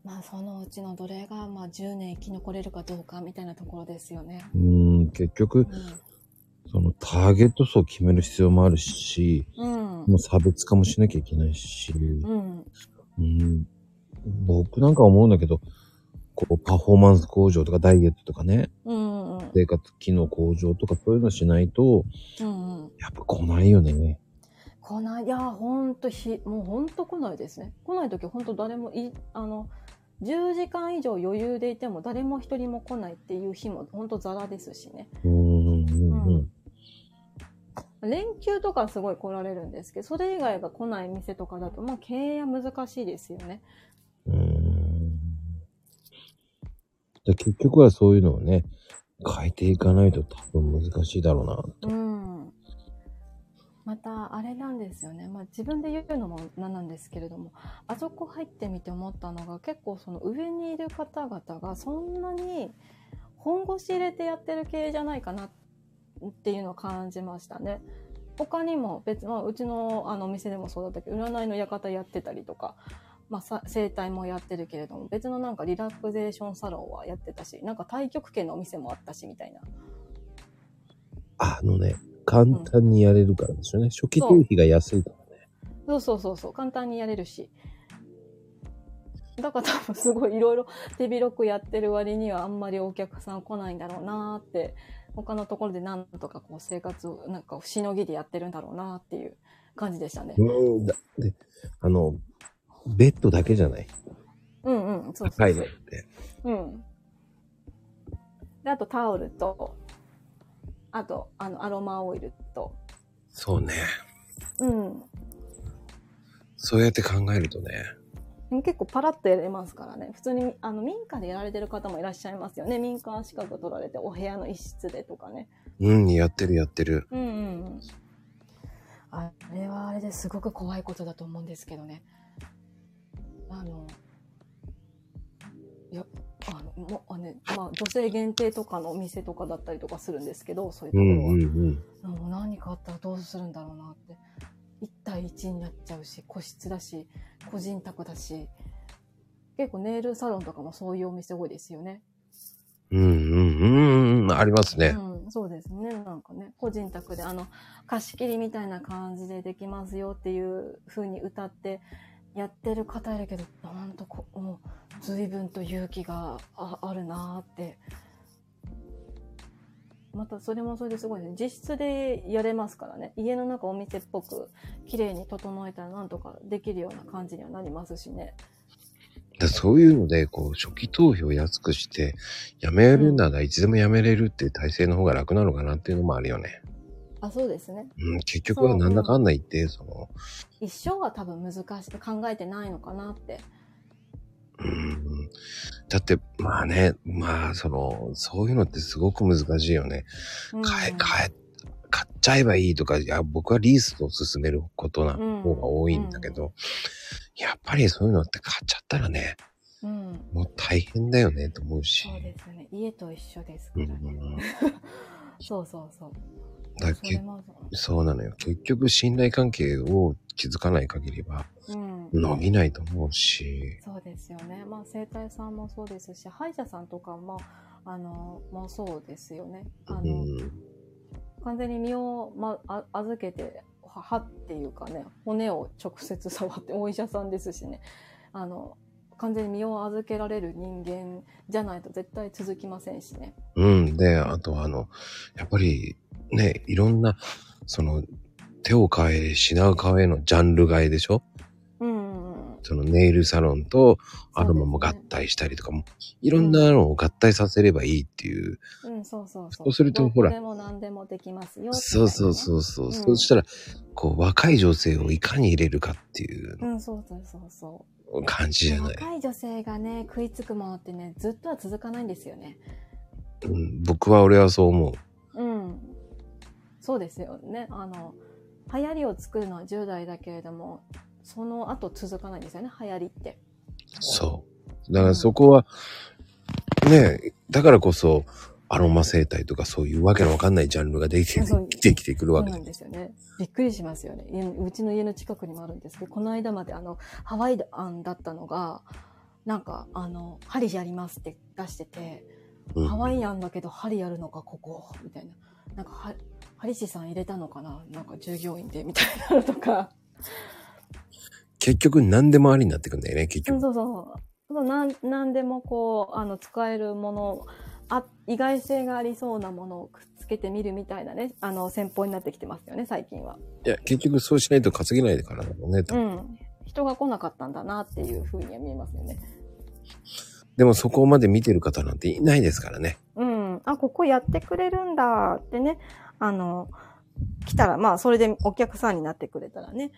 Speaker 3: まあそのうちのどれがまあ10年生き残れるかどうかみたいなところですよね。
Speaker 1: うーん、結局、そのターゲット層を決める必要もあるし、
Speaker 3: うん。
Speaker 1: もう差別化もしなきゃいけないし、
Speaker 3: うん。
Speaker 1: うん、僕なんか思うんだけど、こう、パフォーマンス向上とかダイエットとかね、
Speaker 3: うん。うん。
Speaker 1: 生活機能向上とかそういうのしないと、
Speaker 3: うん。うん。
Speaker 1: やっぱ来ないよね。
Speaker 3: 来ない。いや、ほんとひ、もうほんと来ないですね。来ないときほんと誰もい、あの、10時間以上余裕でいても誰も一人も来ないっていう日もほんとザラですしね。
Speaker 1: うーん、うん、うん。
Speaker 3: 連休とかすごい来られるんですけど、それ以外が来ない店とかだと、まあ経営は難しいですよね。
Speaker 1: うーんで結局はそういうのをね、変えていかないと多分難しいだろうなと。
Speaker 3: うん。また、あれなんですよね。まあ自分で言うのもなんなんですけれども、あそこ入ってみて思ったのが、結構その上にいる方々がそんなに本腰入れてやってる系じゃないかなっていうのを感じましたね。他にも別、まあうちのあのお店でもそうだったけど、占いの館やってたりとか、まあさ整体もやってるけれども、別のなんかリラクゼーションサロンはやってたし、なんか太極拳のお店もあったしみたいな。
Speaker 1: あのね、簡単にやれるからですよね。初期投費が安いからね。
Speaker 3: そうそうそうそう、簡単にやれるし。だから多分すごいいろいろ手広くやってる割にはあんまりお客さん来ないんだろうなーって、他のところでなんとかこう生活をなんかしのぎでやってるんだろうなーっていう感じでしたね。
Speaker 1: うん、だで、あの、ベッドだけじゃない。
Speaker 3: うんうん、そうそう
Speaker 1: 高いのって。
Speaker 3: うん。で、あとタオルと、あと、あの、アロマオイルと、
Speaker 1: そうね。
Speaker 3: うん。
Speaker 1: そうやって考えるとね。
Speaker 3: 結構パラッとやれますからね。普通に、あの、民家でやられてる方もいらっしゃいますよね。民間資格取られて、お部屋の一室でとかね。
Speaker 1: うん、やってるやってる。
Speaker 3: うんうんうん。あれはあれですごく怖いことだと思うんですけどね。あの、あの、もあのね、まあ、女性限定とかのお店とかだったりとかするんですけど、そういうところは。
Speaker 1: うんうんうん。
Speaker 3: もう何かあったらどうするんだろうなって。一対一になっちゃうし、個室だし、個人宅だし。結構ネイルサロンとかもそういうお店多いですよね。
Speaker 1: うんうんうんうん。ありますね。
Speaker 3: うん、そうですね。なんかね、個人宅であの、貸し切りみたいな感じでできますよっていう風に歌ってやってる方いるけど、ほんとこ、もう、随分と勇気がああるなーって。またそれもそれですごいね。実質でやれますからね。家の中お店っぽく綺麗に整えたらなんとかできるような感じにはなりますしね。
Speaker 1: でそういうので、こう、初期投票を安くして、辞めるならいつでも辞めれるっていう体制の方が楽なのかなっていうのもあるよね。
Speaker 3: あ、そうですね。
Speaker 1: うん、結局はなんだかんだ言って、その、
Speaker 3: 一生は多分難しい、考えてないのかなって。
Speaker 1: うん、だって、まあね、まあ、その、そういうのってすごく難しいよね。
Speaker 3: うん
Speaker 1: 買え、買え、買っちゃえばいいとか、いや、僕はリースを進めることな
Speaker 3: うん
Speaker 1: 方が多いんだけど、やっぱりそういうのって買っちゃったらね、
Speaker 3: うん。
Speaker 1: もう大変だよねと思うし。
Speaker 3: そうですよね。家と一緒ですか
Speaker 1: うん
Speaker 3: らね。[laughs] そうそうそう。
Speaker 1: だけ
Speaker 3: そ
Speaker 1: うなのよ。結局信頼関係を築かない限りは
Speaker 3: うん。
Speaker 1: 伸びないと思うし。
Speaker 3: そうですよね。まあ、整体さんもそうですし、歯医者さんとかも、あの、もうそうですよね。あの、
Speaker 1: うん。
Speaker 3: 完全に身を、まあ、預けて、は歯っていうかね、骨を直接触って、お医者さんですしね。あの、完全に身を預けられる人間じゃないと絶対続きませんしね。
Speaker 1: うん。で、あとはあの、やっぱりね、いろんな、その、手を変え、品を変えのジャンル替えでしょ？
Speaker 3: うん。
Speaker 1: そのネイルサロンとアロマも合体したりとかも、いろんなのを合体させればいいっていう。
Speaker 3: うん、そうそうそう。
Speaker 1: そうするとほら
Speaker 3: でも何でもできますよ。
Speaker 1: そうそうそうそう。
Speaker 3: うん
Speaker 1: そうしたら、こう、若い女性をいかに入れるかっていう
Speaker 3: うん、そうそうそうそう。
Speaker 1: 感じじゃない。
Speaker 3: 若い女性がね、食いつくものってね、ずっとは続かないんですよね。
Speaker 1: うん、僕は俺はそう思う。
Speaker 3: うん。そうですよね。あの、流行りを作るのは10代だけれども、その後続かないんですよね、流行りって。
Speaker 1: そう。だからそこは、ねえ、だからこそ、アロマ生態とかそういうわけのわかんないジャンルができてできてくるわけで
Speaker 3: んですよね。びっくりしますよね。うちの家の近くにもあるんですけど、この間まであの、ハワイアンだったのが、なんか、あの、針やりますって出してて、
Speaker 1: うん
Speaker 3: ハワイアンだけど針やるのか、ここ、みたいな。なんか、は、針師さん入れたのかな？なんか従業員で、みたいなのとか。
Speaker 1: 結局何でもありになってくんだよね、結
Speaker 3: そう
Speaker 1: 局。
Speaker 3: そうそう。そうなん、なんでもこう、あの、使えるもの、あ、意外性がありそうなものをくっつけてみるみたいなね、あの、戦法になってきてますよね、最近は。
Speaker 1: いや、結局そうしないと稼げないからだもんね。
Speaker 3: うん。人が来なかったんだなっていう風には見えますよね。
Speaker 1: でもそこまで見てる方なんていないですからね。
Speaker 3: うん。あ、ここやってくれるんだってね、あの、来たら、まあ、それでお客さんになってくれたらね、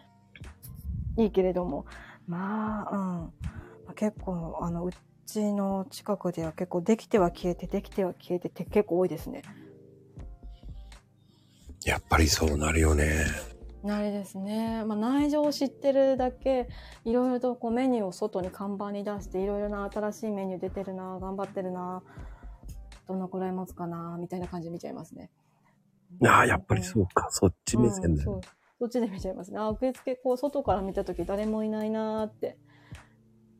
Speaker 3: いいけれども、まあ、うん。結構、あの、うちの近くでは結構できては消えて、できては消えてって結構多いですね。
Speaker 1: やっぱりそうなるよね。
Speaker 3: あれですね。まあ、内情を知ってるだけ、いろいろとこうメニューを外に看板に出して、いろいろな新しいメニュー出てるな、頑張ってるな、どのくらい持つかな、みたいな感じで見ちゃいますね。
Speaker 1: ああ、やっぱりそうか。そっち目線だよ。
Speaker 3: うんそうそっちで見ちゃいますね。あ、受付、こう、外から見たとき誰もいないなーって。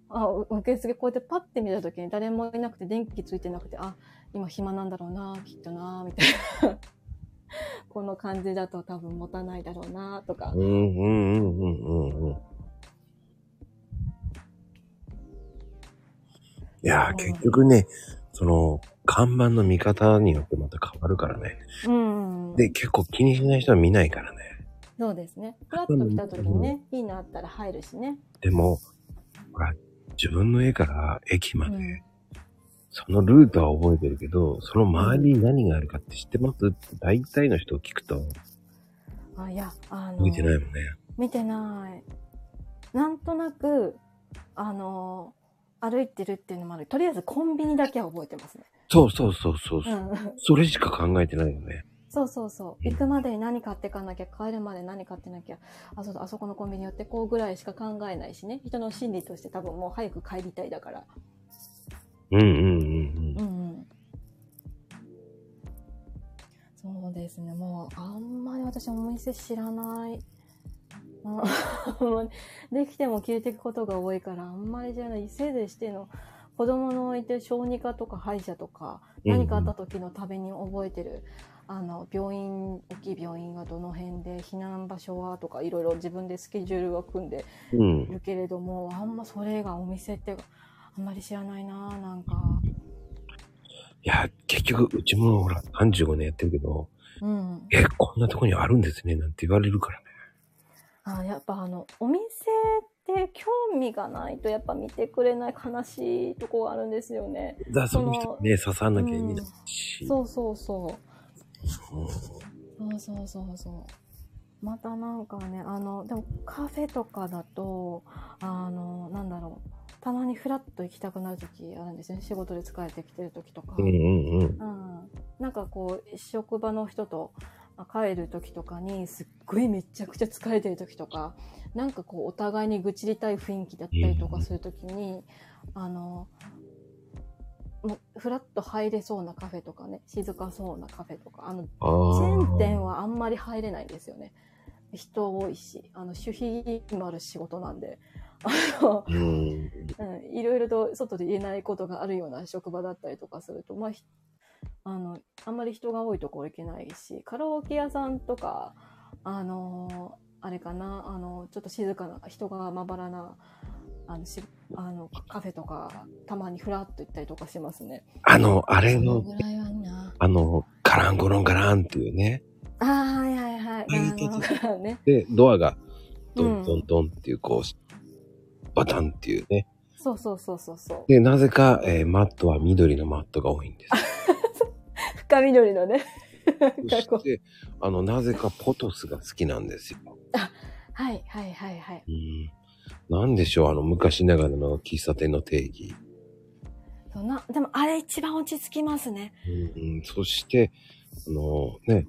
Speaker 3: あ、う受付こうやってパッて見たときに誰もいなくて電気ついてなくて、あ、今暇なんだろうなー、きっとなー、みたいな。[laughs] この感じだと多分持たないだろうなーとか
Speaker 1: う。んうんうんうんうんうん。いやー、
Speaker 3: うん
Speaker 1: 結局ね、その、看板の見方によってまた変わるからね。
Speaker 3: うん。
Speaker 1: で、結構気にしない人は見ないからね。
Speaker 3: そうですね。ふらっと来たときにね、いいのあったら入るしね。
Speaker 1: でも、ほら、自分の家から駅まで、
Speaker 3: うん
Speaker 1: そのルートは覚えてるけど、その周りに何があるかって知ってます？って大体の人を聞くと、
Speaker 3: あ、いや、あの、
Speaker 1: 見てないもんね。
Speaker 3: 見てない。なんとなく、あの、歩いてるっていうのもある。とりあえずコンビニだけは覚えてますね。
Speaker 1: そうそうそうそう。う
Speaker 3: うん。
Speaker 1: それしか考えてないよね。
Speaker 3: そうそうそう。
Speaker 1: うん
Speaker 3: 行くまでに何買ってかなきゃ、帰るまでに何買ってなきゃ、あ、そうだ、あそこのコンビニ寄ってこうぐらいしか考えないしね。人の心理として多分もう早く帰りたいだから。
Speaker 1: うんうんうん
Speaker 3: うんうん。そうですね。もう、あんまり私お店知らない。[laughs] できても消えていくことが多いから、あんまり知らない。せいぜいしての、子供のいて小児科とか歯医者とか、
Speaker 1: うん
Speaker 3: 何かあった時のために覚えてる、あの、病院、大きい病院がどの辺で、避難場所はとか、いろいろ自分でスケジュールは組んで
Speaker 1: うん。うん。
Speaker 3: るけれども、あんまそれがお店って、あんまり知らないななんか。
Speaker 1: いや、結局、うちもほら、35年やってるけど、
Speaker 3: うん。
Speaker 1: え、こんなとこにあるんですね、なんて言われるからね。
Speaker 3: あやっぱあの、お店って興味がないとやっぱ見てくれない悲しいとこがあるんですよね。
Speaker 1: だその人にね、刺さんなきゃ意味ないし。
Speaker 3: そうそうそう。
Speaker 1: うん
Speaker 3: そうそうそうそう。またなんかね、あの、でもカフェとかだと、あの、なんだろう。たまにフラッと行きたくなる時あるんですよね。仕事で疲れてきてる時とか。
Speaker 1: うんうんうん。
Speaker 3: うん、なんかこう職場の人とあ帰る時とかにすっごいめちゃくちゃ疲れてる時とかなんかこうお互いに愚痴りたい雰囲気だったりとかする時に、あのもうフラッと入れそうなカフェとかね静かそうなカフェとかあのチ
Speaker 1: あ
Speaker 3: ェーン店
Speaker 1: は。
Speaker 3: はあんまり入れないんですよね人多いしあの守秘義務ある仕事なんであの
Speaker 1: うん。
Speaker 3: うん、いろいろと外で言えないことがあるような職場だったりとかすると、まあ、ひあの、あんまり人が多いところ行けないし、カラオケ屋さんとか、あのーあれかな、あの、ちょっと静かな、人がまばらな、あの、しあのカフェとか、たまにフラッと行ったりとかしますね。
Speaker 1: あの、あれ
Speaker 3: その。
Speaker 1: あの、ガランゴロンガランっていうね。
Speaker 3: ああ、はいはいはい。
Speaker 1: はい
Speaker 3: あのね。
Speaker 1: で、ドアが、ド
Speaker 3: うん
Speaker 1: ンドンドンっていう、こう、バタンっていうね。
Speaker 3: そうそうそうそうそう。
Speaker 1: で、なぜか、えーマットは緑のマットが多いんです。[laughs]
Speaker 3: 深緑のね。
Speaker 1: そして、[laughs] あの、なぜかポトスが好きなんですよ。
Speaker 3: はいはいはいはい。
Speaker 1: うん。なんでしょう、あの、昔ながらの喫茶店の定義。
Speaker 3: そうなでもあれ一番落ち着きますね。
Speaker 1: うんうん、そして、あのね、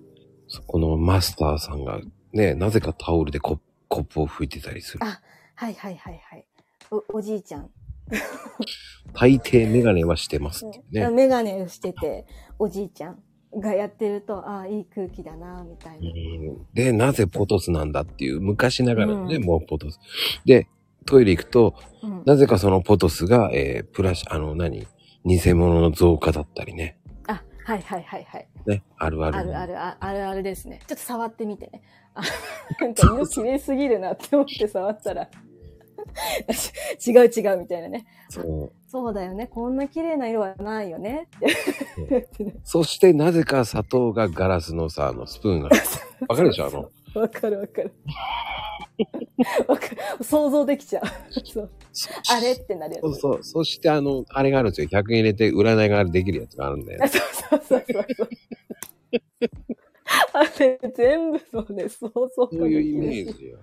Speaker 1: そこのマスターさんがね、なぜかタオルでコップコップを拭いてたりする。
Speaker 3: あ、はいはいはいはい。お、おじいちゃん。[laughs]
Speaker 1: 大抵メガネはしてますっていうね。
Speaker 3: メガネをしてて、おじいちゃんがやってると、ああ、いい空気だな、みたいな。
Speaker 1: うんで、なぜポトスなんだっていう、昔ながらのね、
Speaker 3: うん
Speaker 1: もうポトス。で、トイレ行くと、
Speaker 3: うん
Speaker 1: なぜかそのポトスが、えー、プラシ、あの、何？偽物の増加だったりね。
Speaker 3: あ、はいはいはいはい。
Speaker 1: ね、あるある。
Speaker 3: あるあるああるあるですね。ちょっと触ってみてね。あなんか色綺麗すぎるなって思って触ったら。[laughs] 違う違うみたいなね。
Speaker 1: そう。
Speaker 3: そうだよね。こんな綺麗な色はないよね。[laughs]
Speaker 1: そして、なぜか砂糖がガラスのさ、あの、スプーンが。[laughs] わかるでしょあの、
Speaker 3: わかるわかる。わかる。想像できちゃう。そう
Speaker 1: そ
Speaker 3: あれってなるやつ。
Speaker 1: そうそう。そして、あの、あれがあるんですよ。100円入れて占いができるやつがあるんだよ
Speaker 3: あ。そうそうそうそうそう。あれ、全部そうです。想像
Speaker 1: そういうイメー
Speaker 3: ジ。
Speaker 1: ジよ。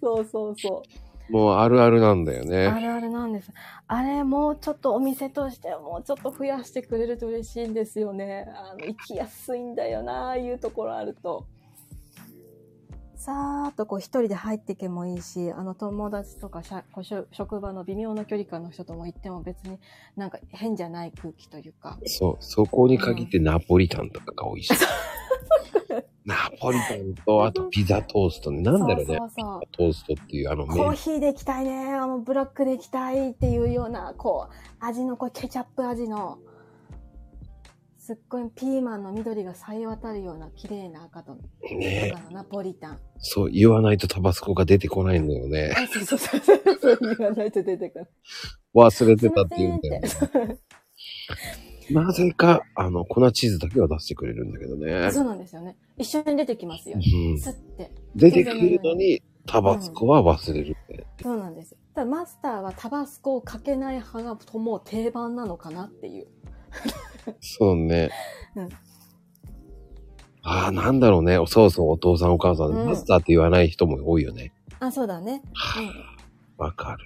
Speaker 3: そうそうそう。
Speaker 1: もうあるあるなんだよ
Speaker 3: あ
Speaker 1: ね。
Speaker 3: るあるなんです。あれ、もうちょっとお店としてもうちょっと増やしてくれると嬉しいんですよね。あの、行きやすいんだよな、ああいうところあると。さーっとこう一人で入ってけもいいし、あの友達とか職場の微妙な距離感の人とも行っても別になんか変じゃない空気というか。
Speaker 1: そう。そこに限ってナポリタンとかが美味しい。[laughs] ナポリタンと、あとピザトーストね。なんだろうね。
Speaker 3: そうそうそう
Speaker 1: トーストっていうあの
Speaker 3: コーヒーで行きたいね。あの、ブラックで行きたいっていうような、こう、味の、こう、ケチャップ味の、すっごいピーマンの緑がさえ渡るような綺麗な赤と、
Speaker 1: ね
Speaker 3: 赤のナポリタン。
Speaker 1: そう、言わないとタバスコが出てこないんだよね。
Speaker 3: あ、[laughs] そうそうそう言わないと出てくる。
Speaker 1: 忘れてたって言うんだよね。なぜか、あの、粉チーズだけは出してくれるんだけどね。
Speaker 3: そうなんですよね。一緒に出てきますよ。
Speaker 1: うん
Speaker 3: スって。
Speaker 1: 出てくるのに、タバスコは忘れるって。
Speaker 3: そうなんです。ただマスターはタバスコをかけない派がともう定番なのかなっていう。
Speaker 1: そうね。
Speaker 3: うん
Speaker 1: ああ、なんだろうね。そうそう、お父さんお母さん、
Speaker 3: うん
Speaker 1: マスターって言わない人も多いよね。
Speaker 3: あ、そうだね。
Speaker 1: は
Speaker 3: うん
Speaker 1: あわかる。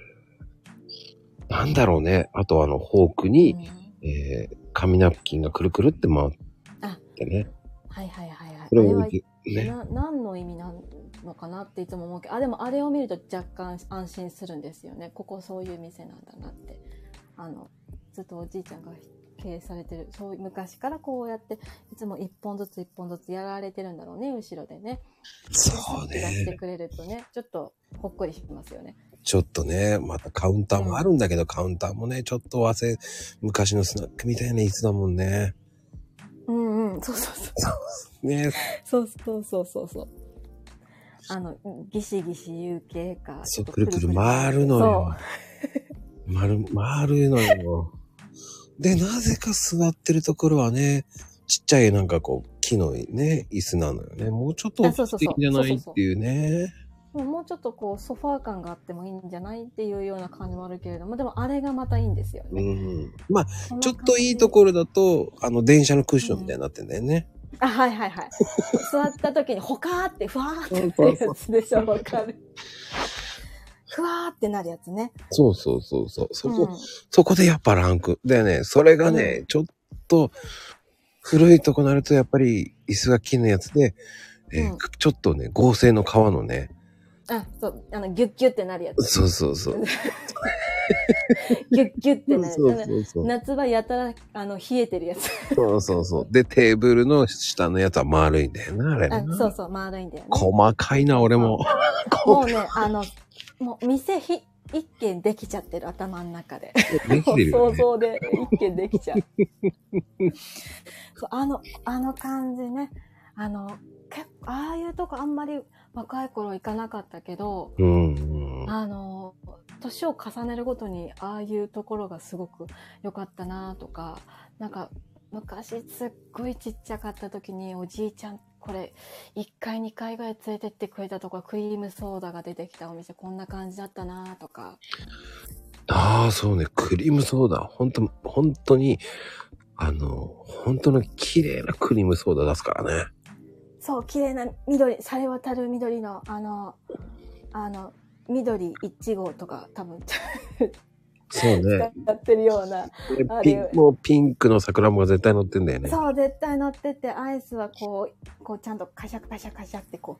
Speaker 1: なんだろうね。あとあの、フォークに、えー、紙ナプキンがくるくるって回ってね。
Speaker 3: はいはいはいはい。
Speaker 1: ね。
Speaker 3: な何の意味なのかなっていつも思うけどあでもあれを見ると若干安心するんですよねここそういう店なんだなってあのずっとおじいちゃんが経営されてるそう昔からこうやっていつも一本ずつ一本ずつやられてるんだろうね後ろでね
Speaker 1: そう
Speaker 3: 出して
Speaker 1: ね。
Speaker 3: くれるとねちょっとほっこりしますよね
Speaker 1: ちょっとね、またカウンターもあるんだけど、カウンターもね、ちょっと忘れ、昔のスナックみたいな椅子だもんね。
Speaker 3: うんうんそうそうそう
Speaker 1: ね。
Speaker 3: そうそうそうそうそうあのギシギシ言う系か
Speaker 1: そう、くるくる回るのよ。丸、回るのよ。で、なぜか座ってるところはね、ちっちゃいなんかこう、木のね、椅子なのよね。もうちょっと
Speaker 3: あそうそうそう
Speaker 1: 素敵じゃないっていうね。
Speaker 3: もうもうちょっとこうソファー感があってもいいんじゃないっていうような感じもあるけれども、でもあれがまたいいんですよ
Speaker 1: う
Speaker 3: ね。
Speaker 1: ん。まあ、ちょっといいところだと、あの、電車のクッションみたいになってんだよね。
Speaker 3: あ、はいはいはい。[laughs] 座った時にほかーってふわーってなるやつでしょ、わかる。ふわーってなるやつね。
Speaker 1: そうそうそうそう。そこ、
Speaker 3: うん
Speaker 1: そこでやっぱランク。でね、それがね、
Speaker 3: う
Speaker 1: ちょっと、古いとこなるとやっぱり椅子が木のやつで、えー
Speaker 3: うん
Speaker 1: ちょっとね、合成の革のね、
Speaker 3: あ、そう、あの、ギュッギュッってなるやつ。
Speaker 1: そうそうそう。
Speaker 3: ギュッギュッってなる
Speaker 1: そう
Speaker 3: やつ。
Speaker 1: そうそう。
Speaker 3: 夏場やたら、あの、冷えてるやつ。
Speaker 1: そうそうそう。で、テーブルの下のやつは丸いんだよな、あれ
Speaker 3: あ
Speaker 1: な。
Speaker 3: そうそう、丸いんだよね。
Speaker 1: 細かいな、俺も。[laughs]
Speaker 3: もうね、あの、もう店ひ、一軒できちゃってる頭の中で。
Speaker 1: できてるよ
Speaker 3: 想
Speaker 1: ね。
Speaker 3: 像で一軒できちゃう。そうあの、あの感じね。あの、結構、ああいうとこあんまり若い頃行かなかったけど、
Speaker 1: うん、うん。
Speaker 3: あの、年を重ねるごとにああいうところがすごく良かったなとか、なんか、昔すっごいちっちゃかった時におじいちゃんこれ、1回、2回ぐらい連れてってくれたとか、クリームソーダが出てきたお店、こんな感じだったなとか。
Speaker 1: ああ、そうね。クリームソーダ。本当本当に、あの、本当の綺麗なクリームソーダ出すからね。
Speaker 3: そう、綺麗な緑、され渡る緑の、あの、あの、緑1号とか、多分、
Speaker 1: そうね。
Speaker 3: やってるような。あ
Speaker 1: ピン
Speaker 3: れ
Speaker 1: もうピンクの桜もが絶対乗ってんだよね。
Speaker 3: そう、絶対乗ってて、アイスはこう、こうちゃんとカシャカシャカシャってこ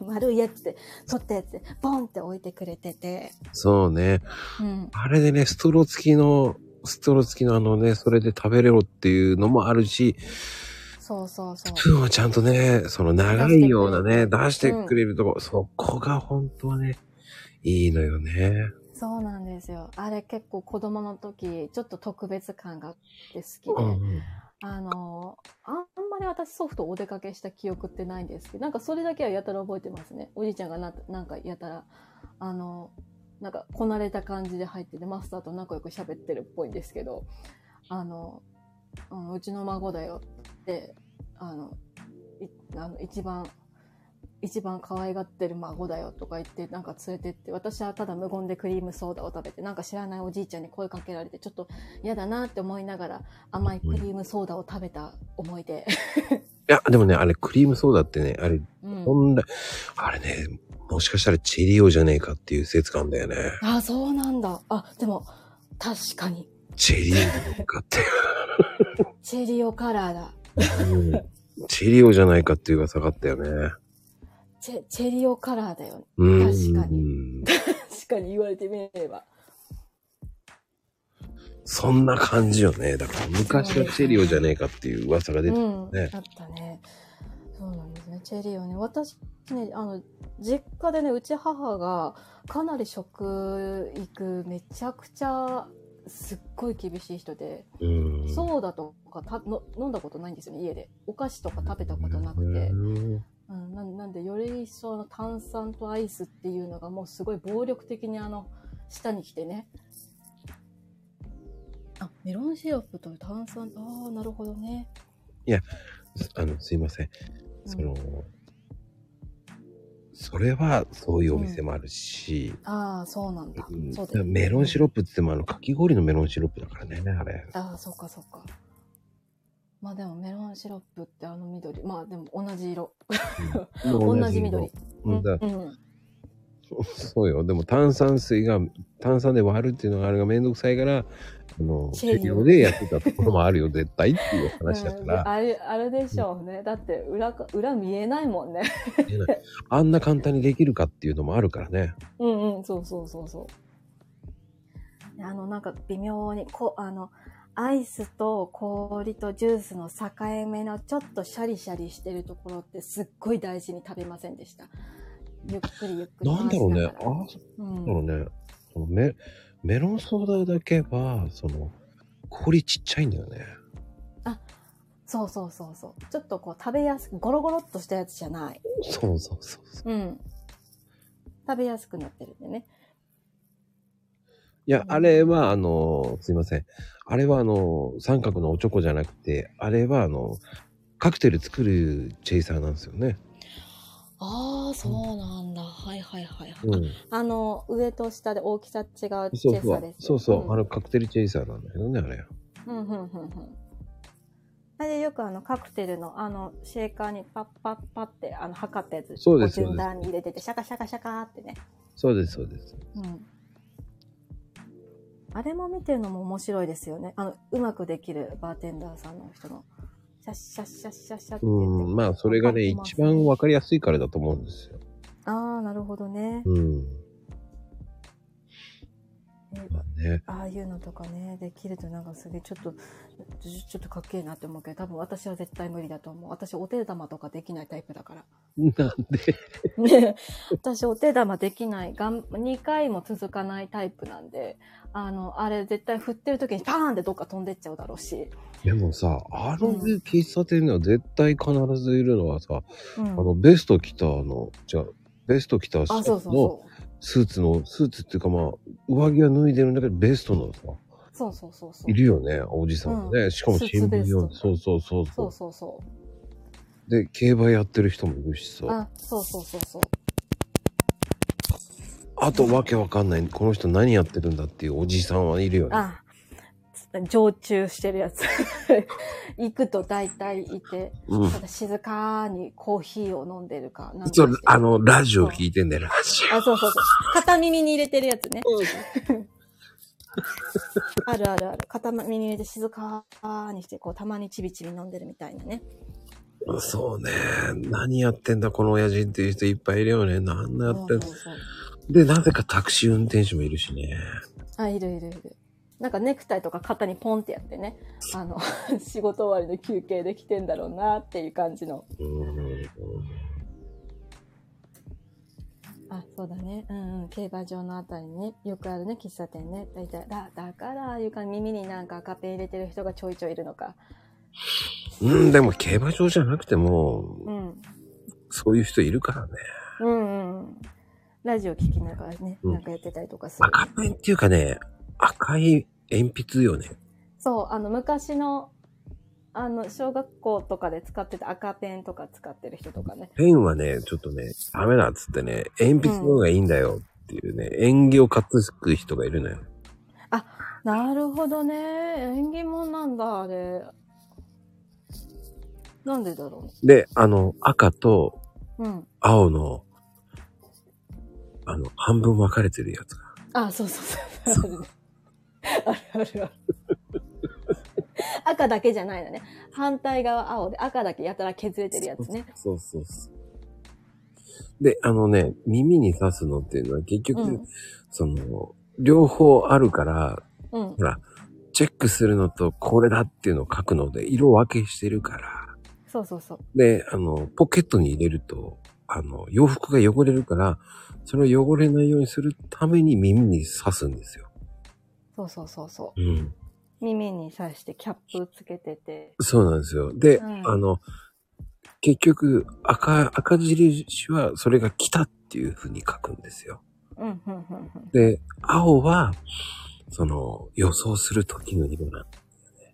Speaker 3: う、[laughs] 丸いやつで、取ったやつで、ボンって置いてくれてて。
Speaker 1: そうね。
Speaker 3: うん。
Speaker 1: あれでね、ストロー付きの、ストロー付きのあのね、それで食べれろっていうのもあるし、
Speaker 3: そうそうそう。
Speaker 1: スプーンはちゃんとね、その長いようなね、出
Speaker 3: 出
Speaker 1: し
Speaker 3: しててくれる
Speaker 1: とこ、そこが本当はね、いいのよね。
Speaker 3: そうなんですよ。あれ結構子供の時、ちょっと特別感があって好きで。
Speaker 1: うんうん。
Speaker 3: あの、あんまり私ソフトお出かけした記憶ってないんですけど、なんかそれだけはやたら覚えてますね。おじいちゃんがななんかやたら、あの、なんかこなれた感じで入ってて、マスターと仲良く喋ってるっぽいんですけど、あの、うん、うちの孫だよあの、いあの一番、一番可愛がってる孫だよとか言って、なんか連れてって、私はただ無言でクリームソーダを食べて、なんか知らないおじいちゃんに声かけられて、ちょっと嫌だなって思いながら甘いクリームソーダを食べた思い出。
Speaker 1: いや、でもね、あれ、クリームソーダってね、あれ、
Speaker 3: うん。
Speaker 1: 本来、あれね、もしかしたらチェリオじゃねえかっていう説があだよね。
Speaker 3: あ、そうなんだ。あ、でも、確かに。
Speaker 1: チェリオかって。[laughs]
Speaker 3: チェリオカラーだ。
Speaker 1: うんチェリオじゃないかっていう噂があったよね。
Speaker 3: チェ、チェリオカラーだよ。
Speaker 1: うん。
Speaker 3: 確か
Speaker 1: に。
Speaker 3: 確かに言われてみれば。
Speaker 1: そんな感じよね。だから昔はチェリオじゃねえかっていう噂が出てた。
Speaker 3: うん。
Speaker 1: ね
Speaker 3: だったね。そうなんですね。チェリオね。私ね、あの、実家でね、うち母がかなり食育めちゃくちゃすっごい厳しい人で、
Speaker 1: うん。
Speaker 3: ソーダとかたの飲んだことないんですよね、家で。お菓子とか食べたことなくて。
Speaker 1: うん
Speaker 3: うん、なんなんで、より一層の炭酸とアイスっていうのがもうすごい暴力的にあの、下に来てね。あ、メロンシロップと炭酸、ああ、なるほどね。
Speaker 1: あの、すいません。
Speaker 3: うん
Speaker 1: それはそういうお店もあるし、
Speaker 3: ああ、そうなんだ。
Speaker 1: うん
Speaker 3: そうだ
Speaker 1: メロンシロップって言ってもあの、かき氷のメロンシロップだからね、あれ。
Speaker 3: ああ、そうかそうか。まあでもメロンシロップってあの緑。まあでも [laughs] 同じ色。同じ緑。
Speaker 1: うんだ
Speaker 3: うん。
Speaker 1: そうよ。でも炭酸水が、炭酸で割るっていうのがあれがめんどくさいから、あの、
Speaker 3: チェリオ
Speaker 1: チェリオでやってたところもあるよ、絶対っていう話だか
Speaker 3: うん
Speaker 1: ら、
Speaker 3: あれ、あれでしょうね。だって裏か、裏見えないもんね。
Speaker 1: あんな簡単にできるかっていうのもあるからね。
Speaker 3: うんうん、そうそうそうそう。あの、なんか微妙に、こあの、アイスと氷とジュースの境目のちょっとシャリシャリしてるところってすっごい大事に食べませんでした。ゆっくりゆっくり
Speaker 1: なんだろうね。あ
Speaker 3: 回しながら。
Speaker 1: あ、
Speaker 3: う
Speaker 1: なんだろうね。そのメメロンソーダだけは、その、氷ちっちゃいんだよね。
Speaker 3: そうそうそうそう。ちょっとこう食べやすく、ゴロゴロっとしたやつじゃない。
Speaker 1: そうそうそうそう。
Speaker 3: うん。食べやすくなってるんでね。
Speaker 1: いや、あれは、あの、すいません。あれは、あの、三角のおチョコじゃなくて、あれは、あの、カクテル作るチェイサーなんですよね。
Speaker 3: ああ、そうなんだ。はいはいはいはい。
Speaker 1: うん。
Speaker 3: あの、上と下で大きさ違うチェ
Speaker 1: そうそう
Speaker 3: イサーです。。
Speaker 1: そうそう。
Speaker 3: ん
Speaker 1: あの、カクテルチェイサーなんだけどね、あれ。
Speaker 3: うん、うん、うん、うん。あれでよくあの、カクテルのあの、シェーカーにパッパッパって、あの、測ったやつ。
Speaker 1: そうです
Speaker 3: こ順番に入れてて、シャカシャカシャカってね。
Speaker 1: そうです、そうです。
Speaker 3: うん。あれも見てるのも面白いですよね。あの、うまくできるバーテンダーさんの人の、シャッシャッシャッシャッシャッって
Speaker 1: う。ん。まあ、それがね、一番わかりやすいからだと思うんですよ。
Speaker 3: ああ、なるほどね。
Speaker 1: うん。ね。
Speaker 3: ああいうのとかね、できるとなんかすげえちょっと、ちょっとかっけえなって思うけど、多分私は絶対無理だと思う。私お手玉とかできないタイプだから。
Speaker 1: なんで、
Speaker 3: ね、私お手玉できない、がん、2回も続かないタイプなんで、あの、あれ絶対振ってる時にパーンってどっか飛んでっちゃうだろうし。
Speaker 1: でもさ、あの
Speaker 3: うん
Speaker 1: 喫茶店には絶対必ずいるのはさ、
Speaker 3: うん。
Speaker 1: あの、ベスト着たあの、じゃあベスト着た
Speaker 3: あ、そうそう
Speaker 1: の
Speaker 3: そ
Speaker 1: スーツの、スーツっていうかまあ、上着は脱いでるんだけど、ベストのさ、
Speaker 3: う。そうそうそうそう。
Speaker 1: いるよね、おじさんがね。しかも新聞読んで、
Speaker 3: スーツベスト
Speaker 1: そうそうそう
Speaker 3: そうそうそう。
Speaker 1: で、競馬やってる人もいるしさ。
Speaker 3: あ、そうそうそうそう。
Speaker 1: あとわけわかんない。この人何やってるんだっていうおじさんはいるよね。
Speaker 3: あ、常駐してるやつ。[laughs] 行くと大体いて、
Speaker 1: うん。
Speaker 3: ただ静かにコーヒーを飲んでるか。なんか
Speaker 1: そう、あの、ラジオ聞いてんだよ、ラジ
Speaker 3: あ、そうそうそう。片耳に入れてるやつね。[laughs] あるあるある。片耳に入れて静かにして、こう、たまにちびちび飲んでるみたいなね。
Speaker 1: オ。そうね。何やってんだ、この親父っていう人いっぱいいるよね。何やってん
Speaker 3: そうそうそう
Speaker 1: で、なぜかタクシー運転手もいるしね。
Speaker 3: あ、いるいるいる。なんかネクタイとか肩にポンってやってね、あの、[laughs] 仕事終わりの休憩で来てんだろうなっていう感じの。
Speaker 1: うん。
Speaker 3: あ、そうだね。うんうん。競馬場のあたりにね、よくあるね、喫茶店ね。だいたい、だ、だから、ああいう感じ、耳になんか赤ペン入れてる人がちょいちょいいるのか。
Speaker 1: うん、でも競馬場じゃなくても、
Speaker 3: うん。
Speaker 1: そういう人いるからね。
Speaker 3: うんうん。ラジオ聞きながらね、
Speaker 1: うん
Speaker 3: なんかやってたりとかする。
Speaker 1: 赤ペンっていうかね、赤い鉛筆よね。
Speaker 3: そう、あの、昔の、あの、小学校とかで使ってた赤ペンとか使ってる人とかね。
Speaker 1: ペンはね、ちょっとね、ダメだっつってね、鉛筆の方がいいんだよっていうね、縁起を担ぐ人がいるのよ。
Speaker 3: なるほどね。縁起物なんだ、あれ。なんでだろ
Speaker 1: で、あの、赤と
Speaker 3: う。うん。
Speaker 1: 青の、あの、半分分かれてるやつが。
Speaker 3: あ、そうそうそう。あるね。[laughs] あるあるある。赤だけじゃないのね。反対側青で赤だけやたら削れてるやつね。
Speaker 1: そうそうそう。で、あのね、耳に刺すのっていうのは結局、
Speaker 3: うん
Speaker 1: その、両方あるから、
Speaker 3: うん
Speaker 1: ほ。ら、チェックするのとこれだっていうのを書くので、色分けしてるから。
Speaker 3: そうそうそう。
Speaker 1: で、あの、ポケットに入れると、あの、洋服が汚れるから、それを汚れないようにするために耳に刺すんですよ。
Speaker 3: そうそうそうそう。
Speaker 1: うん。
Speaker 3: 耳に刺してキャップつけてて。
Speaker 1: そうなんですよ。で、
Speaker 3: うん
Speaker 1: あの、結局、赤、赤印はそれが来たっていう風に書くんですよ。
Speaker 3: うん、うん、うん、うん。
Speaker 1: で、青は、その、予想する時の色な。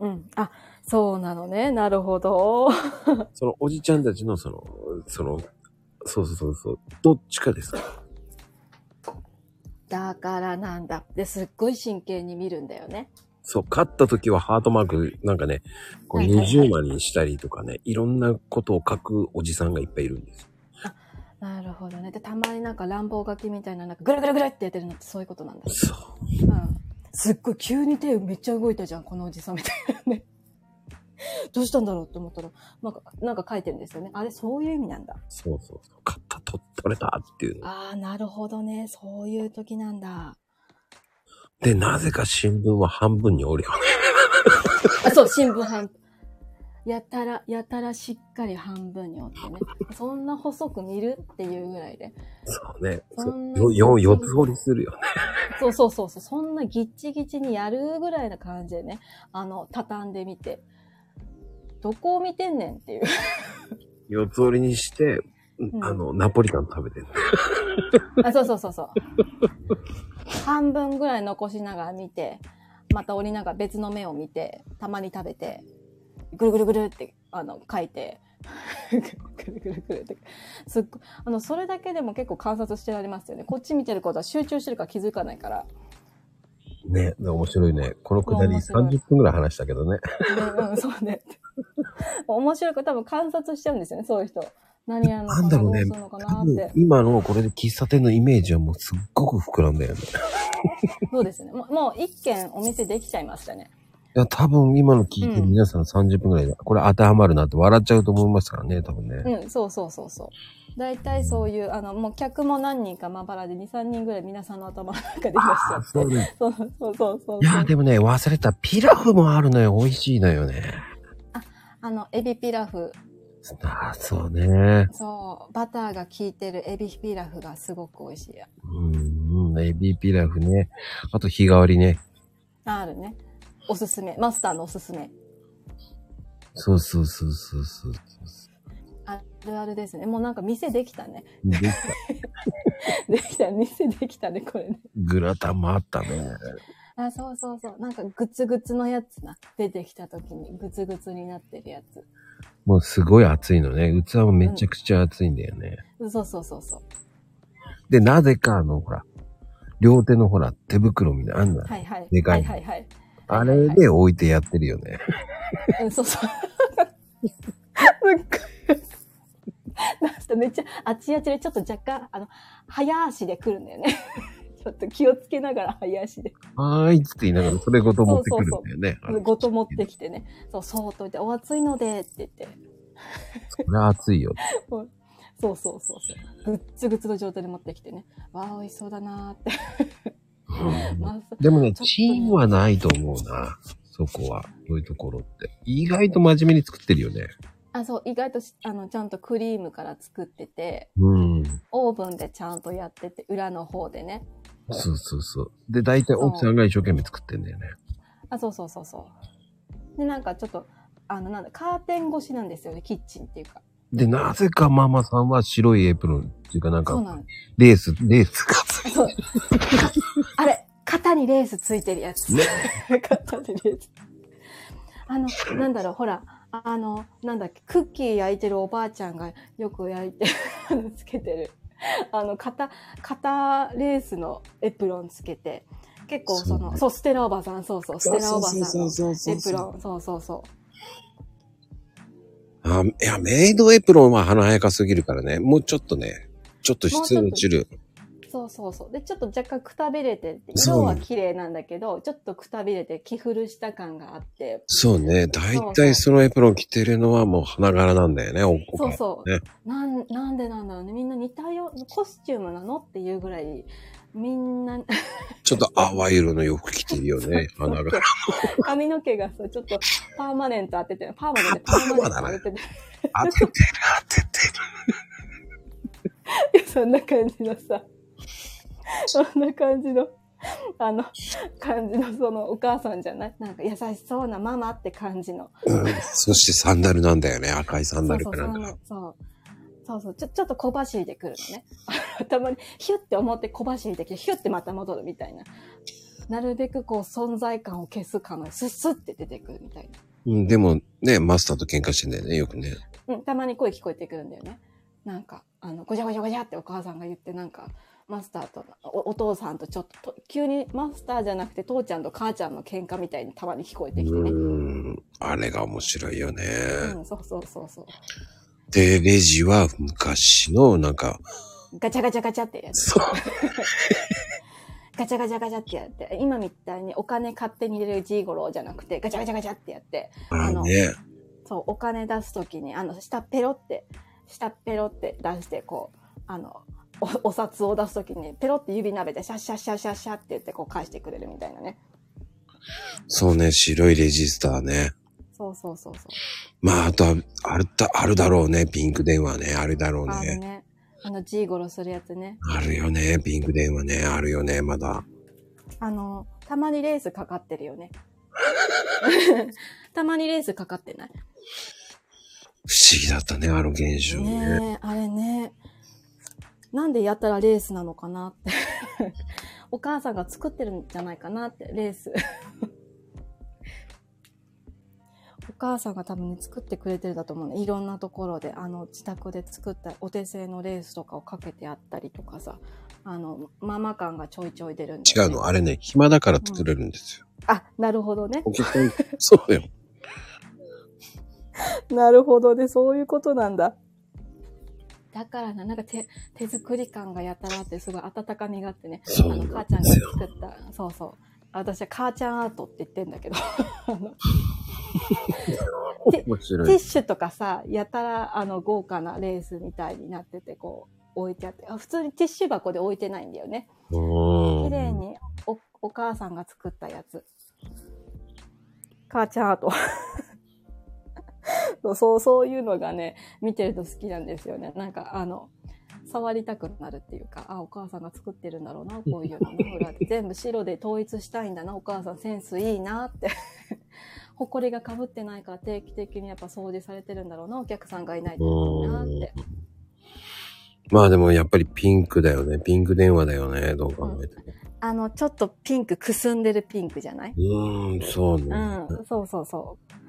Speaker 3: うん。あ、そうなのね。なるほど。
Speaker 1: そのおじちゃんたちのその、その、そうそうそうそう、どっちかですか
Speaker 3: だからなんだ。で、すっごい真剣に見るんだよね。
Speaker 1: そう、勝った時はハートマーク、なんかね、こう
Speaker 3: はいはいはい
Speaker 1: 二重丸にしたりとかね、いろんなことを書くおじさんがいっぱいいるんですよ。
Speaker 3: なるほどね。で、たまになんか乱暴書きみたいな、なんかぐるぐるぐるってやってるのってそういうことなんだ。
Speaker 1: そう。
Speaker 3: うん。すっごい急に手めっちゃ動いたじゃん、このおじさんみたいなね。[laughs] どうしたんだろうって思ったら、なんか、なんか書いてるんですよね。あれ、そういう意味なんだ。
Speaker 1: そうそうそう。勝った、取取れたっていうの。
Speaker 3: ああ、なるほどね。そういう時なんだ。
Speaker 1: で、なぜか新聞は半分に折るよね。[laughs]
Speaker 3: あ、そう、新聞半、やたら、やたらしっかり半分に折ってね。そんな細く見るっていうぐらいで。
Speaker 1: そうね。
Speaker 3: そ
Speaker 1: よ、よ、四つ折りするよね。
Speaker 3: そうそうそうそう、そんなギッチギチにやるぐらいな感じでね、あの、畳んでみて、どこを見てんねんっていう。
Speaker 1: 四つ折りにして、
Speaker 3: ん
Speaker 1: あの、ナポリタン食べてる。
Speaker 3: あ、そうそうそうそう。半分ぐらい残しながら見て、また折りながら別の目を見て、たまに食べて、ぐるぐるぐるって、あの、書いて、ぐるぐるぐるって。すっごあの、それだけでも結構観察してられますよね。こっち見てることは集中してるから気づかないから。
Speaker 1: ね、面白いね。このくだり
Speaker 3: 面白い
Speaker 1: 30分ぐらい話したけどね。
Speaker 3: ねうん、[laughs] そうね。面白いから多分観察しちゃうんですよね、そういう人。何やるのかな、
Speaker 1: なんだろうね。今のこれで喫茶店のイメージはもうすっごく膨らんだよね。
Speaker 3: そうですね。もうもう一軒お店できちゃいましたね。
Speaker 1: いや、多分今の聞いて
Speaker 3: うん
Speaker 1: 皆さん30分ぐらいで、これ当てはまるなって笑っちゃうと思いますからね、多分ね。
Speaker 3: うん、そうそうそうそう。大体そういう、あの、もう客も何人かまばらで2、3人ぐらい皆さんの頭の中でいらっしゃって。
Speaker 1: そうね。
Speaker 3: そうそうそうそうそう。
Speaker 1: いや、でもね、忘れた。ピラフもあるのよ。美味しいのよね。
Speaker 3: あの、エビピラフ。
Speaker 1: ああ、そうね。
Speaker 3: そう、バターが効いてるエビピラフがすごく美味しいや。
Speaker 1: うん、うん、エビピラフね。あと日替わりね。
Speaker 3: あるね。おすすめ。マスターのおすすめ。
Speaker 1: そうそうそうそうそう
Speaker 3: あるあるですね。もうなんか店できたね。
Speaker 1: できた。[laughs]
Speaker 3: できた、店できたね、これね。
Speaker 1: グラタンもあったね。
Speaker 3: あ、そうそうそう。なんかグツグツのやつな。出てきた時にグツグツになってるやつ。
Speaker 1: もうすごい熱いのね。器もめちゃくちゃ熱いんだよね。
Speaker 3: そうそうそうそう。
Speaker 1: で、なぜかあの、ほら、両手のほら、手袋みたいな、あんな、
Speaker 3: はいはい。
Speaker 1: でかい
Speaker 3: はいはいはい。
Speaker 1: あれで置いてやってるよね。
Speaker 3: うん、そうそう。なんかめっちゃ、あっちあっちでちょっと若干、あの、早足で来るんだよね。[laughs] ちょっと気をつけながら早足で。
Speaker 1: はーいっつって言いながら、それごと持ってくるんだよね。あれ
Speaker 3: ごと持ってきてね。そう、そうといて、お熱いので、って言って。
Speaker 1: それは熱いよ。[laughs]
Speaker 3: そうそうそうそう。ぐっつぐつの状態で持ってきてね。わあ、美味しそうだなーって。
Speaker 1: でもね、チームはないと思うな。そこは。そういうところって。意外と真面目に作ってるよね。
Speaker 3: あ、そう、意外としあの、ちゃんとクリームから作ってて、
Speaker 1: うん。
Speaker 3: オーブンでちゃんとやってて、裏の方でね。
Speaker 1: そうそうそう。で、大体奥さんが一生懸命作ってんだよね。
Speaker 3: あ、そうそうそうそう。で、なんかちょっと、あの、なんだ、カーテン越しなんですよね、キッチンっていうか。
Speaker 1: で、なぜかママさんは白いエプロンっていうかなんか。レース、レースがつい
Speaker 3: そう。あれ、肩にレースついてるやつ。
Speaker 1: ね [laughs]
Speaker 3: 肩にレース。あの、なんだろう、ほら、あの、なんだっけ、クッキー焼いてるおばあちゃんがよく焼いて、あのつけてる。[laughs] あの、肩、肩レースのエプロンつけて、結構その、
Speaker 1: そう
Speaker 3: そう、ステラおばさん、そうそう、ステラおばさんエプロン、そうそうそう。
Speaker 1: あ、いや、メイドエプロンは華やかすぎるからね。もうちょっとね、ちょっと質落ちる。
Speaker 3: そうそうそう。で、ちょっと若干くたびれて色は綺麗なんだけど、ちょっとくたびれて、着古した感があって、
Speaker 1: そうね。大体そのエプロン着てるのはもう花柄なんだよね、おお
Speaker 3: そうそう
Speaker 1: ね。
Speaker 3: なん、なんでなんだろうね。みんな似たよう、コスチュームなのっていうぐらい、みんな、
Speaker 1: ちょっと淡い色の洋服着てるよね、[laughs] 花柄。
Speaker 3: 髪の毛がさ、ちょっとパーマネント当てて、パーマで [laughs] パーマネント当てて、
Speaker 1: 当ててる、当ててる。[laughs]
Speaker 3: そんな感じのさ、[laughs] そんな感じの、あの、感じのそのお母さんじゃない？なんか優しそうなママって感じの。
Speaker 1: うん。そしてサンダルなんだよね、赤いサンダルかなんか。
Speaker 3: そうそうそうそうちょ、ちょっと小走りで来るのね。[laughs] たまにヒュッて思って小走りで来て、ヒュッてまた戻るみたいな。なるべくこう存在感を消すかの、スッスッって出てくるみたいな。
Speaker 1: うん、でもね、マスターと喧嘩してんだよね、よくね。
Speaker 3: うん、たまに声聞こえてくるんだよね。なんか、あの、ごちゃごちゃごちゃってお母さんが言って、なんか、マスターとお、お父さんとちょっとと、急にマスターじゃなくて父ちゃんと母ちゃんの喧嘩みたいにたまに聞こえてきてね。
Speaker 1: うん。あれが面白いよね。
Speaker 3: うん、そうそうそうそう。
Speaker 1: で、レジは昔の、なんか、
Speaker 3: ガチャガチャガチャってやつ。
Speaker 1: そう。
Speaker 3: ガチャガチャガチャってやって、今みたいにお金勝手に入れるジーゴロじゃなくて、ガチャガチャガチャってやって、
Speaker 1: あのね。
Speaker 3: そう、お金出すときに、あの、下ペロって、下ペロって出して、こう、あの、お [laughs] お札を出すときに、ペロって指なべて、シャッシャッシャッシャッシャッって言って、こう返してくれるみたいなね。
Speaker 1: そうね、白いレジスターね。
Speaker 3: そうそうそうそう。
Speaker 1: まあ、あとは、あるだ、あるだろうね、ピンク電話ね。あるだろうね。
Speaker 3: あるね。あの、ジーゴロするやつね。
Speaker 1: あるよね、ピンク電話ね。あるよね、まだ。
Speaker 3: あの、たまにレースかかってるよね。[laughs] たまにレースかかってない？
Speaker 1: 不思議だったね、あの現象ね。
Speaker 3: ねえ、あれね。なんでやったらレースなのかなって。[laughs] お母さんが作ってるんじゃないかなって、レース。[laughs] お母さんが多分ね、作ってくれてるだと思うね。いろんなところで、あの、自宅で作ったお手製のレースとかをかけてあったりとかさ、あの、ママ感がちょいちょい出るんだよね
Speaker 1: 違うの、あれね、暇だから作れるんですよ。
Speaker 3: あ、なるほどね。
Speaker 1: そうよ。[laughs]
Speaker 3: なるほどね。そういうことなんだ。だからな、なんか手、手作り感がやたらあって、すごい温かみがあってね。あの、母ちゃんが。作った、そうそう。私は母ちゃんアートって言ってんだけど、ティッシュとかさ、やたら、あの、豪華なレースみたいになってて、こう、置いてあって、あ普通にティッシュ箱で置いてないんだよね。
Speaker 1: う
Speaker 3: 綺麗にお、お母さんが作ったやつ。母ちゃんアート。そうそう、[laughs] そういうのがね、見てると好きなんですよね。なんか、あの、触りたくなるっていうか、あ、お母さんが作ってるんだろうな、こういうのね。[laughs] 裏で全部白で統一したいんだな、お母さんセンスいいなって。[laughs] 埃が被ってないから定期的にやっぱ掃除されてるんだろうな、お客さんがいないといいなって。
Speaker 1: まあでもやっぱりピンクだよね。ピンク電話だよね。どう考えても。
Speaker 3: あの、ちょっとピンク、くすんでるピンクじゃない？う
Speaker 1: ーん、そう
Speaker 3: う
Speaker 1: ね。
Speaker 3: ん、そうそうそう。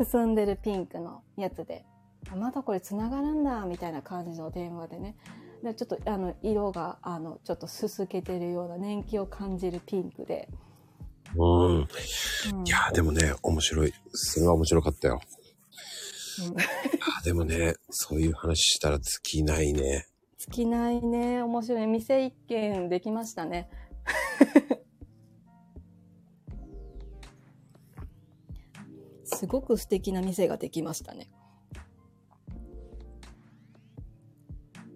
Speaker 3: くすんでるピンクのやつで、あまたこれ繋がるんだ、みたいな感じの電話でね。でちょっとあの色があのちょっとすすけてるような年季を感じるピンクで。
Speaker 1: うん。
Speaker 3: うん
Speaker 1: いやーでもね、面白い。それは面白かったよ。
Speaker 3: うん
Speaker 1: あでもね、そういう話したら尽きないね。
Speaker 3: 尽きないね。面白い。店一軒できましたね。すごく素敵な店ができましたね。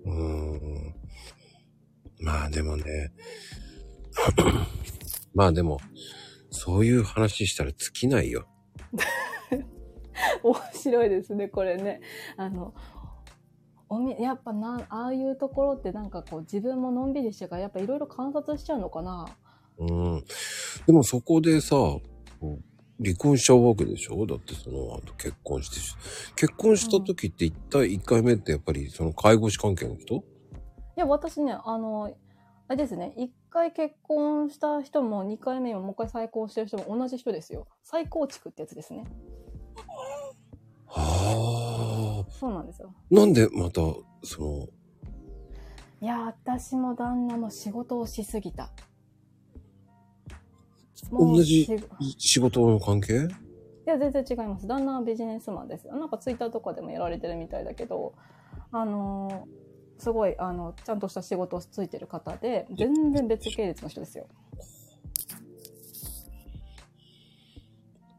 Speaker 1: うーん。まあでもね。[coughs] まあでも、そういう話したら尽きないよ。[laughs]
Speaker 3: 面白いですね、これね。あの、おみ、やっぱな、ああいうところってなんかこう自分ものんびりしてからやっぱいろいろ観察しちゃうのかな。
Speaker 1: うん。でもそこでさ、離婚しちゃうわけでしょ？だってその後結婚してし。結婚した時って一体一回目ってやっぱりその介護士関係の人？
Speaker 3: いや、私ね、あの、あれですね、一回結婚した人も二回目ももう一回再婚してる人も同じ人ですよ。再構築ってやつですね。
Speaker 1: はあ。
Speaker 3: そうなんですよ。
Speaker 1: なんでまた、その、
Speaker 3: いや、私も旦那も仕事をしすぎた。
Speaker 1: 同じ
Speaker 3: し
Speaker 1: 仕事の関係？
Speaker 3: いや、全然違います。旦那はビジネスマンです。なんかツイッターとかでもやられてるみたいだけど、あのーすごい、あの、ちゃんとした仕事をついてる方で、全然別系列の人ですよ。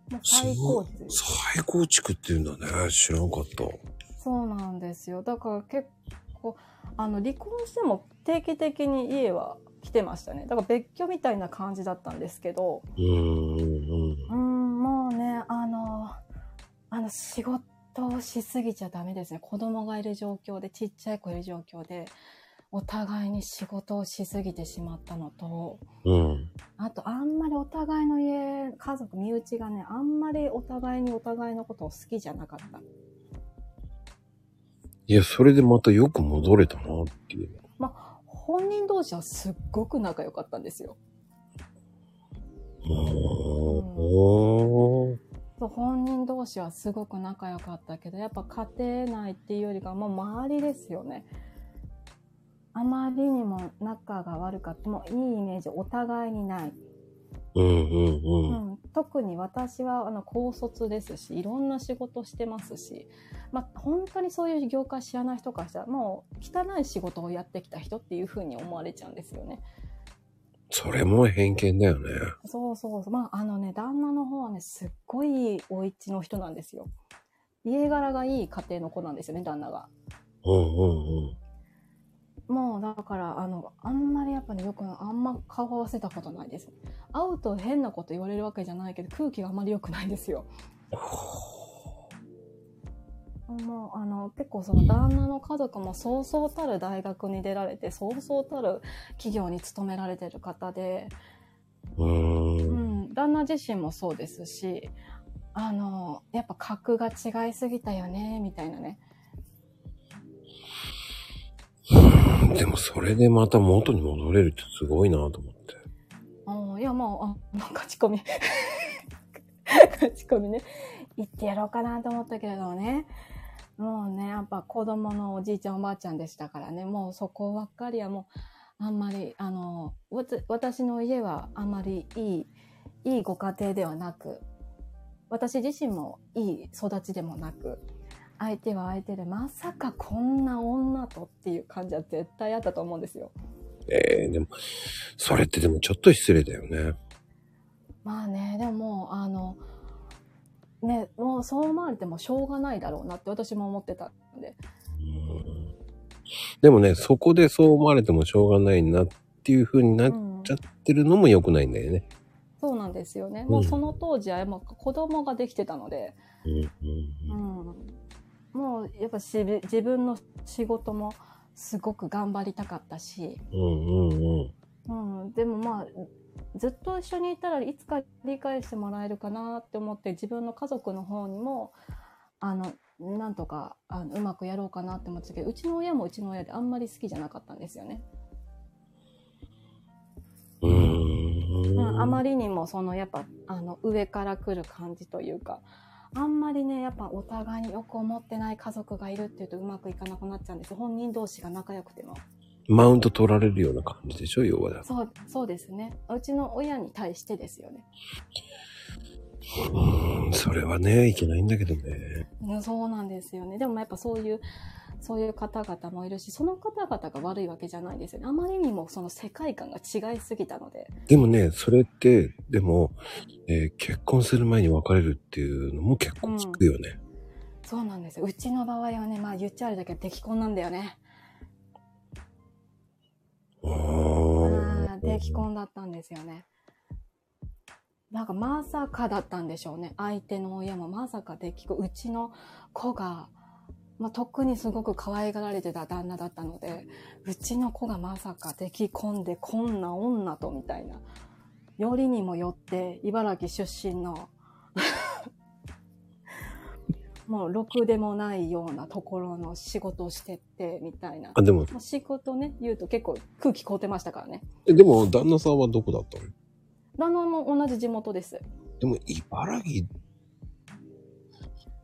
Speaker 3: もう最高ですよ。
Speaker 1: 再構築っていうんだね。知らんかった。
Speaker 3: そうなんですよ。だから結構、あの、離婚しても定期的に家は来てましたね。だから別居みたいな感じだったんですけど、う。ん、もうね、あの、あの、仕事をしすぎちゃダメですね。子供がいる状況で、ちっちゃい子いる状況で、お互いに仕事をしすぎてしまったのと、
Speaker 1: うん。
Speaker 3: あと、あんまりお互いの家、家族、身内がね、あんまりお互いにお互いのことを好きじゃなかった。
Speaker 1: いや、それでまたよく戻れたなっていう。
Speaker 3: 本人同士はすっごく仲良かったんですよ。
Speaker 1: おー。
Speaker 3: そう本人同士はすごく仲良かったけど、やっぱ家庭内っていうよりかはもう周りですよね。あまりにも仲が悪かった。もういいイメージお互いにない。
Speaker 1: うんうん
Speaker 3: う
Speaker 1: うん。
Speaker 3: ん、特に私はあの高卒ですし、いろんな仕事してますし、まあ本当にそういう業界知らない人からしたら、もう汚い仕事をやってきた人っていう風に思われちゃうんですよね。
Speaker 1: それも偏見だよね。
Speaker 3: そうそうそう。まあ、あのね、旦那の方はね、すっごいお家の人なんですよ。家柄がいい家庭の子なんですよね、旦那が。
Speaker 1: うんうんうん。
Speaker 3: もう、だから、あの、あんまりやっぱね、よく、あんま顔合わせたことないです。会うと変なこと言われるわけじゃないけど、空気があんまり良くないんですよ。もう、あの、結構その旦那の家族もそうそうたる大学に出られて、そうそうたる企業に勤められてる方で、
Speaker 1: うー。
Speaker 3: うんん、旦那自身もそうですし、あの、やっぱ格が違いすぎたよね、みたいなね。
Speaker 1: でもそれでまた元に戻れるってすごいなと思って。
Speaker 3: あいや、まあ、あ、[laughs] 勝ち込み。勝ち込みね。言ってやろうかなと思ったけれどもね。もうね、やっぱ子供のおじいちゃんおばあちゃんでしたからね。もうそこばっかりはもう、あんまり、あの、私の家はあんまりいい、いいご家庭ではなく、私自身もいい育ちでもなく、相手は相手でまさかこんな女とっていう感じは絶対あったと思うんですよ。
Speaker 1: ええでも、それってでもちょっと失礼だよね。
Speaker 3: まあね、でももう、あの、ね、もうそう思われてもしょうがないだろうなって私も思ってたんで。
Speaker 1: うんでもね、そこでそう思われてもしょうがないなっていう風になっ
Speaker 3: うん
Speaker 1: ちゃってるのも良くないんだよね。
Speaker 3: そうなんですよね。
Speaker 1: ん
Speaker 3: もうその当時はもう子供ができてたので、
Speaker 1: うんうん
Speaker 3: う
Speaker 1: うん
Speaker 3: ん、もうやっぱし自分の仕事もすごく頑張りたかったし、
Speaker 1: うんうんうん。
Speaker 3: うん、でもまあ、ずっと一緒にいたらいつか理解してもらえるかなって思って自分の家族の方にも、あの、なんとかあのうまくやろうかなって思ってたけど、うちの親もうちの親であんまり好きじゃなかったんですよね。
Speaker 1: うーん
Speaker 3: うん、あまりにもそのやっぱあの上から来る感じというかあんまりね、やっぱお互いによく思ってない家族がいるっていうとうまくいかなくなっちゃうんです。本人同士が仲良くても。
Speaker 1: マウント取られるような感じでしょ要は。
Speaker 3: そう、そうですね。うちの親に対してですよね。
Speaker 1: うーん、それはね、いけないんだけどね。
Speaker 3: うんそうなんですよね。でもやっぱそういう、そういう方々もいるし、その方々が悪いわけじゃないですよね。あまりにもその世界観が違いすぎたので。
Speaker 1: でもね、それって、でも、えー結婚する前に別れるっていうのも結構聞くよね。
Speaker 3: そうなんですよ。うちの場合はね、まあ言っちゃあれだけど、出来婚なんだよね。
Speaker 1: あ
Speaker 3: あ出来婚だったんですよね。なんかまさかだったんでしょうね。相手の親もまさか出来婚。うちの子が、まあ、特にすごく可愛がられてた旦那だったので、うちの子がまさか出来婚でこんな女とみたいな。よりにもよって茨城出身の [laughs] もうろくでもないようなところの仕事をしてってみたいな。
Speaker 1: あ、でも、
Speaker 3: 仕事ね、言うと結構空気凍ってましたからね。
Speaker 1: えでも、旦那さんはどこだったの？
Speaker 3: 旦那も同じ地元です。
Speaker 1: でも、茨城、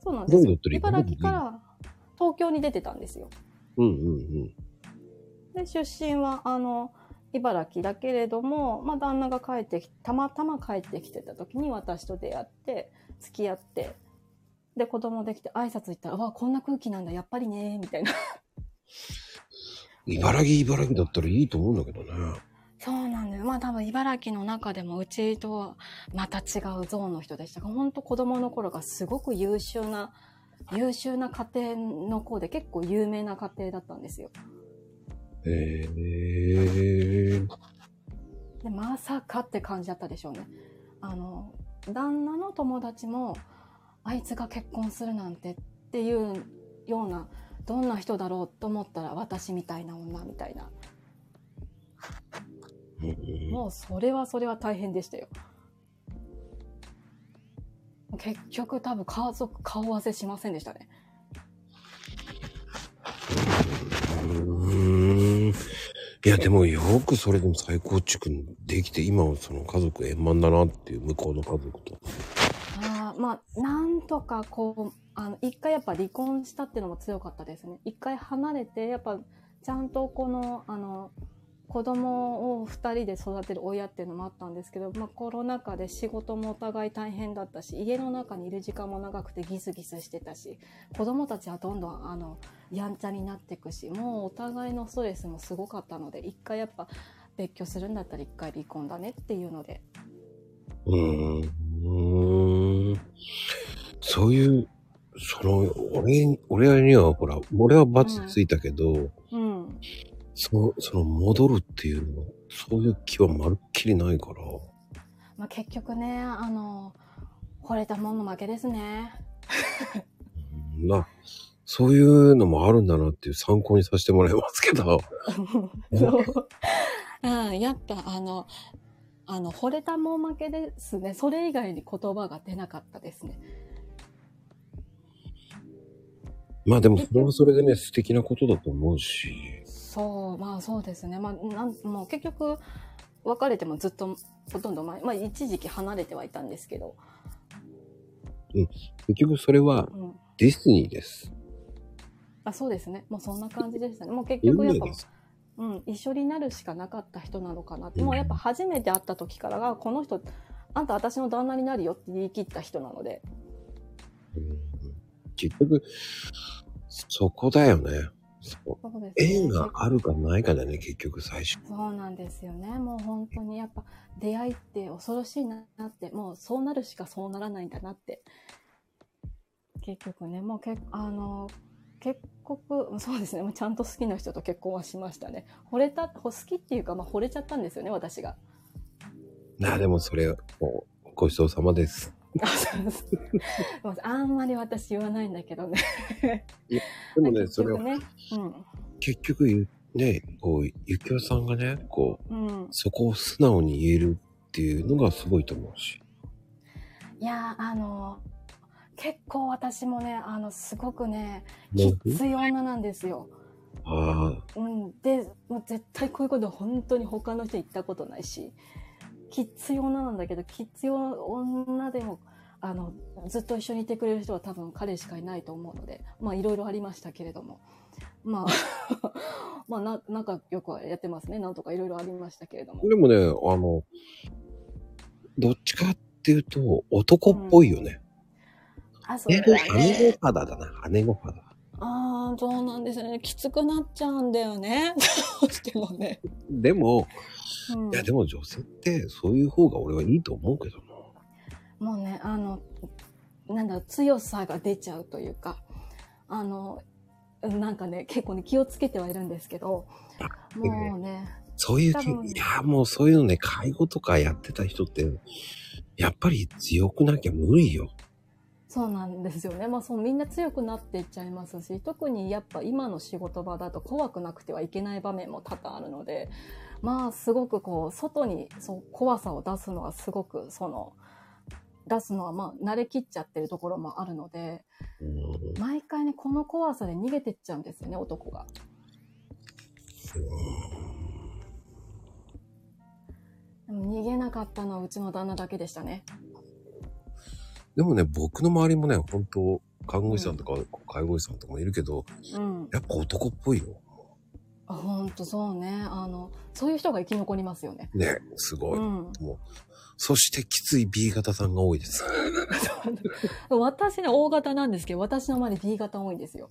Speaker 3: そうなんですよ茨城から東京に出てたんですよ。
Speaker 1: うんうんうん。
Speaker 3: で、出身は、あの、茨城だけれども、まあ、旦那が帰ってき、たまたま帰ってきてた時に私と出会って、付き合って、で、子供できて挨拶行ったら、うわ、こんな空気なんだ、やっぱりね、みたいな。
Speaker 1: 茨城、茨城だったらいいと思うんだけどね。
Speaker 3: そうなんだよ。まあ多分茨城の中でもうちとはまた違うゾーンの人でしたが、本当子供の頃がすごく優秀な、優秀な家庭の子で結構有名な家庭だったんですよ。
Speaker 1: へえー。
Speaker 3: で、まさかって感じだったでしょうね。あの、旦那の友達も、あいつが結婚するなんてっていうような、どんな人だろうと思ったら私みたいな女みたいな。
Speaker 1: うん
Speaker 3: もうそれはそれは大変でしたよ。結局多分家族顔合わせしませんでしたね。
Speaker 1: うーん。いや、でもよくそれでも再構築できて、今はその家族円満だなっていう、向こうの家族と。
Speaker 3: あーまあ、なんとかこう、あの、一回やっぱ離婚したっていうのも強かったですね。一回離れて、やっぱちゃんとこの、あの、子供を二人で育てる親っていうのもあったんですけど、まあコロナ禍で仕事もお互い大変だったし、家の中にいる時間も長くてギスギスしてたし、子供たちはどんどんあの、やんちゃになっていくし、もうお互いのストレスもすごかったので、一回やっぱ別居するんだったら一回離婚だねっていうので。
Speaker 1: うーん。そういう、その、俺、俺にはほら、俺は罰ついたけど、
Speaker 3: うん。
Speaker 1: そその戻るっていうのは、そういう気はまるっきりないから。
Speaker 3: まあ、結局ね、あの、惚れたもんの負けですね。
Speaker 1: うんまあ、そういうのもあるんだなっていう参考にさせてもらいますけど。[laughs]
Speaker 3: そう。うん、やっぱあの、あの、惚れたもん負けですね。それ以外に言葉が出なかったですね。
Speaker 1: まあでもそれはそれでね、素敵なことだと思うし。
Speaker 3: そう、まあそうですね。まあ、なんもう結局、別れてもずっと、ほとんど前、まあ一時期離れてはいたんですけど、
Speaker 1: 結局それは
Speaker 3: うん。
Speaker 1: ディスニーです。
Speaker 3: あそうですね。もうそんな感じでしたね。もう結局やっぱ。うん、一緒になるしかなかった人なのかなって。
Speaker 1: うん
Speaker 3: もうやっぱ初めて会った時からが、この人、あんた私の旦那になるよって言い切った人なので。
Speaker 1: うん結局、そこだよね。そう
Speaker 3: ですね
Speaker 1: 縁があるかないかだね、結局最初。
Speaker 3: そうなんですよね。もう本当にやっぱ出会いって恐ろしいなって、もうそうなるしかそうならないんだなって。結局ね、もうけあの、結局、そうですね、もうちゃんと好きな人と結婚はしましたね。惚れた、好きっていうか、まあ惚れちゃったんですよね、私が。
Speaker 1: なあ、でもそれ、もう、ごちそうさまです。
Speaker 3: あんまり私言わないんだけどね。[laughs]
Speaker 1: でもね、それを
Speaker 3: 結局、ね。
Speaker 1: 結局ね、こう、ゆきおさんがね、こう、
Speaker 3: うん。うん。
Speaker 1: そこを素直に言えるっていうのがすごいと思うし。
Speaker 3: いやー、あの、結構私もね、あの、すごくね、
Speaker 1: ね
Speaker 3: きつい女なんですよ。
Speaker 1: ああ、
Speaker 3: うん、で、もう絶対こういうこと本当に他の人言ったことないし、きつい女なんだけど、きつい女でも、あの、ずっと一緒にいてくれる人は多分彼しかいないと思うので、まあいろいろありましたけれども。まあ、[laughs] まあな、なんかよくはやってますね。なんとかいろいろありましたけれども。
Speaker 1: でもね、あの、どっちかっていうと、男っぽいよね。
Speaker 3: あ、そ
Speaker 1: 姉御、
Speaker 3: れは
Speaker 1: 姉御
Speaker 3: ね。
Speaker 1: 肌だな。姉御肌。
Speaker 3: ああ、そうなんですよね。きつくなっちゃうんだよね。どうしてもね。
Speaker 1: でも、
Speaker 3: うん
Speaker 1: いやでも女性ってそういう方が俺はいいと思うけどな。
Speaker 3: もうね、あの、なんだろう、強さが出ちゃうというか、あの、なんかね、結構ね、気をつけてはいるんですけど、もうね、
Speaker 1: そういういや、もうそういうのね、介護とかやってた人って、やっぱり強くなきゃ無理よ。
Speaker 3: そうなんですよね。まあそう、みんな強くなっていっちゃいますし、特にやっぱ今の仕事場だと怖くなくてはいけない場面も多々あるので、まあすごくこう、外にそう怖さを出すのはすごく、その、出すのはまあ慣れきっちゃってるところもあるので、毎回ね、この怖さで逃げてっちゃうんですよね、男が。でも逃げなかったのはうちの旦那だけでしたね。
Speaker 1: でもね、僕の周りもね、本当看護師さんとか介護士さんとかもいるけど、
Speaker 3: うん。
Speaker 1: やっぱ男っぽいよ。
Speaker 3: あ、ほんとそうね。あの、そういう人が生き残りますよね。
Speaker 1: ね、すごい。
Speaker 3: うん。
Speaker 1: もう、そしてきつい B 型さんが多いです。[laughs]
Speaker 3: 私ね、大型なんですけど、私の周り B 型多いんですよ。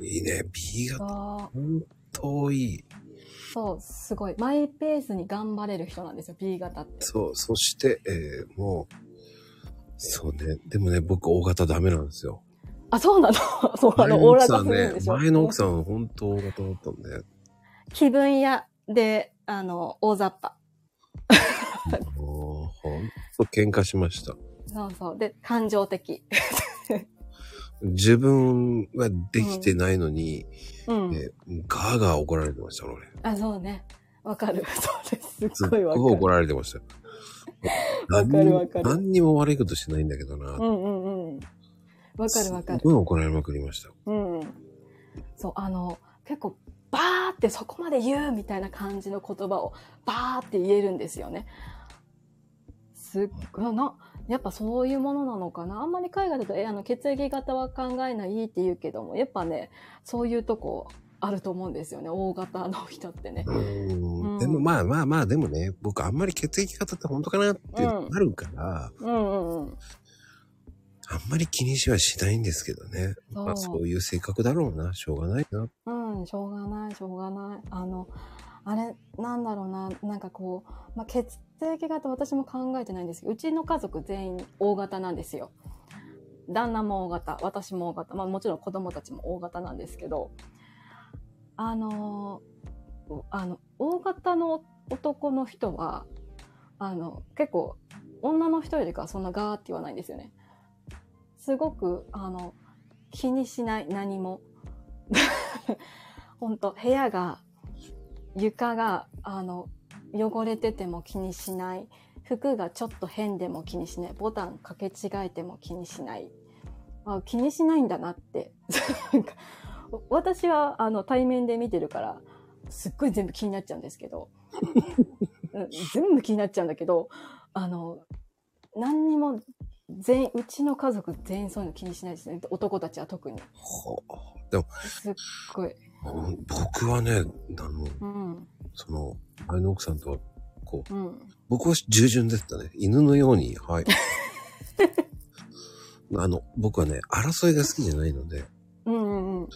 Speaker 1: いいね、B 型、
Speaker 3: あ
Speaker 1: 本当いい。
Speaker 3: そう、すごい。マイペースに頑張れる人なんですよ、B 型って。
Speaker 1: そう、そして、えー、もう、そうね、でもね、僕 O 型ダメなんですよ。
Speaker 3: あ、そうなの？[laughs] そう、あの、オーラ出するん
Speaker 1: ね
Speaker 3: で、しょ？
Speaker 1: 前の奥さんは本当 O 型だったんで、
Speaker 3: 気分屋で、あの、大雑把。
Speaker 1: もう、ほんと喧嘩しました。
Speaker 3: そうそう。で、感情的。
Speaker 1: 自分はできてないのに、
Speaker 3: うん。
Speaker 1: えガーガー怒られてました、俺。
Speaker 3: あ、そうね。わかる。[laughs] そうです。す
Speaker 1: すっ
Speaker 3: っごいわかる。
Speaker 1: ごい怒られてました。[laughs]
Speaker 3: わかるわかる
Speaker 1: 何にも悪いことしてないんだけどな。
Speaker 3: うんうんうん。わかるわかる
Speaker 1: す。ごい怒られまくりました。
Speaker 3: うん。そう、あの、結構、バーってそこまで言うみたいな感じの言葉をバーって言えるんですよね。すっごいな、やっぱそういうものなのかな。あんまり海外だと、え、あの、血液型は考えないって言うけども、やっぱね、そういうとこあると思うんですよね。大型の人ってね。
Speaker 1: でもまあまあまあ、でもね、僕あんまり血液型って本当かなって
Speaker 3: うん
Speaker 1: なるから、
Speaker 3: うんうんうん。
Speaker 1: あんまり気にしはしないんですけどね。
Speaker 3: そう
Speaker 1: まあそういう性格だろうな。しょうがないな。
Speaker 3: うん、しょうがない、しょうがない。あの、あれ、なんだろうな、なんかこう、まあ、血液型私も考えてないんですけど、うちの家族全員 O 型なんですよ。旦那も O 型、私も O 型、まあもちろん子供たちも O 型なんですけど、あの、あの、O 型の男の人は、あの、結構、女の人よりかはそんなガーって言わないんですよね。すごく、あの、気にしない、何も。[laughs] 本当部屋が、床が、あの、汚れてても気にしない。服がちょっと変でも気にしない。ボタン掛け違えても気にしない。あ気にしないんだなって。[laughs] 私は、あの、対面で見てるから、すっごい全部気になっちゃうんですけど、[laughs] うん全部気になっちゃうんだけど、あの、何にも、全員、うちの家族全員そういうの気にしないですね。男たちは特に。
Speaker 1: ほう
Speaker 3: すっごい。
Speaker 1: うん僕はね、あの、
Speaker 3: うん。
Speaker 1: その、前の奥さんとは、こう、
Speaker 3: うん。
Speaker 1: 僕は従順でしたね。犬のように、はい。[laughs] あの、僕はね、争いが好きじゃないので、
Speaker 3: うんうんうん。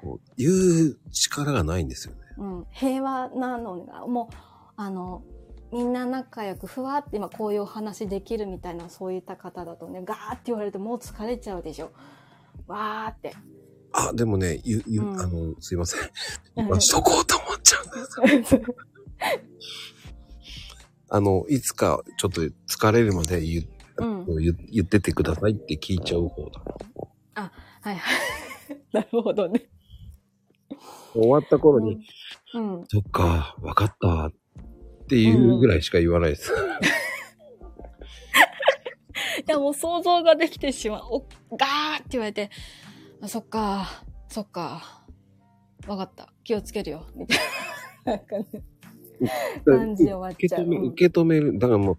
Speaker 1: こう、言う力がないんですよね。
Speaker 3: うん、平和なのが、もう、あの、みんな仲良く、ふわって今こういうお話できるみたいな、そういった方だとね、ガーって言われるともう疲れちゃうでしょ。わーって。
Speaker 1: あ、でもね、ゆ、ゆ、
Speaker 3: うん
Speaker 1: あの、すいません。[laughs] しとこうと思っちゃうんです。あの、いつかちょっと疲れるまで言,、
Speaker 3: うん
Speaker 1: 言言っててくださいって聞いちゃう方だ。
Speaker 3: はいはい。[laughs] なるほどね。
Speaker 1: 終わった頃に、
Speaker 3: うん。
Speaker 1: そっか、わかったっていうぐらいしか言わないです。[laughs]
Speaker 3: いや、もう想像ができてしまう。お、ガーって言われて、あそっか、そっか、わかった。気をつけるよ。みたいな。なんかね、感じで終わっちゃう。
Speaker 1: 受け止め、受け止める。だからもう、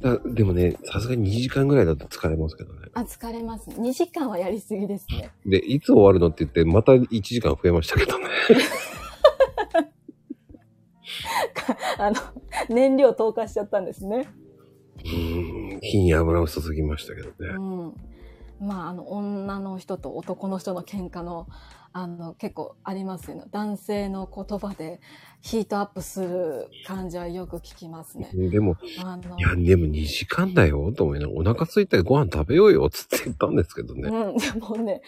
Speaker 1: だでもね、さすがに2時間ぐらいだと疲れますけどね。
Speaker 3: あ、疲れます。2時間はやりすぎですね。
Speaker 1: で、いつ終わるのって言って、また1時間増えましたけどね。[laughs]
Speaker 3: あの、燃料投下しちゃったんですね。
Speaker 1: うーん、火に油を注ぎましたけどね。
Speaker 3: うん。まあ、あの、女の人と男の人の喧嘩の、あの、結構ありますよね。男性の言葉でヒートアップする感じはよく聞きますね。
Speaker 1: でも、
Speaker 3: あの
Speaker 1: い、や、でも2時間だよ、と思いながら、お腹空いたらご飯食べようよ、つって言ったんですけどね。
Speaker 3: うん、でもね、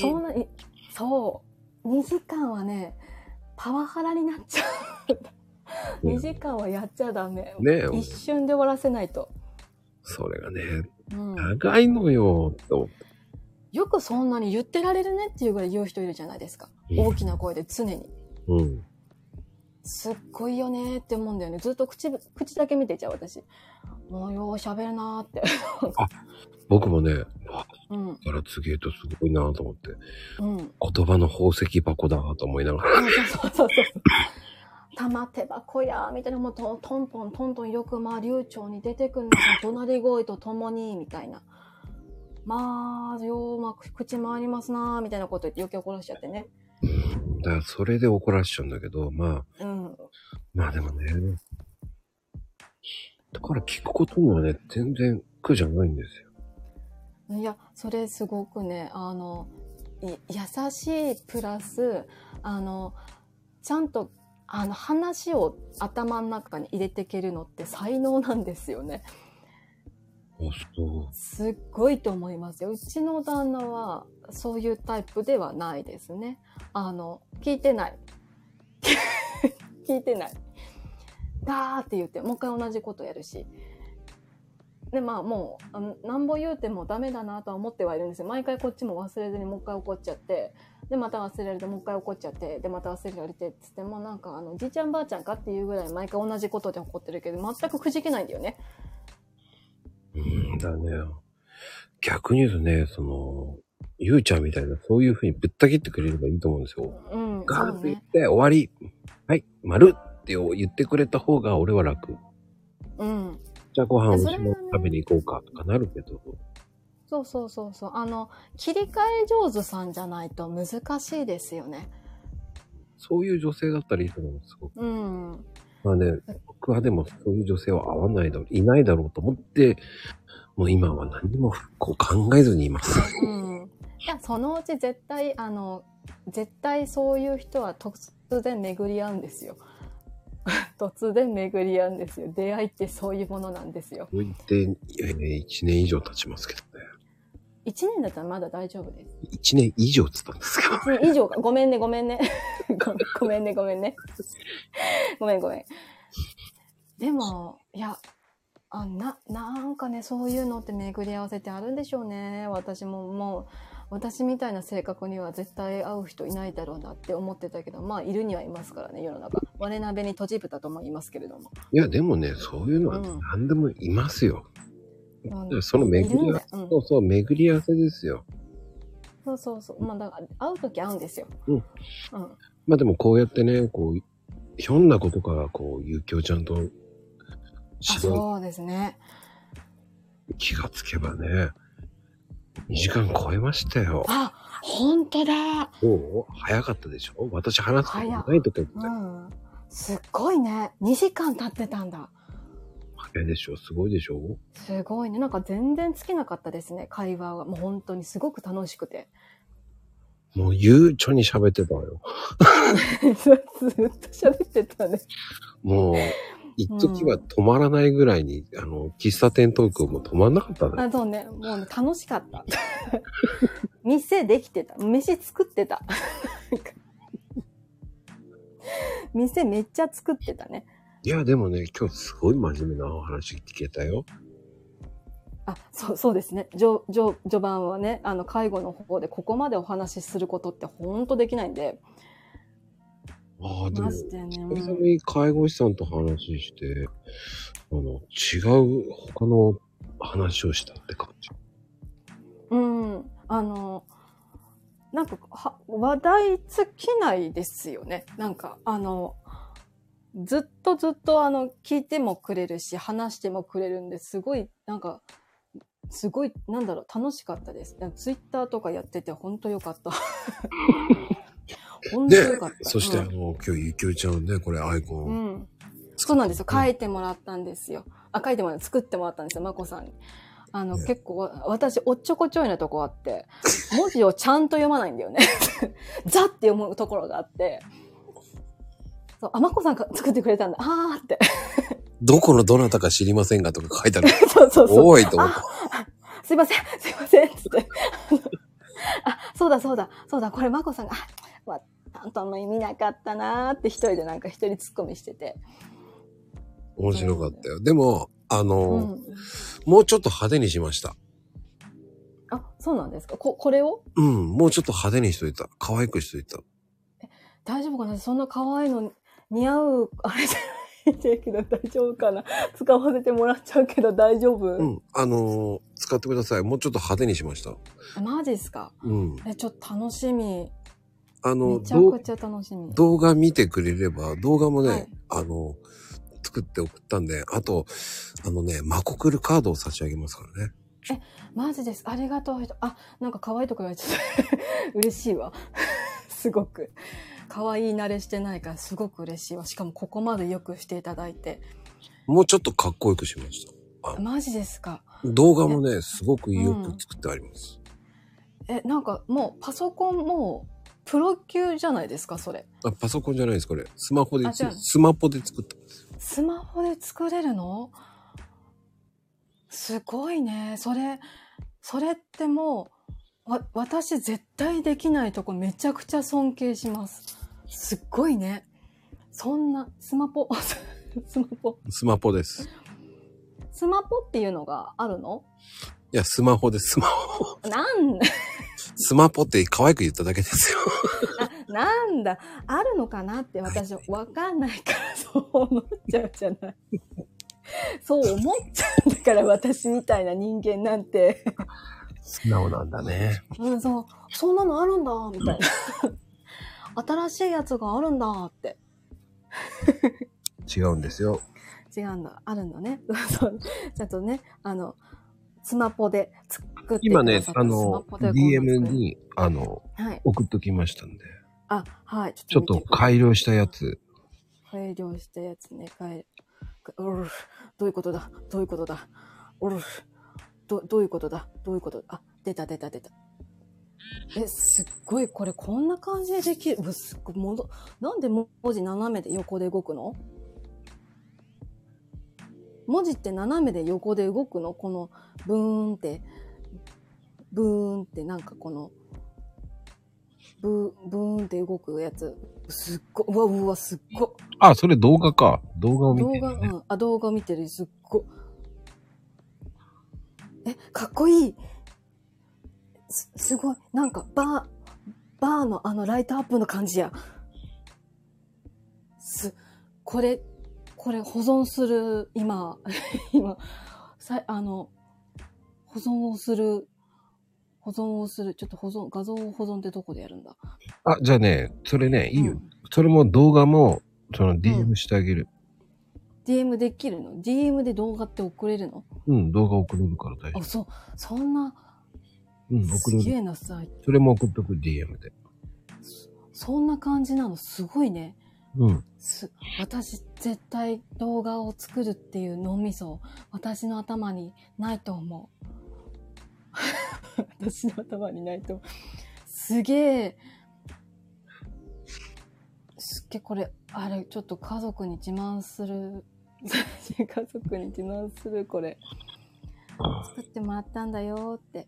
Speaker 3: そんなに、そう、2時間はね、パワハラになっちゃう。2時間はやっちゃダメ。
Speaker 1: ね
Speaker 3: 一瞬で終わらせないと。
Speaker 1: それがね、
Speaker 3: うん、
Speaker 1: 長いのよ、と思って。
Speaker 3: よくそんなに言ってられるねっていうぐらい言う人いるじゃないですか。
Speaker 1: うん
Speaker 3: 大きな声で常に。
Speaker 1: うん。
Speaker 3: すっごいよねーって思うんだよね。ずっと口、口だけ見てちゃう私。もうよう喋るなーって。
Speaker 1: 僕もね、わ
Speaker 3: うん。
Speaker 1: から次へとすごいなと思って、
Speaker 3: うん。
Speaker 1: 言葉の宝石箱だと思いながら。
Speaker 3: そうそうそうそう。玉手箱やーみたいな、もうトントントントンよくまあ流暢に出てくるのが隣声とともに、みたいな。まあ、ようまく口回りますなーみたいなこと言って余計怒らしちゃってね。
Speaker 1: だからそれで怒らしちゃうんだけど、まあ、
Speaker 3: うん。
Speaker 1: まあでもね、だから聞くことにはね、全然苦じゃないんですよ。
Speaker 3: いや、それすごくね、あの、い優しいプラス、あの、ちゃんと、あの、話を頭の中に入れていけるのって才能なんですよね。すっごいと思いますよ。うちの旦那は、そういうタイプではないですね。あの、聞いてない。[laughs] 聞いてない。だーって言って、もう一回同じことやるし。で、まあもう、なんぼ言うてもダメだなとは思ってはいるんですよ。毎回こっちも忘れずにもう一回怒っちゃって、で、また忘れられてもう一回怒っちゃって、で、また忘れられてっ、つってもなんか、あの、じいちゃんばあちゃんかっていうぐらい毎回同じことで怒ってるけど、全くくじけないんだよね。
Speaker 1: う。うんだね。逆に言うとね、その、ゆうちゃんみたいな、そういう風にぶった切ってくれればいいと思うんですよ。
Speaker 3: うん、
Speaker 1: ガーって言って、終わり。はい、丸って言ってくれた方が俺は楽。
Speaker 3: うん。
Speaker 1: じゃあご飯を食べに行こうかとかなるけど。
Speaker 3: そうそうそうそう。あの、切り替え上手さんじゃないと難しいですよね。
Speaker 1: そういう女性だったらいいと思うんです、すごく。
Speaker 3: うん。
Speaker 1: まあね、僕はでもそういう女性は合わないだろう、いないだろうと思って、もう今は何もこう考えずにいます。
Speaker 3: うん。いや、そのうち絶対、あの、絶対そういう人は突然巡り合うんですよ。[laughs] 突然巡り合うんですよ。出会いってそういうものなんですよ。
Speaker 1: こう言って、えー、1年以上経ちますけどね。
Speaker 3: 一年だったらまだ大丈夫です。
Speaker 1: 1年以上って言ったんですけど。
Speaker 3: 一年以上か。ごめんね、ごめんね。[laughs] ごごめんね、ごめんね。ごめん、ごめん。でも、いや、あな、なんかね、そういうのって巡り合わせてあるんでしょうね。私ももう、私みたいな性格には絶対会う人いないだろうなって思ってたけど、まあ、いるにはいますからね、世の中。我鍋に閉じ蓋とも言いますけれども。
Speaker 1: いや、でもね、そういうのは
Speaker 3: うん
Speaker 1: 何でもいますよ。
Speaker 3: うん
Speaker 1: その巡り合わせ、
Speaker 3: いるん
Speaker 1: そうそう、巡り合わせですよ。
Speaker 3: そうそうそう。まあ、だから、会うとき会うんですよ。
Speaker 1: うん
Speaker 3: うん。
Speaker 1: まあでもこうやってね、こう、ひょんなことから、こう、ゆうきょうちゃんと
Speaker 3: あ、
Speaker 1: 知り合
Speaker 3: そうですね。
Speaker 1: い気がつけばね、2時間超えましたよ。
Speaker 3: あ、本当だ。
Speaker 1: どう早かったでしょ？私話すことないとか言ってた
Speaker 3: うん。すっごいね。2時間経ってたんだ。
Speaker 1: 早いでしょ？すごいでしょ？
Speaker 3: すごいね。なんか全然尽きなかったですね。会話が。もう本当にすごく楽しくて。
Speaker 1: もう悠長に喋ってたわよ。[laughs]
Speaker 3: ずっと喋ってたね。
Speaker 1: もう、一時は止まらないぐらいに、あの、喫茶店トークも止まんなかったね。
Speaker 3: あ、そうね。もうね、楽しかった。[laughs] 店できてた。飯作ってた。[laughs] 店めっちゃ作ってたね。
Speaker 1: いや、でもね、今日すごい真面目なお話聞けたよ。
Speaker 3: あ、そう、そうですね。序、序、序盤はね、あの、介護の方でここまでお話しすることって本当できないんで。
Speaker 1: ああ、でも。久々に介護士さんと話して、あの、違う他の話をしたって感じ。
Speaker 3: うん。あの、なんか、は、話題尽きないですよね。なんか、あの、ずっとずっとあの、聞いてもくれるし、話してもくれるんで、すごい、なんか、すごい、なんだろう、楽しかったです。ツイッターとかやってて、ほんとよかった。[laughs] ほんと
Speaker 1: で
Speaker 3: よかった。、
Speaker 1: そして、
Speaker 3: うん
Speaker 1: あの、今日ゆきおちゃんね、これアイコン。
Speaker 3: うん。そうなんですよ。書いてもらったんですよ。あ、書いてもらった、作ってもらったんですよ、まこさんに。あの、
Speaker 1: ね
Speaker 3: 結構、わ私、おっちょこちょいなとこあって、[laughs] 文字をちゃんと読まないんだよね。[laughs] ザって読むところがあって。そう、あ、まこさんが作ってくれたんだ。あーって。[laughs]
Speaker 1: どこのどなたか知りませんがとか書いてある。
Speaker 3: そうそうそう。
Speaker 1: 多いと思って。
Speaker 3: すいません、すいません、つって。あ、そうだそうだ、そうだ、これまこさんが、あ、まあ、担当の意味なかったなーって一人でなんか一人ツッコミしてて。
Speaker 1: 面白かったよ。でも、あの、
Speaker 3: うん。
Speaker 1: もうちょっと派手にしました。
Speaker 3: あ、そうなんですか？こ、これを？
Speaker 1: うん、もうちょっと派手にしといた。可愛くしといた。
Speaker 3: 大丈夫かな？そんな可愛いの似合う、あれじゃないんだけど大丈夫かな？使わせてもらっちゃうけど大丈夫、
Speaker 1: うん、あのー使ってください。もうちょっと派手にしました。
Speaker 3: マジっすか？
Speaker 1: うん。
Speaker 3: え、ちょっと楽しみ。
Speaker 1: あの、
Speaker 3: めちゃくちゃ楽しみ。
Speaker 1: 動画見てくれれば、動画もね、
Speaker 3: はい
Speaker 1: あの、作って送ったんで、あと、あのね、マコクルカードを差し上げますからね。
Speaker 3: マジです。ありがとう。あ、なんか可愛いとこ言われちゃった。[laughs] 嬉しいわ。[laughs] すごく。可愛い慣れしてないからすごく嬉しいわ。しかもここまでよくしていただいて。
Speaker 1: もうちょっとかっこよくしました。
Speaker 3: マジですか。
Speaker 1: 動画もね、すごくよく作ってあります。
Speaker 3: え、なんかもうパソコンもうプロ級じゃないですか、それ。
Speaker 1: あ、パソコンじゃないです、これ。スマホでスマホで作ったんです。
Speaker 3: スマホで作れるの？すごいね。それ、それってもう、わ、私絶対できないとこめちゃくちゃ尊敬します。すっごいね。そんな、スマポ、[laughs] スマポ。
Speaker 1: スマホです。
Speaker 3: スマポっていうのがあるの？
Speaker 1: いや、スマホです、スマホ。
Speaker 3: なん、
Speaker 1: スマホって可愛く言っただけですよ。
Speaker 3: あ [laughs] なんだ、あるのかなって私わかんないからそう思っちゃうじゃない。そう思っちゃうんだから私みたいな人間なんて。
Speaker 1: 素直なんだね。
Speaker 3: うん、そう、そんなのあるんだ、みたいな。新しいやつがあるんだって。
Speaker 1: 違うんですよ。
Speaker 3: 違うんだ、あるんだね。[laughs] ちゃんとね、あの、スマホで作って
Speaker 1: 今ねあの DM に、あの、
Speaker 3: はい。
Speaker 1: 送っときましたんで。
Speaker 3: あ、はい。
Speaker 1: ちょっと改良したやつ。
Speaker 3: 改良したやつね、改うるどういうことだ？どういうことだ？うるど、どういうことだ？どういうこと？だあ、出た出た出た。え、すっごい、これこんな感じでできる？すっごい、もど、なんで文字斜めで横で動くの？文字って斜めで横で動くの？この、ブーンって、ブーンってなんかこの、ブー、ブーンって動くやつ。すっごい、うわ、うわ、すっごい。
Speaker 1: あ、それ動画か。動画を見て、
Speaker 3: 動画、うん。あ、動画見てる。すっご。え、かっこいい。す、すごい。なんか、バー、バーのあのライトアップの感じや。す、これ、これ保存する、今、[laughs] 今、さ、あの、保存をする、保存をする、ちょっと保存、画像を保存ってどこでやるんだ
Speaker 1: あ、じゃあね、それね、いいよ。
Speaker 3: うん
Speaker 1: それも動画も、その DM してあげる。
Speaker 3: DM できるの ?DM で動画って送れるの？
Speaker 1: うん、動画送れるから大丈
Speaker 3: あ、そう、そんな、
Speaker 1: 夫。うん、送
Speaker 3: すげ
Speaker 1: れる。
Speaker 3: えなさい。
Speaker 1: それも送っとく、DM で。
Speaker 3: そんな感じなの？すごいね。
Speaker 1: うん。
Speaker 3: す私絶対動画を作るっていう脳みそ私の頭にないと思う。[laughs] 私の頭にないと。すげえ。すっげえこれ、あれ、ちょっと家族に自慢する。家族に自慢する、これ。作ってもらったんだよって。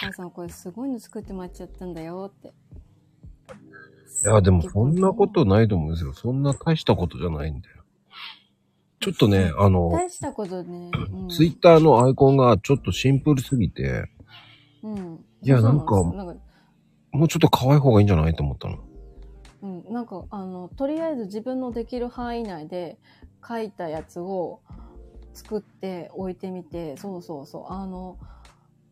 Speaker 3: 母さんこれすごいの作ってもらっちゃったんだよって。
Speaker 1: いや、でもそんなことないと思うんですよ。そんな大したことじゃないんだよ。ちょっとね、あの、
Speaker 3: 大したことね。うん、
Speaker 1: ツイッターのアイコンがちょっとシンプルすぎて、
Speaker 3: うん。
Speaker 1: いやなんか
Speaker 3: なんか、
Speaker 1: もうちょっと可愛い方がいいんじゃない？と思ったの。
Speaker 3: うん、なんか、あの、とりあえず自分のできる範囲内で書いたやつを作って置いてみて、そうそうそう、あの、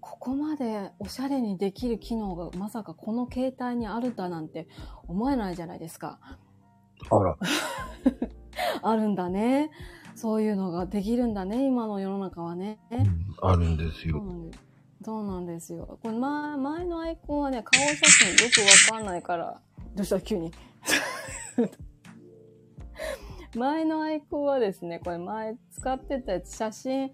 Speaker 3: ここまでおしゃれにできる機能がまさかこの携帯にあるだなんて思えないじゃないですか。
Speaker 1: あら。[laughs]
Speaker 3: あるんだね。そういうのができるんだね、今の世の中はね。
Speaker 1: うんあるんですよ。
Speaker 3: そうなんそうなんですよ。これ前、前のアイコンはね、顔写真よくわかんないから、どうした？急に。[laughs] 前のアイコンはですね、これ前使ってたやつ、写真、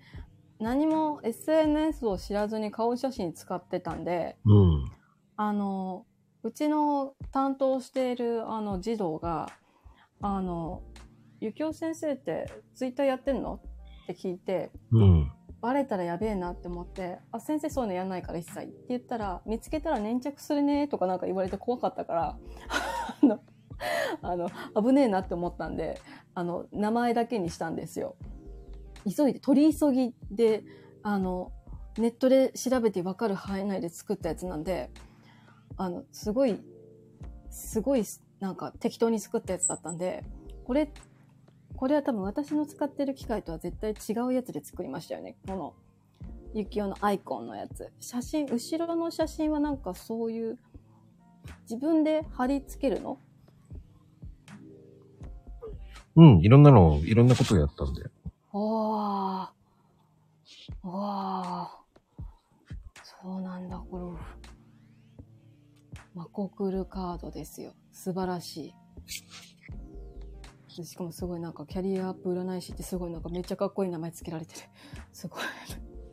Speaker 3: 何も SNS を知らずに顔写真使ってたんで、
Speaker 1: うん。
Speaker 3: あの、うちの担当しているあの児童が、あの、ゆきお先生ってツイッターやってんの？って聞いて、
Speaker 1: うん。
Speaker 3: バレたらやべえなって思って、あ、先生そういうのやんないから一切って言ったら、見つけたら粘着するねとかなんか言われて怖かったから、[laughs] あの、あの、危ねえなって思ったんで、あの、名前だけにしたんですよ。急いで、取り急ぎで、あの、ネットで調べてわかる範囲内で作ったやつなんで、あの、すごい、すごい、なんか適当に作ったやつだったんで、これ、これは多分私の使ってる機械とは絶対違うやつで作りましたよね。この、ゆきおのアイコンのやつ。写真、後ろの写真はなんかそういう、自分で貼り付けるの？
Speaker 1: うん。いろんなの、いろんなことをやったんだよ。
Speaker 3: わあ。わあ。そうなんだ、これ。マコクルカードですよ。素晴らしい。しかもすごいなんかキャリアアップ占い師ってすごいなんかめっちゃかっこいい名前つけられてる。[laughs] すごい。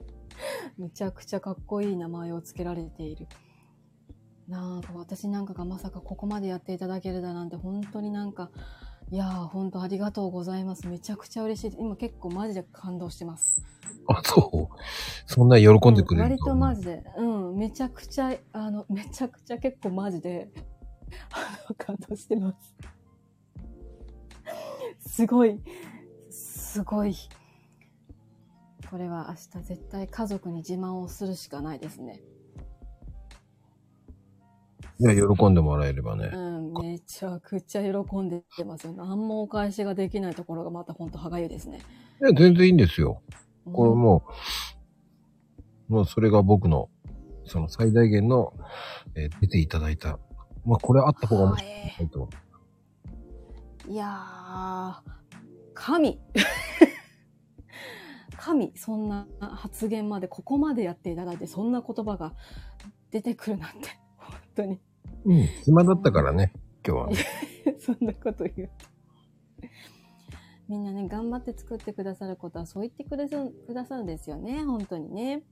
Speaker 3: [laughs] めちゃくちゃかっこいい名前をつけられている。なんか私なんかがまさかここまでやっていただけるだなんて本当になんか、いやー本当ありがとうございます。めちゃくちゃ嬉しい。今結構マジで感動してます。
Speaker 1: あ、そう。そんな喜んでくれる
Speaker 3: うん割とマ
Speaker 1: ジ。
Speaker 3: ジで、うん、めちゃくちゃ、あの、めちゃくちゃ結構マジで、[laughs] あの、感動してます。すごい、すごい。これは明日絶対家族に自慢をするしかないですね。
Speaker 1: いや、喜んでもらえればね。
Speaker 3: うん、めちゃくちゃ喜んでますよ。何もお返しができないところがまたほんと歯がゆいですね。
Speaker 1: いや、全然いいんですよ。
Speaker 3: うん
Speaker 1: これもう、もうそれが僕の、その最大限の、えー出ていただいた。まあ、これあった方が面白
Speaker 3: はい
Speaker 1: い
Speaker 3: やー、神 [laughs] 神、そんな発言まで、ここまでやっていただいて、そんな言葉が出てくるなんて、[laughs] 本当に。
Speaker 1: うん。暇だったからね、今日はね。[laughs]
Speaker 3: そんなこと言うと。みんなね、頑張って作ってくださることは、そう言ってくれるくださるんですよね、本当にね。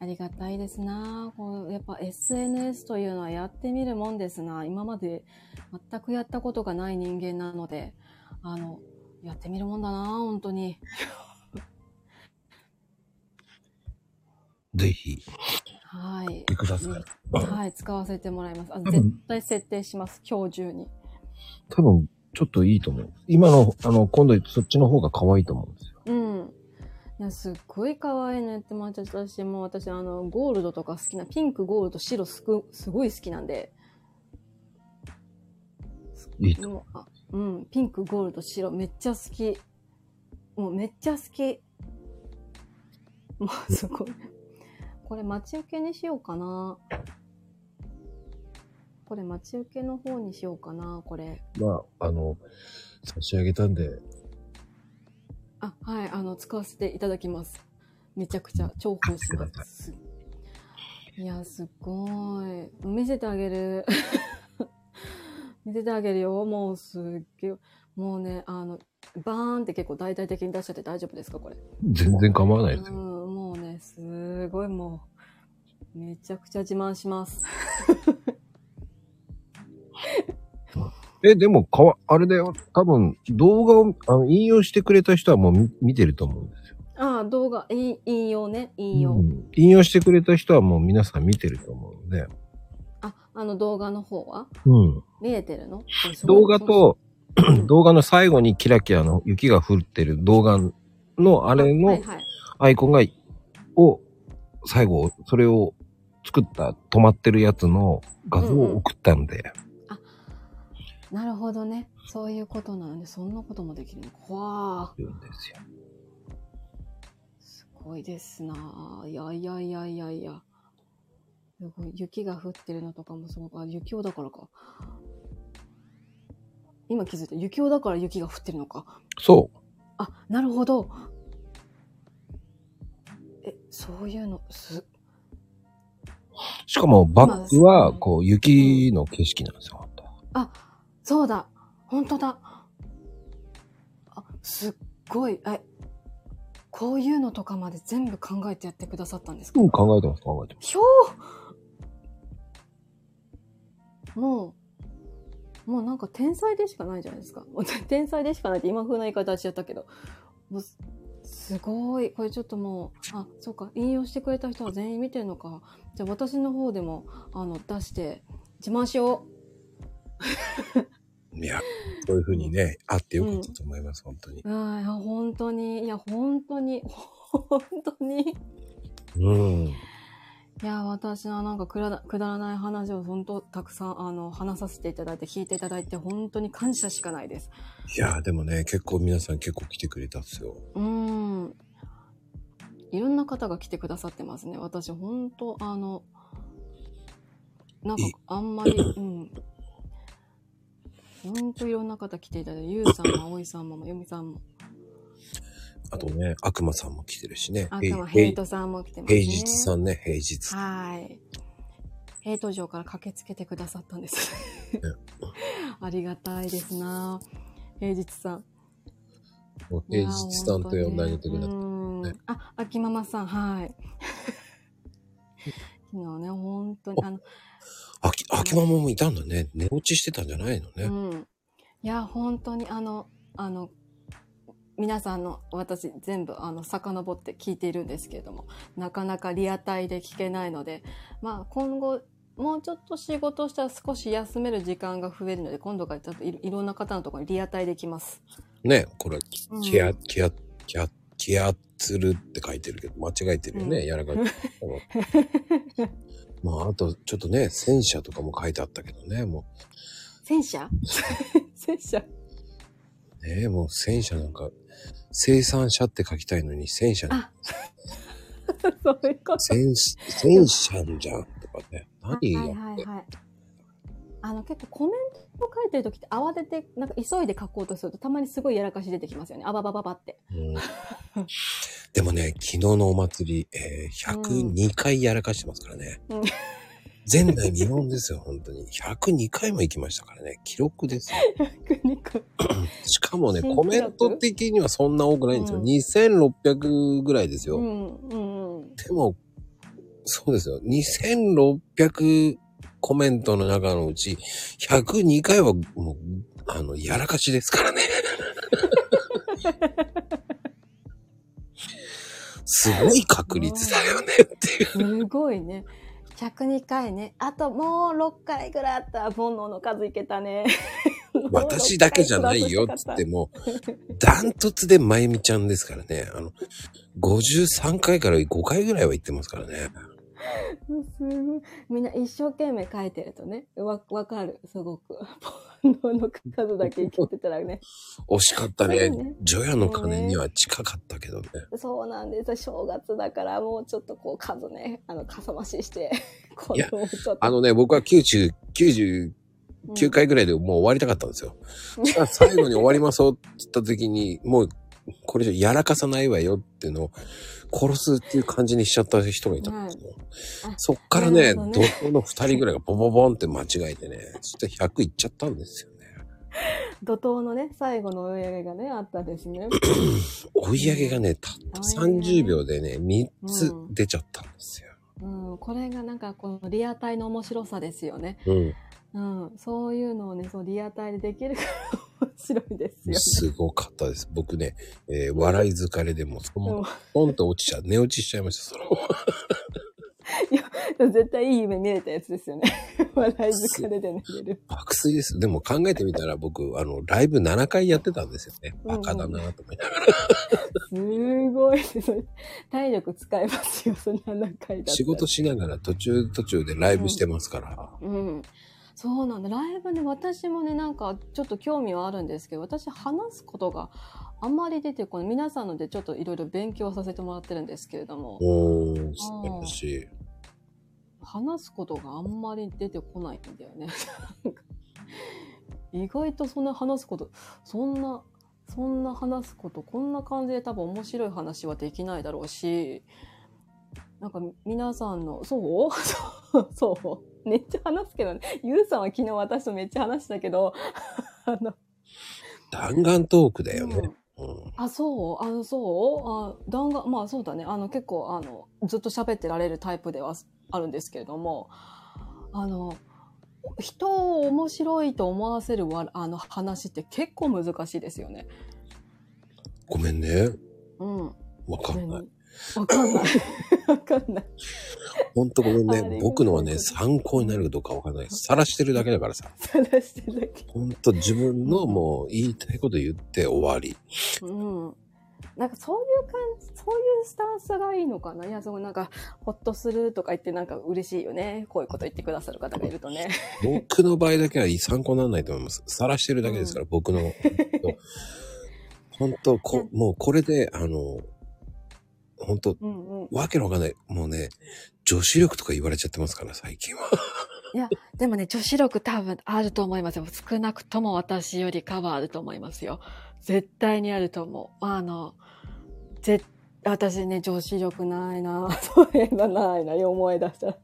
Speaker 3: ありがたいですなこうやっぱ SNS というのはやってみるもんですな今まで全くやったことがない人間なので、あの、やってみるもんだな本当に。[laughs]
Speaker 1: ぜひ、
Speaker 3: はい。
Speaker 1: ください。
Speaker 3: はい、使わせてもらいます。あ絶対設定します、今日中に。
Speaker 1: 多分、ちょっといいと思う。今の、あの、今度そっちの方が可愛いと思うんですよ。
Speaker 3: うん。いや、すっごい可愛いのやってもらっちゃったし、もう私、あの、ゴールドとか好きな、ピンク、ゴールド、白すく、すごい好きなんで。
Speaker 1: いいと。
Speaker 3: もうあうん、ピンク、ゴールド、白、めっちゃ好き。もうめっちゃ好き。もうすごい。これ待ち受けにしようかな。これ待ち受けの方にしようかな、これ。
Speaker 1: まあ、あの、差し上げたんで、
Speaker 3: あ、はい、あの、使わせていただきます。めちゃくちゃ重宝します。いや、すっごい。見せてあげる。[laughs] 見せてあげるよ。もうすっげえ。もうね、あの、バーンって結構大々的に出しちゃって大丈夫ですかこれ。
Speaker 1: 全然構わないです
Speaker 3: う
Speaker 1: よ。
Speaker 3: ん、もうね、すごいもう、めちゃくちゃ自慢します。[laughs]
Speaker 1: え、でも、かわ、あれだよ。多分、動画をあの引用してくれた人はもう見見てると思うんですよ。
Speaker 3: ああ、動画、い引用ね、引用。
Speaker 1: うん引用してくれた人はもう皆さん見てると思うので。
Speaker 3: あ、あの動画の方は？
Speaker 1: うん。
Speaker 3: 見えてるの？すごい
Speaker 1: 動画と、[clears throat] 動画の最後にキラキラの雪が降ってる動画のあれ
Speaker 3: は
Speaker 1: の
Speaker 3: いはい。
Speaker 1: アイコンが、を、最後、それを作った止まってるやつの画像を送ったんで、
Speaker 3: なるほどね。そういうことなので、そんなこともできるの？わあ、
Speaker 1: 言うんですよ。
Speaker 3: すごいですなあいやいやいやいやいや。すごい雪が降ってるのとかもすごく、あ、雪をだからか。今気づいた。雪男だから雪が降ってるのか。
Speaker 1: そう。
Speaker 3: あ、なるほど。え、そういうの、す、
Speaker 1: しかもバックは、
Speaker 3: まあ
Speaker 1: こう、雪の景色なんですよ、本当
Speaker 3: あ、そうだ。本当だ。あ、すっごい。え、こういうのとかまで全部考えてやってくださったんですか、
Speaker 1: うん、考えてます、考えてます。
Speaker 3: ひょーもう、もうなんか天才でしかないじゃないですか。[laughs] 天才でしかないって今風な言い方しちゃったけど。もうすすごい。これちょっともう、あ、そうか。引用してくれた人は全員見てるのか。じゃあ私の方でも、あの、出して、自慢しよ
Speaker 1: いや、そういう風にね、あってよかったと思います、本当に。
Speaker 3: う。はい、本当に。いや、本当に。[laughs] 本当に。
Speaker 1: うん。
Speaker 3: いや、私はなんかくだくだらない話を本当たくさんあの話させていただいて聞いていただいて本当に感謝しかないです。
Speaker 1: いや、でもね、結構皆さん結構来てくれたんですよ。
Speaker 3: うーん。いろんな方が来てくださってますね。私本当あの、なんか
Speaker 1: い
Speaker 3: あんまり、うん。本当いろんな方来ていただいて、ゆうさんも、あおいさんも、まゆみさんも、
Speaker 1: あとね、悪魔さんも来てるしね。
Speaker 3: あとヘイトさんも来てますね。
Speaker 1: 平日さんね、平日。
Speaker 3: はい。ヘイト城から駆けつけてくださったんです。[laughs] ありがたいですな平日さん。
Speaker 1: もう平日さんと呼んであげてください。
Speaker 3: うんあ、秋ママさん、はい。[laughs] 昨日ね、本当に、あの、
Speaker 1: あき、秋ママもいたんだね。寝落ちしてたんじゃないのね。
Speaker 3: うん。いや、本当に、あの、あの、皆さんの私全部あの遡って聞いているんですけれどもなかなかリアタイで聞けないのでまあ今後もうちょっと仕事したら少し休める時間が増えるので今度からちょっといろんな方のところにリアタイできます。
Speaker 1: ね、これ、
Speaker 3: うん
Speaker 1: キア、キア、キア、キアツルって書いてるけど、間違えてるよね、
Speaker 3: うん
Speaker 1: やらか [laughs] まあ、あと、ちょっとね、戦車とかも書いてあったけどね、も
Speaker 3: 戦車？戦車？[laughs]
Speaker 1: う、ね、もう戦車なんか、生産者って書きたいのに、戦車に、
Speaker 3: あ [laughs] そういうこと。
Speaker 1: 戦、戦車じゃんとかね、何
Speaker 3: はい
Speaker 1: やって。
Speaker 3: はいはい。あの結構コメントを書いてる時って慌ててなんか急いで書こうとするとたまにすごいやらかし出てきますよね。あばばばばって。
Speaker 1: う [laughs] んでもね、昨日のお祭り、えー、102回やらかしてますからね。
Speaker 3: うん
Speaker 1: 前代未聞ですよ、本当に。102回も行きましたからね。記録ですよ。
Speaker 3: ニコ
Speaker 1: しかもね、コメント的にはそんな多くないんですよ。
Speaker 3: うん
Speaker 1: 2600ぐらいですよ。
Speaker 3: うんうんうん。
Speaker 1: でも、そうですよ。2600コメントの中のうち、102回はもう、あの、やらかしですからね。すごい確率だよねっていう。
Speaker 3: すごいね。102回ね。あともう6回ぐらいあったら煩悩の数いけたね。[laughs]
Speaker 1: 私だけじゃないよっつっても、[laughs] ダントツでまゆみちゃんですからね。あの、53回から5回ぐらいは行ってますからね。
Speaker 3: すごい。みんな一生懸命書いてるとね、わ、わかる。すごく。煩悩の数だけいけてたらね。
Speaker 1: 惜しかったね。除夜の鐘には近かったけどね。
Speaker 3: そうなんです。正月だからもうちょっとこう数ね、あの、かさ増しして、こ
Speaker 1: いや。あのね、僕は90、99回ぐらいでもう終わりたかったんですよ。[laughs] じゃあ最後に終わりますよって言った時に、もう、これじゃやらかさないわよっていうのを、殺すっていう感じにしちゃった人がいたんですよ。
Speaker 3: あ
Speaker 1: そっからね、怒涛の二人ぐらいがボボボンって間違えてね、そして100いっちゃったんですよね。
Speaker 3: 怒涛のね、最後の追い上げがね、あったですね。[coughs]
Speaker 1: 追い上げがね、たった30秒でね、3つ出ちゃったんですよ。
Speaker 3: うん、これがなんかこのリアタイの面白さですよね。
Speaker 1: うん。
Speaker 3: うん、そういうのをね、そうリアタイでできるから面白いですよね。
Speaker 1: すごかったです。僕ね、えー笑い疲れでもうそのポンと落ちちゃう、寝落ちしちゃいました、そのまま。
Speaker 3: 絶対いい夢見れたやつですよね。[laughs] 笑い疲れで寝れる。
Speaker 1: 爆睡です。でも考えてみたら僕、あの、ライブ7回やってたんですよね。
Speaker 3: うんうん
Speaker 1: バカだなと思いながら。
Speaker 3: すごいです。体力使えますよ、そんな何回だ
Speaker 1: 仕事しながら途中途中でライブしてますから。
Speaker 3: うん。そうなんだ。ライブね、私もね、なんかちょっと興味はあるんですけど、私話すことがあんまり出てこない。皆さんのでちょっといろいろ勉強させてもらってるんですけれども、
Speaker 1: おー、素晴らしい。
Speaker 3: 話すことがあんまり出てこないんだよね。意外とそんな話すこと、そんな、そんな話すこと、こんな感じで多分面白い話はできないだろうし、なんか皆さんの、そう？[laughs] そう？めっちゃ話すけどね。ゆうさんは昨日私とめっちゃ話したけど、[laughs] あの、
Speaker 1: 弾丸トークだよね。うん
Speaker 3: あ、そう？あの、そう？あ弾丸、まあそうだね。あの、結構、あの、ずっと喋ってられるタイプではあるんですけれども、あの、人を面白いと思わせるわあの話って結構難しいですよね。
Speaker 1: ごめんね。
Speaker 3: うん。
Speaker 1: わかんない。
Speaker 3: わかんない。[laughs] わかんない。
Speaker 1: ほんとごめんね。僕のはね、参考になるかどうかわかんない。晒してるだけだからさ。
Speaker 3: 探してるだけ。
Speaker 1: ほんと自分のもう言いたいこと言って終わり。
Speaker 3: うん。なんかそういう感じ、そういうスタンスがいいのかないや、そうなんか、ほっとするとか言ってなんか嬉しいよね。こういうこと言ってくださる方がいるとね。
Speaker 1: 僕の場合だけは参考にならないと思います。晒してるだけですから、僕の。本当こ、もうこれで、あの、本当
Speaker 3: うんうん。
Speaker 1: わけのわかんない。もうね、女子力とか言われちゃってますから、最近は。
Speaker 3: いや、でもね、女子力多分あると思いますよ。少なくとも私よりかはあると思いますよ。絶対にあると思う。あの、ぜ、私ね、女子力ないなそういえばないな、思い出したら。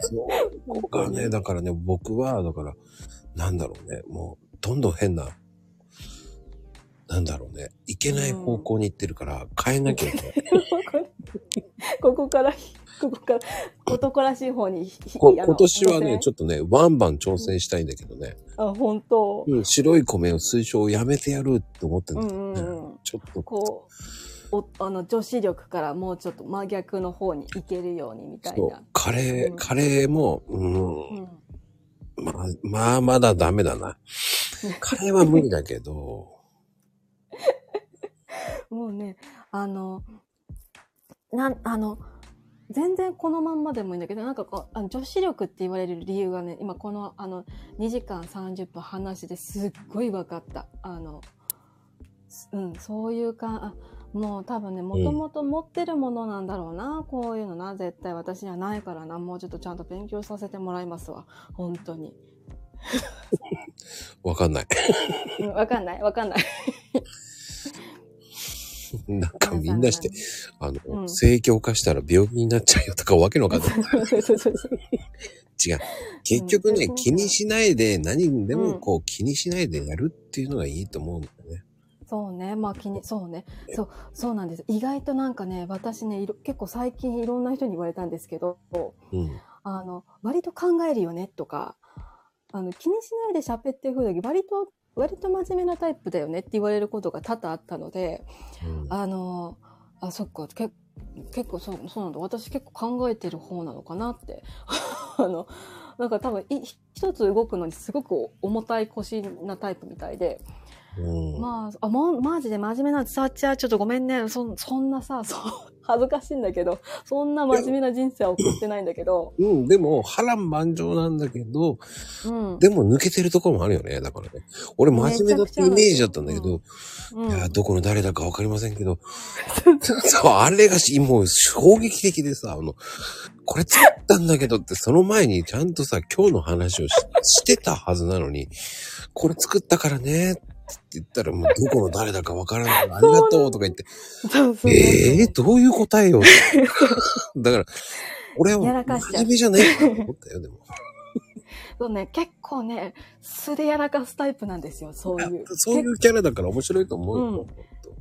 Speaker 1: そう。ここがね、だからね、僕は、だから、なんだろうね、もう、どんどん変な、なんだろうね、いけない方向に行ってるから、変えなきゃいけない。[laughs]
Speaker 3: ここから、ここから、男らしい方に
Speaker 1: 今年はね、ち
Speaker 3: ょ
Speaker 1: ょっとね、ワンバン挑戦したいんだけどね、
Speaker 3: あ、本当。
Speaker 1: うん、白い米を推奨をやめてやるって思ってるん
Speaker 3: うん
Speaker 1: だけどね、
Speaker 3: うんうん。
Speaker 1: ちょっと、
Speaker 3: こう、お、あの、女子力からもうちょっと真逆の方に行けるようにみたいな。、
Speaker 1: カレー、
Speaker 3: うん。
Speaker 1: カレーも、うん、
Speaker 3: うん。
Speaker 1: まあ、まあ、まだダメだな。カレーは無理だけど、[laughs]
Speaker 3: もうね、あの、なん、あの、全然このまんまでもいいんだけど、なんかこう、あの女子力って言われる理由がね、今この、あの、2時間30分話ですっごい分かった。あの、うん、そういうか、あもう多分ね、もともと持ってるものなんだろうな、こういうのな、絶対私にはないからな、もうちょっとちゃんと勉強させてもらいますわ。本当に。[laughs]
Speaker 1: わかんない。
Speaker 3: うんわかんない、わかんない。[laughs] [laughs]
Speaker 1: なんかみんなして、あの、
Speaker 3: うん
Speaker 1: 盛況化したら病気になっちゃうよとかわけのわかんない。
Speaker 3: そうそうそうそう。
Speaker 1: 違う。結局ね、
Speaker 3: うん
Speaker 1: 気にしないで、何にでもこう気にしないでやるっていうのがいいと思うんだよね。
Speaker 3: そうね。まあ気に、そうね。そう、そうなんです。意外となんかね、私ね、いろ結構最近いろんな人に言われたんですけど、
Speaker 1: うん。
Speaker 3: あの、割と考えるよねとか、あの、気にしないで喋ってる風だけど、割と、割と真面目なタイプだよねって言われることが多々あったので、
Speaker 1: うん
Speaker 3: あの、あ、そっか、け結構そう、そうなんだ。私結構考えてる方なのかなって。[laughs] あの、なんか多分い、一つ動くのにすごく重たい腰なタイプみたいで、
Speaker 1: うん。
Speaker 3: まあ、あ、もう、マジで真面目な伝わっちゃう。ちょっとごめんね。そん、そんなさ、[laughs] そう、恥ずかしいんだけど、そんな真面目な人生は送ってないんだけど、
Speaker 1: うん、でも、波乱万丈なんだけど、
Speaker 3: うん。
Speaker 1: でも抜けてるところもあるよね。だからね。俺真面目だってイメージだったんだけど、
Speaker 3: うん、
Speaker 1: いや、どこの誰だかわかりませんけど、[laughs] そう、あれがし、もう衝撃的でさ、あの、これ作ったんだけどって、その前にちゃんとさ、今日の話をししてたはずなのに、これ作ったからね、って言ったら、もうどこの誰だかわからない。ありがとうとか言って、
Speaker 3: そうそう。
Speaker 1: ええー、どういう答えよ。[laughs] だから、俺は
Speaker 3: やらかしちゃ
Speaker 1: じゃないかなと思ったよ、でも。
Speaker 3: そうね、結構ね、素でやらかすタイプなんですよ、そういう。
Speaker 1: そういうキャラだから面白いと思うよ。
Speaker 3: うん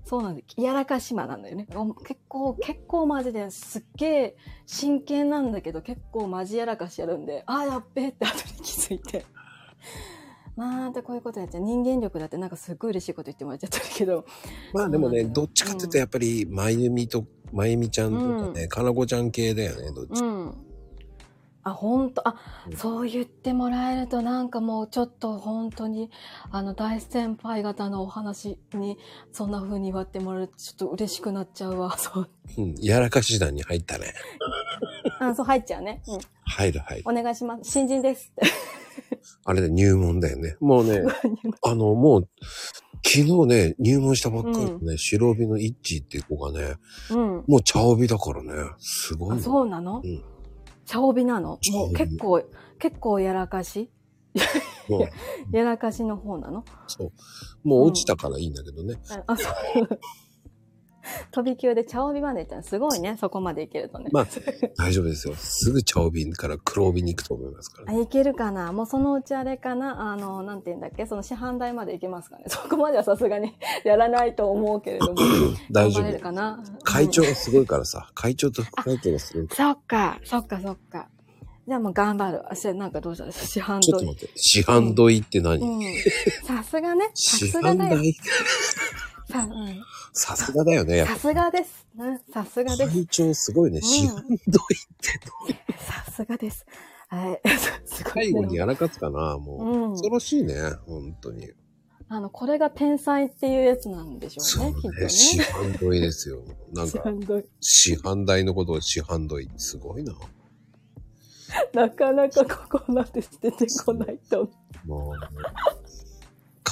Speaker 3: そうなんです。やらかしまなんだよね。お結構、結構マジですっげえ真剣なんだけど、結構マジやらかしやるんで、ああ、やっべえって後に気づいて。またこういうことやっちゃう。人間力だってなんかすっごい嬉しいこと言ってもらっちゃったけど。
Speaker 1: まあでもね、どっちかっていうとやっぱり、まゆみと、まゆみちゃんとかね、かなこちゃん系だよね、どっちか。
Speaker 3: うん。あ、本当あ
Speaker 1: うん、
Speaker 3: そう言ってもらえるとなんかもうちょっと本当に、あの大先輩方のお話にそんな風に言われてもらえるとちょっと嬉しくなっちゃうわ。[laughs] そう。
Speaker 1: うん、やらかし団に入ったね。
Speaker 3: あ、そう入っちゃうね。うん。
Speaker 1: 入る入る。
Speaker 3: お願いします。新人です。
Speaker 1: あれで入門だよね。もうね、[laughs] あの、もう、昨日ね、入門したばっかりのね、白帯のイッチーっていう子がね、
Speaker 3: うん。
Speaker 1: もう茶帯だからね、すごい
Speaker 3: あ、
Speaker 1: の。
Speaker 3: そうなの？
Speaker 1: うん
Speaker 3: 茶帯なの？もう結構、結構やらかし？[laughs] やらかしの方なの？
Speaker 1: そう。もう落ちたからいいんだけどね。
Speaker 3: あ、あそう。[laughs] 飛び級で茶帯まで行ったらすごいね、そこまで行けるとね。
Speaker 1: まあ、大丈夫ですよ。すぐ茶帯から黒帯に行くと思いますから
Speaker 3: あ、
Speaker 1: ね。
Speaker 3: いけるかな？もうそのうちあれかな？あの、なんて言うんだっけ？その市販台まで行けますかね？そこまではさすがに [laughs] やらないと思うけれども。[coughs]
Speaker 1: 大丈夫。
Speaker 3: かな？
Speaker 1: 会長がすごいからさ、会長と副会長がすごいから。
Speaker 3: そっか、そっか、そっか。じゃあもう頑張る。あ、なんかどうした？市販台。
Speaker 1: ちょっと待って、市販問いって何、
Speaker 3: うん。さすがね。さ
Speaker 1: 市
Speaker 3: すがだよ。
Speaker 1: 販代？
Speaker 3: さ、うん。
Speaker 1: さすがだよね。やっぱ
Speaker 3: さすがです。ねさすがです。
Speaker 1: 会長すごいね。
Speaker 3: ん
Speaker 1: 市販問いってどう
Speaker 3: さすがです。はい。[laughs] すごい
Speaker 1: 最後に
Speaker 3: ね。
Speaker 1: やらかすかなもう。
Speaker 3: うん
Speaker 1: 恐ろしいね。本当に。
Speaker 3: あの、これが天才っていうやつなんでしょ
Speaker 1: そうう
Speaker 3: ね、きっと
Speaker 1: ね。市
Speaker 3: ね。
Speaker 1: 販問いですよ。なんか、
Speaker 3: 市販台
Speaker 1: 市販代のことを市販問い。すごいな。
Speaker 3: なかなかここまで出てこないと。
Speaker 1: もう、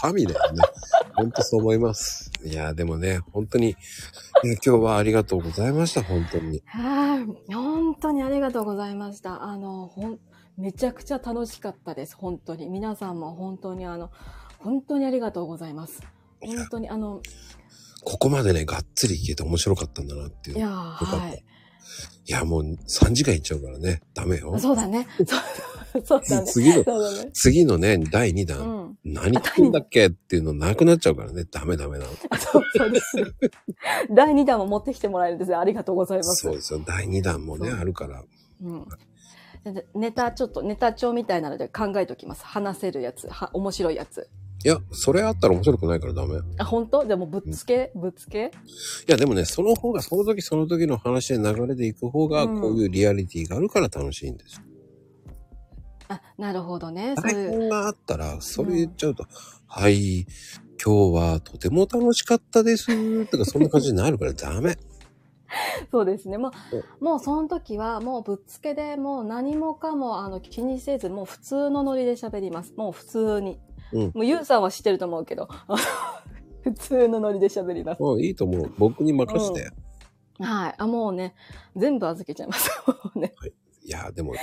Speaker 1: 神だよね。[laughs] 本当そう思います。いや、でもね、本当に、いや今日はありがとうございました、本当に。
Speaker 3: はい。本当にありがとうございました。あの、ほん、めちゃくちゃ楽しかったです。本当に。皆さんも本当にあの、本当にありがとうございます。本当にあの、
Speaker 1: ここまでね、がっつりいけて面白かったんだなっていう。
Speaker 3: いやはい。
Speaker 1: いや、もう3時間いっちゃうからね。ダメよ。
Speaker 3: そうだね。[laughs] そうだね。
Speaker 1: 次の、
Speaker 3: そうだね。
Speaker 1: 次のね、第2
Speaker 3: う
Speaker 1: 弾、
Speaker 3: ん。
Speaker 1: 何言ってんだっけっていうのなくなっちゃうからね。ダメダメなの。
Speaker 3: あそうそうです。[laughs] 第2弾も持ってきてもらえるんですよ。ありがとうございます。
Speaker 1: そうですよ。第2弾もね、あるから。
Speaker 3: うん。でネタ、ちょっとネタ帳みたいなので考えときます。話せるやつ。は、面白いやつ。
Speaker 1: いや、それあったら面白くないからダメ。い
Speaker 3: あ、本当？でもぶっつけ、ぶっつけ？
Speaker 1: や、でもね、その方が、その時その時の話で流れでいく方が、
Speaker 3: うん
Speaker 1: こういうリアリティがあるから楽しいんですよ。
Speaker 3: あ、なるほどね。そう
Speaker 1: 台
Speaker 3: いう。
Speaker 1: 本があったら、それ言っちゃうと、はい、今日はとても楽しかったです、[laughs] とかそんな感じになるからダメ。
Speaker 3: そうですね。も
Speaker 1: そう
Speaker 3: う、もうその時は、もうぶっつけで、もう何もかも、あの、気にせず、もう普通のノリで喋ります。もう普通に。
Speaker 1: うん
Speaker 3: もう、ゆうさんは知ってると思うけど、[laughs] 普通のノリで喋ります。
Speaker 1: もういいと思う。僕に任せて。
Speaker 3: はい。あ、もうね、全部預けちゃいます。[laughs] もうね。
Speaker 1: いや、でも、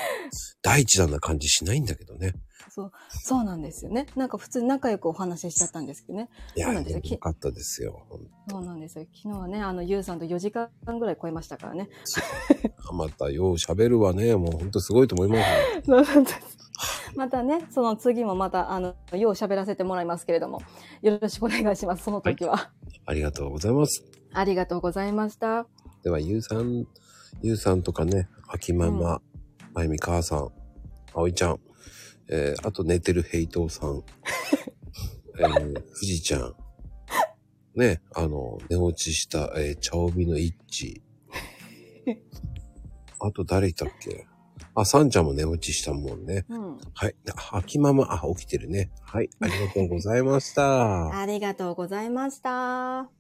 Speaker 1: 第一弾な感じしないんだけどね。
Speaker 3: そう、そうなんですよね。なんか普通に仲良くお話ししちゃったんですけどね。
Speaker 1: いや、
Speaker 3: そうなんですよ
Speaker 1: よかったですよ。
Speaker 3: そうなんですよ。昨日はね、あの、ゆうさんと4時間ぐらい超えましたからね。
Speaker 1: また、よう喋るわね。もうほんとすごいと思いますよ。[laughs]
Speaker 3: そうなんです。またね、その次もまた、あの、よう喋らせてもらいますけれども、よろしくお願いします。その時は。
Speaker 1: ありがとうございます。
Speaker 3: ありがとうございました。
Speaker 1: では、ゆうさん、ゆうさんとかね、秋ママ、まゆみ母さん、あおいちゃん、えー、あと寝てるヘイトーさん、[laughs] えー、ふじちゃん、ね、あの、寝落ちした、えー、茶帯の一致。あと誰いたっけ？あ、さんちゃんも寝落ちしたもんね。
Speaker 3: うん。
Speaker 1: はい。あ、秋ママ、あ、起きてるね。はい。ありがとうございました。[laughs]
Speaker 3: ありがとうございました。